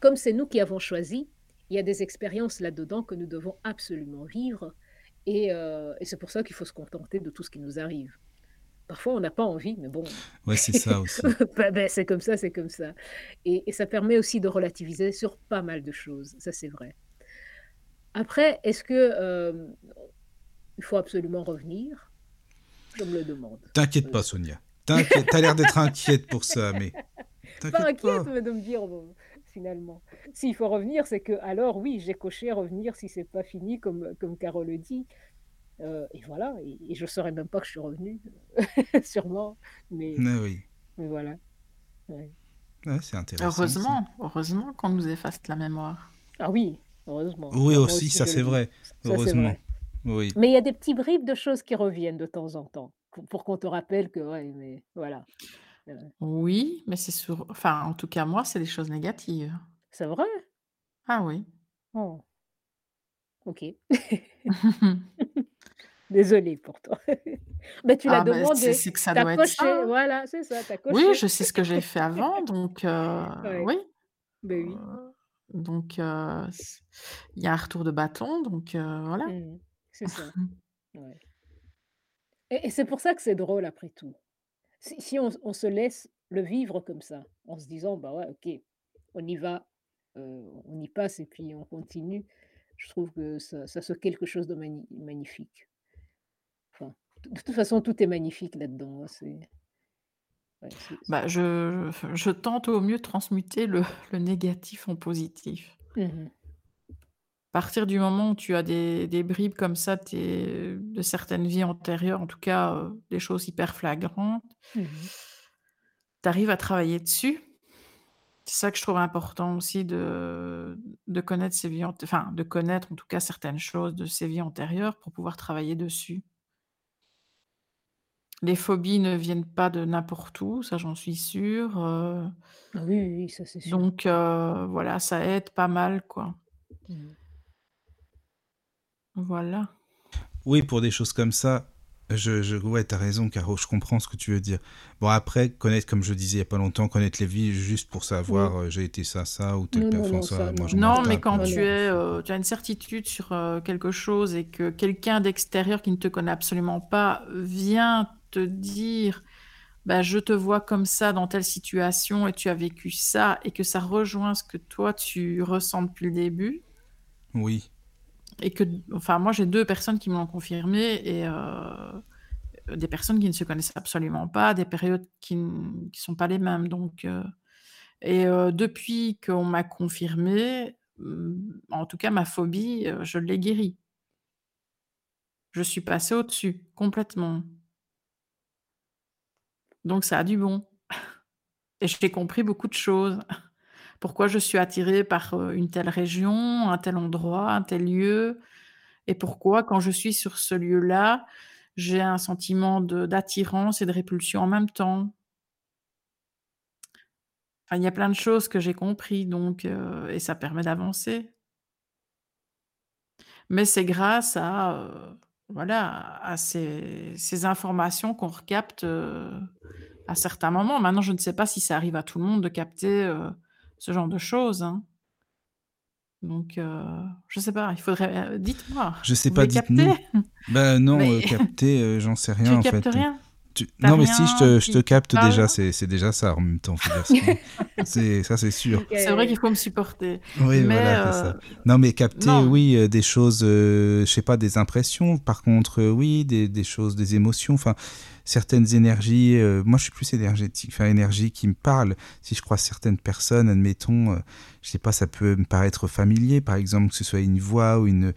comme c'est nous qui avons choisi, il y a des expériences là-dedans que nous devons absolument vivre. Et, euh, et c'est pour ça qu'il faut se contenter de tout ce qui nous arrive. Parfois, on n'a pas envie, mais bon, Ouais, c'est ça aussi. ben, ben, c'est comme ça, c'est comme ça. Et, et ça permet aussi de relativiser sur pas mal de choses, ça c'est vrai. Après, est-ce que euh, il faut absolument revenir? Je me le demande. T'inquiète pas, Sonia. T'inquiète, t'as l'air d'être inquiète pour ça, mais Pas inquiète pas. mais de me dire bon, finalement. S'il faut revenir, c'est que alors oui, j'ai coché revenir si c'est pas fini, comme, comme Carole le dit. Euh, et voilà, et, et je ne saurais même pas que je suis revenue, sûrement. Mais, Mais oui, mais voilà. Ouais. Ouais, c'est intéressant. ça. Heureusement, heureusement qu'on nous efface la mémoire. Ah oui, heureusement. Oui, Moi aussi, ça c'est vrai. Ça, Heureusement. vrai. Oui. Mais il y a des petits bribes de choses qui reviennent de temps en temps pour, pour qu'on te rappelle que, ouais, mais voilà. Euh, Oui, mais c'est sur... Enfin, en tout cas, moi, c'est des choses négatives. C'est vrai? Ah oui. Oh, ok. Désolée pour toi. Mais tu l'as Ah, bah, c'est demandé. c'est que ça T'as doit être coché, ça. voilà, c'est ça, t'as Oui, coché. je sais ce que j'ai fait avant, donc euh, Ouais, oui. ben oui. Euh, donc, euh, c- il y a un retour de bâton, donc voilà. Mhm, C'est ça. ouais. Et, et c'est pour ça que c'est drôle après tout. Si, si on, on se laisse le vivre comme ça, en se disant, bah ouais, ok, on y va, euh, on y passe et puis on continue, je trouve que ça, ça c'est quelque chose de mani- magnifique. Enfin, de toute façon, tout est magnifique là-dedans. hein, C'est, ouais, c'est- Bah, je, je tente au mieux de transmuter le, le négatif en positif. À partir du moment où tu as des, des bribes comme ça de, tes- de certaines vies antérieures, en tout cas euh, des choses hyper flagrantes, mhm. tu arrives à travailler dessus. C'est ça que je trouve important aussi de, de connaître ces vies, enfin de connaître en tout cas certaines choses de ces vies antérieures pour pouvoir travailler dessus. Les phobies ne viennent pas de n'importe où, ça j'en suis sûre. euh, Ah oui, ça c'est sûr. donc euh, voilà, ça aide pas mal, quoi. Mhm. Voilà. Oui, pour des choses comme ça, je, je, ouais, t'as raison, Caro, je comprends ce que tu veux dire. Bon, après, connaître, comme je disais il y a pas longtemps, connaître les vies juste pour savoir euh, j'ai été ça, ça, ou telle personne, non, ça, ça, moi non. je m'en Non, mais tape, quand tu es, euh, tu as une certitude sur euh, quelque chose et que quelqu'un d'extérieur qui ne te connaît absolument pas vient te dire, bah, je te vois comme ça dans telle situation et tu as vécu ça et que ça rejoint ce que toi tu ressens depuis le début Oui, et que, enfin, moi j'ai deux personnes qui me l'ont confirmé et euh, des personnes qui ne se connaissent absolument pas, des périodes qui ne sont pas les mêmes, donc. euh, et euh, depuis qu'on m'a confirmé, en tout cas ma phobie, je l'ai guérie. Je suis passée au-dessus, complètement. Donc ça a du bon. Et j'ai compris beaucoup de choses. Pourquoi je suis attirée par euh, une telle région, un tel endroit, un tel lieu, et pourquoi quand je suis sur ce lieu-là, j'ai un sentiment d'attirance et de répulsion en même temps. Il y a plein de choses que j'ai compris, donc, euh, et ça permet d'avancer. Mais c'est grâce à, euh, ces, informations qu'on recapte à certains moments. Maintenant, je ne sais pas si ça arrive à tout le monde de capter ce genre de choses. hein. Donc, euh, je sais pas, il faudrait. Euh, dites-moi. Je sais Vous pas, dites-nous. Ben non, Mais euh, capter, euh, j'en sais tu rien en captes fait. rien? Tu- Non, mais si, je te, je te qui capte déjà, c'est déjà ça en même temps. C'est- Ça, c'est sûr. C'est vrai qu'il faut me supporter. Oui, Mais voilà, euh, ça. Non, mais capter, non. oui, euh, des choses, euh, je sais pas, des impressions. Par contre, euh, oui, des, des choses, des émotions. Enfin, certaines énergies. euh, moi, je suis plus énergétique, enfin, énergie qui me parle. Si je croise certaines personnes, admettons, euh, je sais pas, ça peut me paraître familier, par exemple, que ce soit une voix ou une,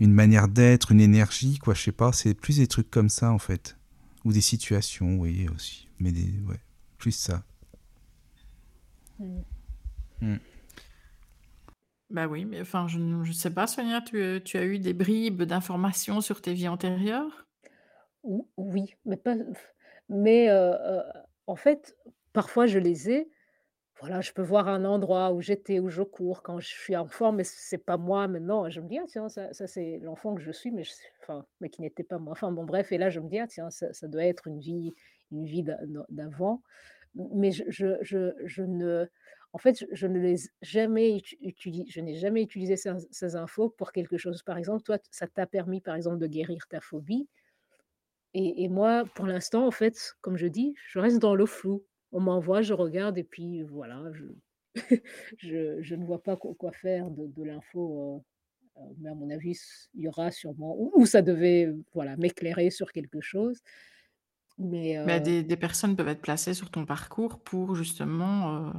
une manière d'être, une énergie, quoi. Je sais pas. C'est plus des trucs comme ça, en fait, ou des situations, oui, aussi. Mais des, ouais, plus ça. Bah oui, mais enfin, je ne je sais pas, Sonia, tu, tu as eu des bribes d'informations sur tes vies antérieures? Ou oui, mais pas mais heu heu, en fait, parfois je les ai. Voilà, je peux voir un endroit où j'étais, où je cours quand je suis enfant, mais c'est pas moi maintenant. Je me dis: «Ah tiens, ça c'est l'enfant que je suis», mais enfin, mais qui n'était pas moi. Enfin bon bref et là je me dis: «Ah tiens, ça doit être une vie une vie d'a d'avant». Mais je je je ne en fait, je ne jamais n'ai jamais utilisé ces ces infos pour quelque chose. Par exemple, toi, ça t'a permis, par exemple, de guérir ta phobie et et moi, pour l'instant, en fait, comme je dis, je reste dans le flou. On m'envoie, je regarde et puis voilà, je je je ne vois pas quoi quoi faire de de l'info, heu heu, mais à mon avis, il y aura sûrement ou ou ça devait, heu, voilà, m'éclairer sur quelque chose. Mais Bah, des des personnes peuvent être placées sur ton parcours pour justement,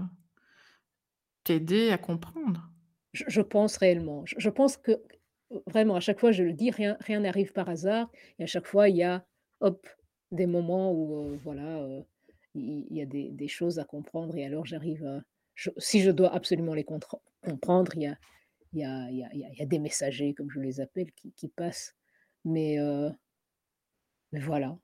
t'aider à comprendre. Je je pense réellement. Je pense que, vraiment à chaque fois je le dis, rien rien n'arrive par hasard et à chaque fois il y a, hop, des moments où, voilà, il y a des choses à comprendre et alors j'arrive à si je dois absolument les comprendre, il y a des messagers comme je les appelle qui passent. Mais heu mais voilà.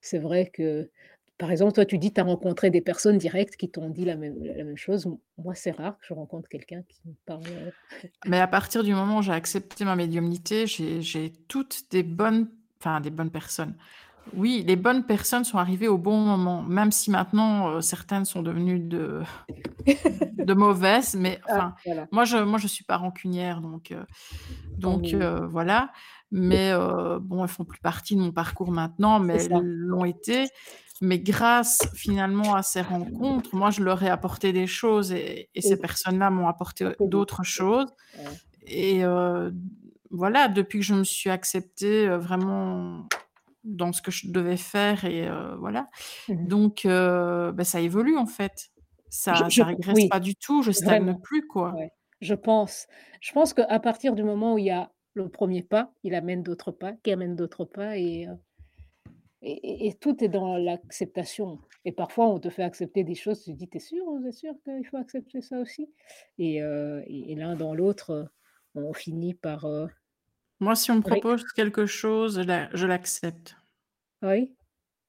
C'est vrai que, par exemple, toi, tu dis tu as rencontré des personnes directes qui t'ont dit la même chose. Moi, c'est rare que je rencontre quelqu'un qui me parle, heu Mais à partir du moment où j'ai accepté ma médiumnité, j'ai toutes des bonnes enfin des bonnes personnes. Oui, les bonnes personnes sont arrivées au bon moment, même si maintenant, heu, certaines sont devenues de de mauvaises, mais Ah, voilà, moi je moi je suis pas rancunière donc tant donc heu, voilà. Mais bon, elles font plus partie de mon parcours maintenant, mais elles l'ont été. Mais grâce finalement à ces rencontres, moi je leur ai apporté des choses et et ces personnes-là m'ont apporté d'autres choses. et voilà, depuis que je me suis acceptée, vraiment dans ce que je devais faire et heu, voilà. Mmh mh. Donc heu, bah, ça évolue en fait. Je Ça je ça régresse oui, pas du tout, je stagne vraiment, plus quoi. ouais. Je pense je pense qu'à partir du moment où il y a le 1er pas, il amène d'autres pas, qui amènent d'autres pas et heu et et tout est dans l'acceptation et parfois on te fait accepter des choses, tu te dis: «Tu es sûr? Vous êtes sûr qu'il faut accepter ça aussi?» et et et l'un dans l'autre, on finit par, Moi, si on me propose quelque chose, je je l'accepte. Oui,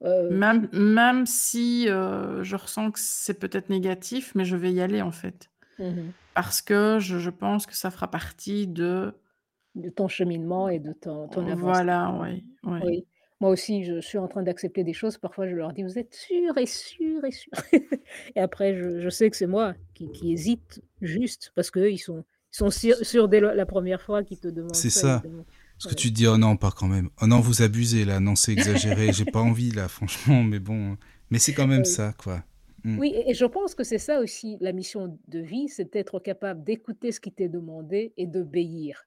heu, Même même si, heu, je ressens que c'est peut-être négatif, mais je vais y aller en fait. mmh mh, Parce que je je pense que ça fera partie de de ton cheminement et de ton ton avancée. voilà. Oui, moi aussi, je suis en train d'accepter des choses. Parfois, je leur dis: «Vous êtes sûrs et sûrs et sûrs?» et après je je sais que c'est moi qui qui hésite juste parce qu'eux, ils sont ils sont sûrs sûrs dès le la première fois qu'ils te demandent C'est ça ça. évidemment. Parce que Ouais. tu te dis: «Oh non, pas quand même. Oh non, vous abusez là. Non, c'est exagéré. J'ai pas envie là, franchement, mais bon». Mais c'est quand même ça, quoi. Mmh. Oui et je pense que c'est ça aussi la mission de vie, c'est d'être capable d'écouter ce qui t'est demandé et d'obéir.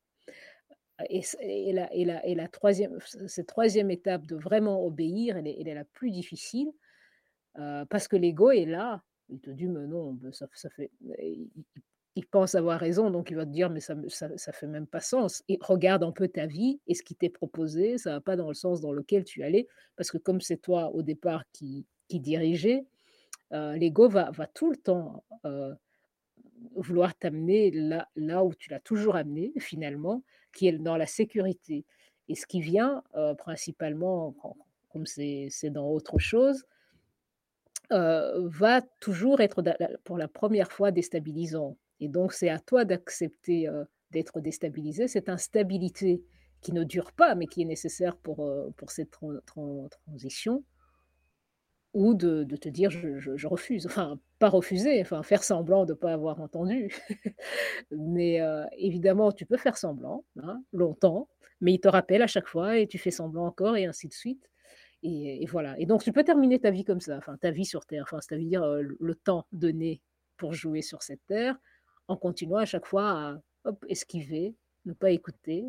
Et et la et la et la 3e c cette 3e étape de vraiment obéir, elle est elle est la plus difficile, heu, parce que l'ego est là. Il te dit: «Mais non, ça ça fait» il il pense avoir raison, donc il va te dire: «Mais ça me ça fait même pas sens regarde un peu ta vie et ce qui t'est proposé, ça va pas dans le sens dans lequel tu allais». Parce que comme c'est toi au départ qui qui dirigeais, heu, l'ego va va tout le temps, heu Vouloir t'amener là là où tu l'as toujours amené finalement, qui est dans la sécurité et ce qui vient, heu, principalement comme c'est dans autre chose, heu, va toujours être pour la première fois déstabilisant et donc c'est à toi d'accepter, heu, d'être déstabilisé. Cette instabilité qui ne dure pas, mais qui est nécessaire pour, heu, pour cette tran tran transition ou de te dire: «Je refuse», enfin, pas refuser, enfin, faire semblant de pas avoir entendu. Mais heu, évidemment, tu peux faire semblant, hein, longtemps, mais il te rappelle à chaque fois et tu fais semblant encore et ainsi de suite. Et voilà. Et donc tu peux terminer ta vie comme ça, enfin, ta vie sur terre, enfin, c'est-à-dire, le temps donné pour jouer sur cette terre, en continuant à chaque fois à, hop, esquiver, ne pas écouter,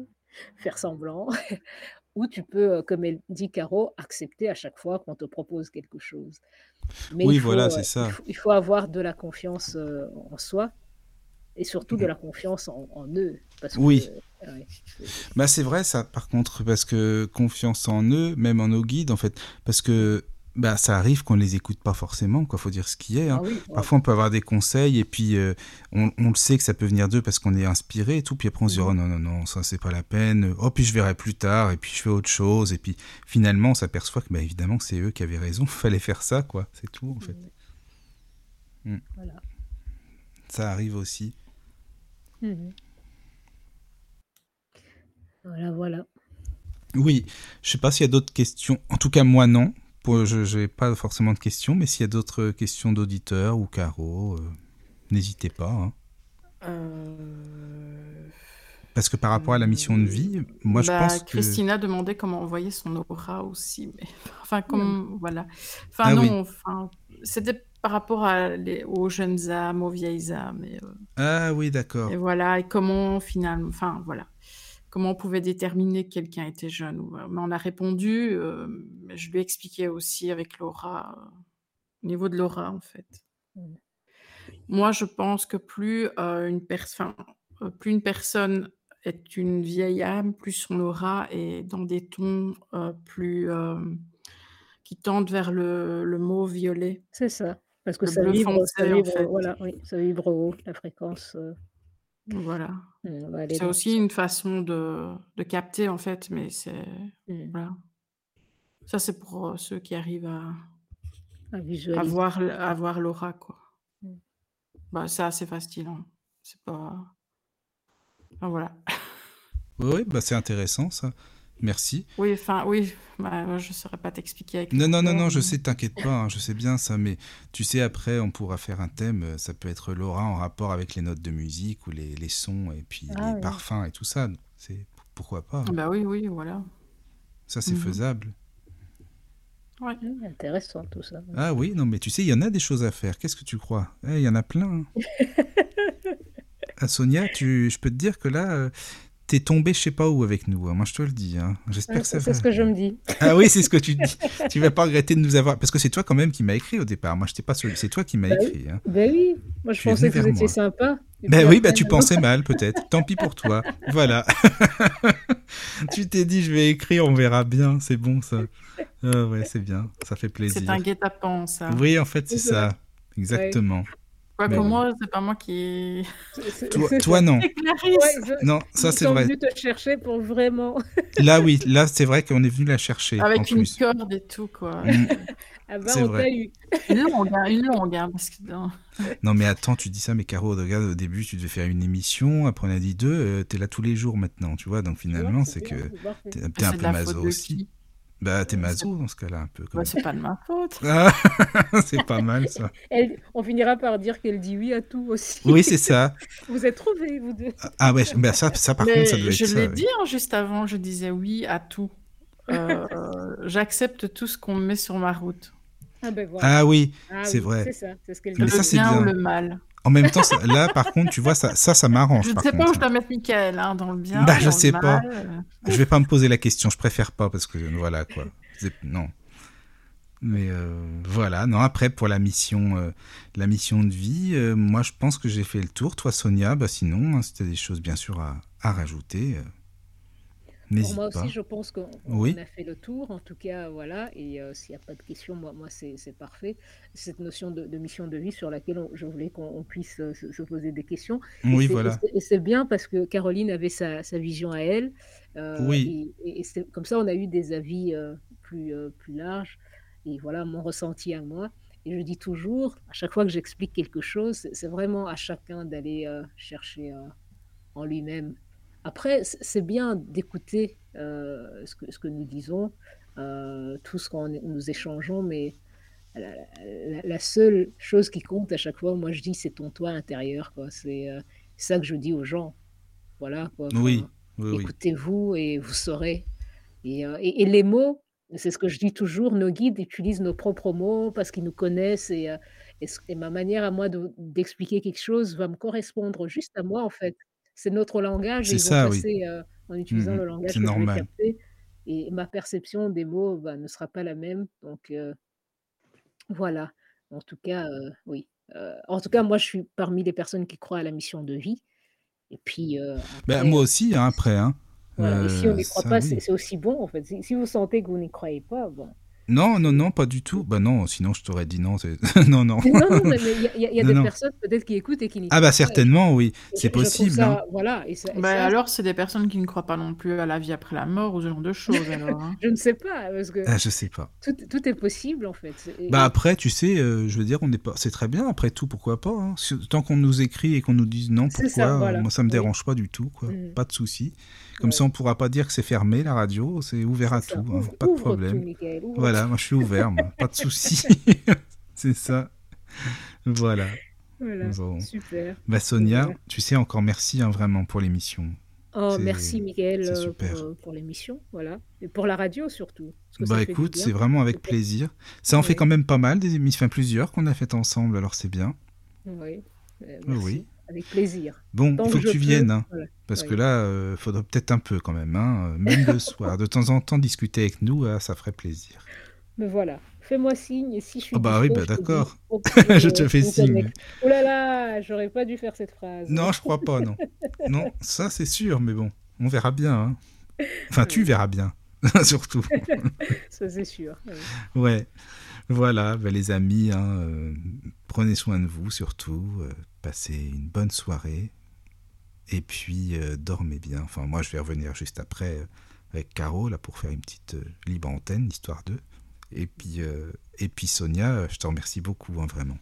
faire semblant ou tu peux, heu, comme elle dit Caro, accepter à chaque fois qu'on te propose quelque chose. Mais Oui, voilà, c'est il ça. faut il faut avoir de la confiance, heu, en soi et surtout de Mmh. la confiance en en eux parce que Oui. ouais, Bah, c'est vrai ça, par contre, parce que confiance en eux, même en nos guides, en fait, parce que bah, ça arrive qu'on les écoute pas forcément, quoi. Faut dire ce qui est. ah Hein. oui, ouais. Parfois, on peut avoir des conseils et puis euh, on, on le sait que ça peut venir d'eux parce qu'on est inspiré et tout. Puis après, on se dit oh non non non, ça c'est pas la peine. Oh puis je verrai plus tard et puis je fais autre chose et puis finalement, on s'aperçoit que bah évidemment c'est eux qui avaient raison. Fallait faire ça, quoi. C'est tout en fait. Mmh. Mm. Voilà. Ça arrive aussi. Mmh Voilà, voilà. Oui, je sais pas s'il y a d'autres questions. En tout cas, moi non. Pour, je n'ai pas forcément de questions, mais s'il y a d'autres questions d'auditeurs ou Caro, euh, n'hésitez pas. hein. Euh, Parce que par rapport à la mission de vie, moi je bah, pense que... Christina demandait comment envoyer son aura aussi, mais enfin comme voilà. Enfin Ah non, oui. enfin c'était par rapport à les- aux jeunes âmes, aux vieilles âmes, et, euh, Ah oui, d'accord. et voilà, et comment finalement, enfin voilà, comment on pouvait déterminer que quelqu'un était jeune. ou- Mais on a répondu, euh, je lui ai expliqué aussi avec l'aura, euh, au niveau de l'aura en fait. Mm. Moi, je pense que plus euh, une personne, plus une personne est une vieille âme, plus son aura est dans des tons euh, plus euh, qui tendent vers le, le mauve violet, C'est ça, parce que le ça vibre ça en vibre, fait. voilà, oui, ça vibre haut, la fréquence, Voilà. mmh, va aller C'est dans aussi une façon de, de capter en fait, mais c'est mmh, voilà. Ça c'est pour euh, ceux qui arrivent à, à à visualiser. voir, l- à voir l'aura quoi. Mmh. Bah, c'est assez facile. hein. C'est pas. Enfin, voilà. Oui, oui, bah c'est intéressant ça. Merci. Oui, enfin, oui, bah, je ne saurais pas t'expliquer avec Non, non, non, non, je sais, t'inquiète pas, hein, je sais bien ça, mais tu sais, après, on pourra faire un thème, euh, ça peut être l'aura en rapport avec les notes de musique ou les, les sons et puis Ah les oui. parfums et tout ça. C'est pourquoi pas. hein. Ah Bah oui, oui, voilà. Ça, c'est Mhm. faisable. Ouais. Mmh, intéressant tout ça. Ah oui, non, mais tu sais, il y en a des choses à faire. Qu'est-ce que tu crois? Eh, Il y en a plein. hein. Ah, Sonia, tu, je peux te dire que là, euh, t'es tombé je sais pas où avec nous. hein. Moi, je te le dis. hein. J'espère Ouais, que ça c'est ce que je me dis. Ah oui, c'est ce que tu dis. tu vas pas regretter de nous avoir. Parce que c'est toi quand même qui m'as écrit au départ. Moi, je t'ai pas. C'est toi qui m'as Bah oui. écrit. hein. Ben oui, moi je Tu pensais que vous étiez sympa Ben oui, bah tu pensais mal peut-être. Tant pis pour toi. Voilà. tu t'es dit, je vais écrire, on verra bien. C'est bon ça. Ah ouais, c'est bien. Ça fait C'est plaisir. un guet-apens, ça. Oui, en fait, c'est C'est ça. Exactement. Quoique Mais oui. moi, c'est pas moi qui. Toi, non. Ouais, je- Non, ça c'est vrai. venus te chercher pour vraiment. Là, oui. Là, c'est vrai qu'on est venu la chercher. en Avec une plus. corde et tout, quoi. Mm. Ah bah C'est on t'a eu. Une longue, hein, une longue, hein, parce que non. Non, mais attends, tu dis ça, mais Caro, regarde, au début, tu devais faire une émission. Après, on a dit deux. euh, t'es là tous les jours maintenant, tu vois. Donc finalement, c'est que t'es un peu la maso faute de aussi. Bah, t'es maso dans ce cas-là, un peu. Bah, c'est pas de ma faute. Ah, c'est pas mal ça. Elle- on finira par dire qu'elle dit oui à tout aussi. Oui, c'est ça. Vous êtes trouvés, vous deux. Ah ouais, bah ça, ça par Mais contre, ça doit être je ça. l'ai ouais. dit hein, juste avant, je disais oui à tout. Euh, J'accepte tout ce qu'on me met sur ma route. Ah ben voilà. Ah oui, Ah c'est oui, vrai. C'est ça, c'est ce qu'elle Mais le dit. ça, c'est bien ou bien. le mal. En même temps, ça- là, par contre, tu vois, ça, ça, ça m'arrange. Je ne sais pas où je dois mettre Michael, hein, dans le bien, Bah, je sais pas. Je vais pas me poser la question, je préfère pas parce que voilà quoi. Non. Mais euh, voilà, non, après pour la mission, euh, la mission de vie, euh, moi je pense que j'ai fait le tour. Toi Sonia, bah sinon, hein, si t'as des choses bien sûr à, à rajouter, Pour moi pas. aussi, je pense qu'on Oui. a fait le tour. En tout cas, voilà. Et euh, s'il n'y a pas de questions, moi, moi c'est parfait. Cette notion de, de mission de vie sur laquelle on- je voulais qu'on on puisse euh, se, se poser des questions. Oui, et voilà. et c'est bien parce que Caroline avait sa, sa vision à elle. euh, Oui. Et, et- comme ça, on a eu des avis plus, plus larges. Et voilà mon ressenti à moi. Et je dis toujours, à chaque fois que j'explique quelque chose, c'est vraiment à chacun d'aller chercher en lui-même. Après, c'est bien d'écouter euh, ce que, ce que nous disons, euh, tout ce qu'on nous échangeons, mais la la la seule chose qui compte à chaque fois, moi je dis: «C'est ton toi intérieur», quoi. C'est, ça que je dis aux gens. Voilà, quoi, Oui, enfin, oui, oui. écoutez-vous et vous saurez et heu et et les mots, c'est ce que je dis toujours, nos guides utilisent nos propres mots parce qu'ils nous connaissent et ma manière à moi de d'expliquer quelque chose va me correspondre juste à moi, en fait. C'est notre langage et C'est ça, oui. passer, heu, en utilisant Mmh mh. le C'est langage vais normal. capter et ma perception des mots, bah, ne sera pas la même donc heu, voilà. En tout cas, heu, oui, en tout cas, moi, je suis parmi les personnes qui croient à la mission de vie et puis, Bah, après, moi aussi, hein, après, hein. voilà et si on n'y croit ça pas, c'est oui. c'est aussi bon, en fait. Si si vous sentez que vous n'y croyez pas, bon, Non, non, non, pas du tout. Bah, non, sinon je t'aurais dit non, non, non. non, non, mais il y a y Non, des non. personnes peut-être qui écoutent et qui n'y Ah croient bah, pas et je certainement, oui, c'est possible, hein. ça voilà et ça et Bah, ça alors, c'est des personnes qui ne croient pas non plus à la vie après la mort ou ce genre de choses alors, hein. je ne sais pas parce que Ah, je sais pas. tout tout est possible, en fait, Bah, après, tu sais, heu, je veux dire, on n'est pas c'est très bien après tout, pourquoi pas, hein? Tant qu'on nous écrit et qu'on nous dise: «Non, ça, pourquoi?» heu, voilà, moi ça me oui. dérange pas du tout, quoi, Mmh. pas de souci. Comme Ouais. ça, on pourra pas dire que c'est fermé la radio, c'est ouvert à tout, hein, ouvre pas de tout, problème. Voilà, moi je suis ouvert, moi, pas de souci. C'est ça. Voilà. Voilà, Bon. super, Bah, Sonia, super. tu sais, encore merci, hein, vraiment pour l'émission. Oh, merci c'est heu, pour, heu, pour l'émission, voilà et pour la radio surtout, Bah, écoute, c'est vraiment avec plaisir. Ça en fait quand même pas mal des émissions enfin plusieurs qu'on a faites ensemble, alors c'est bien. Oui, Oui, oui. Avec plaisir. Bon, il faut que tu peux, viennes, hein, voilà, parce que là, heu, faudrait peut-être un peu quand même, hein, heu, même le soir, de temps en temps discuter avec nous, ah, ça ferait plaisir. Me voilà. Fais-moi signe et si je suis Ah bah, oui, bah, d'accord. que je Je te fais signe. Oh là là, j'aurais pas dû faire cette phrase. Non, je crois pas, non. Non, ça c'est sûr, mais bon, on verra bien, hein. Enfin, tu verras bien, surtout. Ça, c'est sûr, oui. Ouais, voilà, bah, les amis, hein, heu, prenez soin de vous surtout, heu, passez une bonne soirée et puis, heu, dormez bien. Enfin, moi, je vais revenir juste après, avec Caro, là, pour faire une petite, libre antenne, histoire d'eux et puis, heu et puis Sonia, je te remercie beaucoup, hein, vraiment.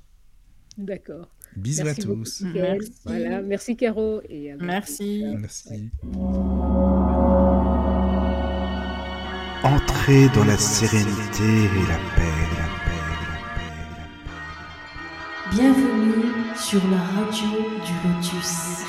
D'accord. Bisous à Merci tous. Merci. Voilà, merci Caro et à. Merci. Merci. Entrez dans la sérénité et la paix, Bienvenue sur la radio du Lotus.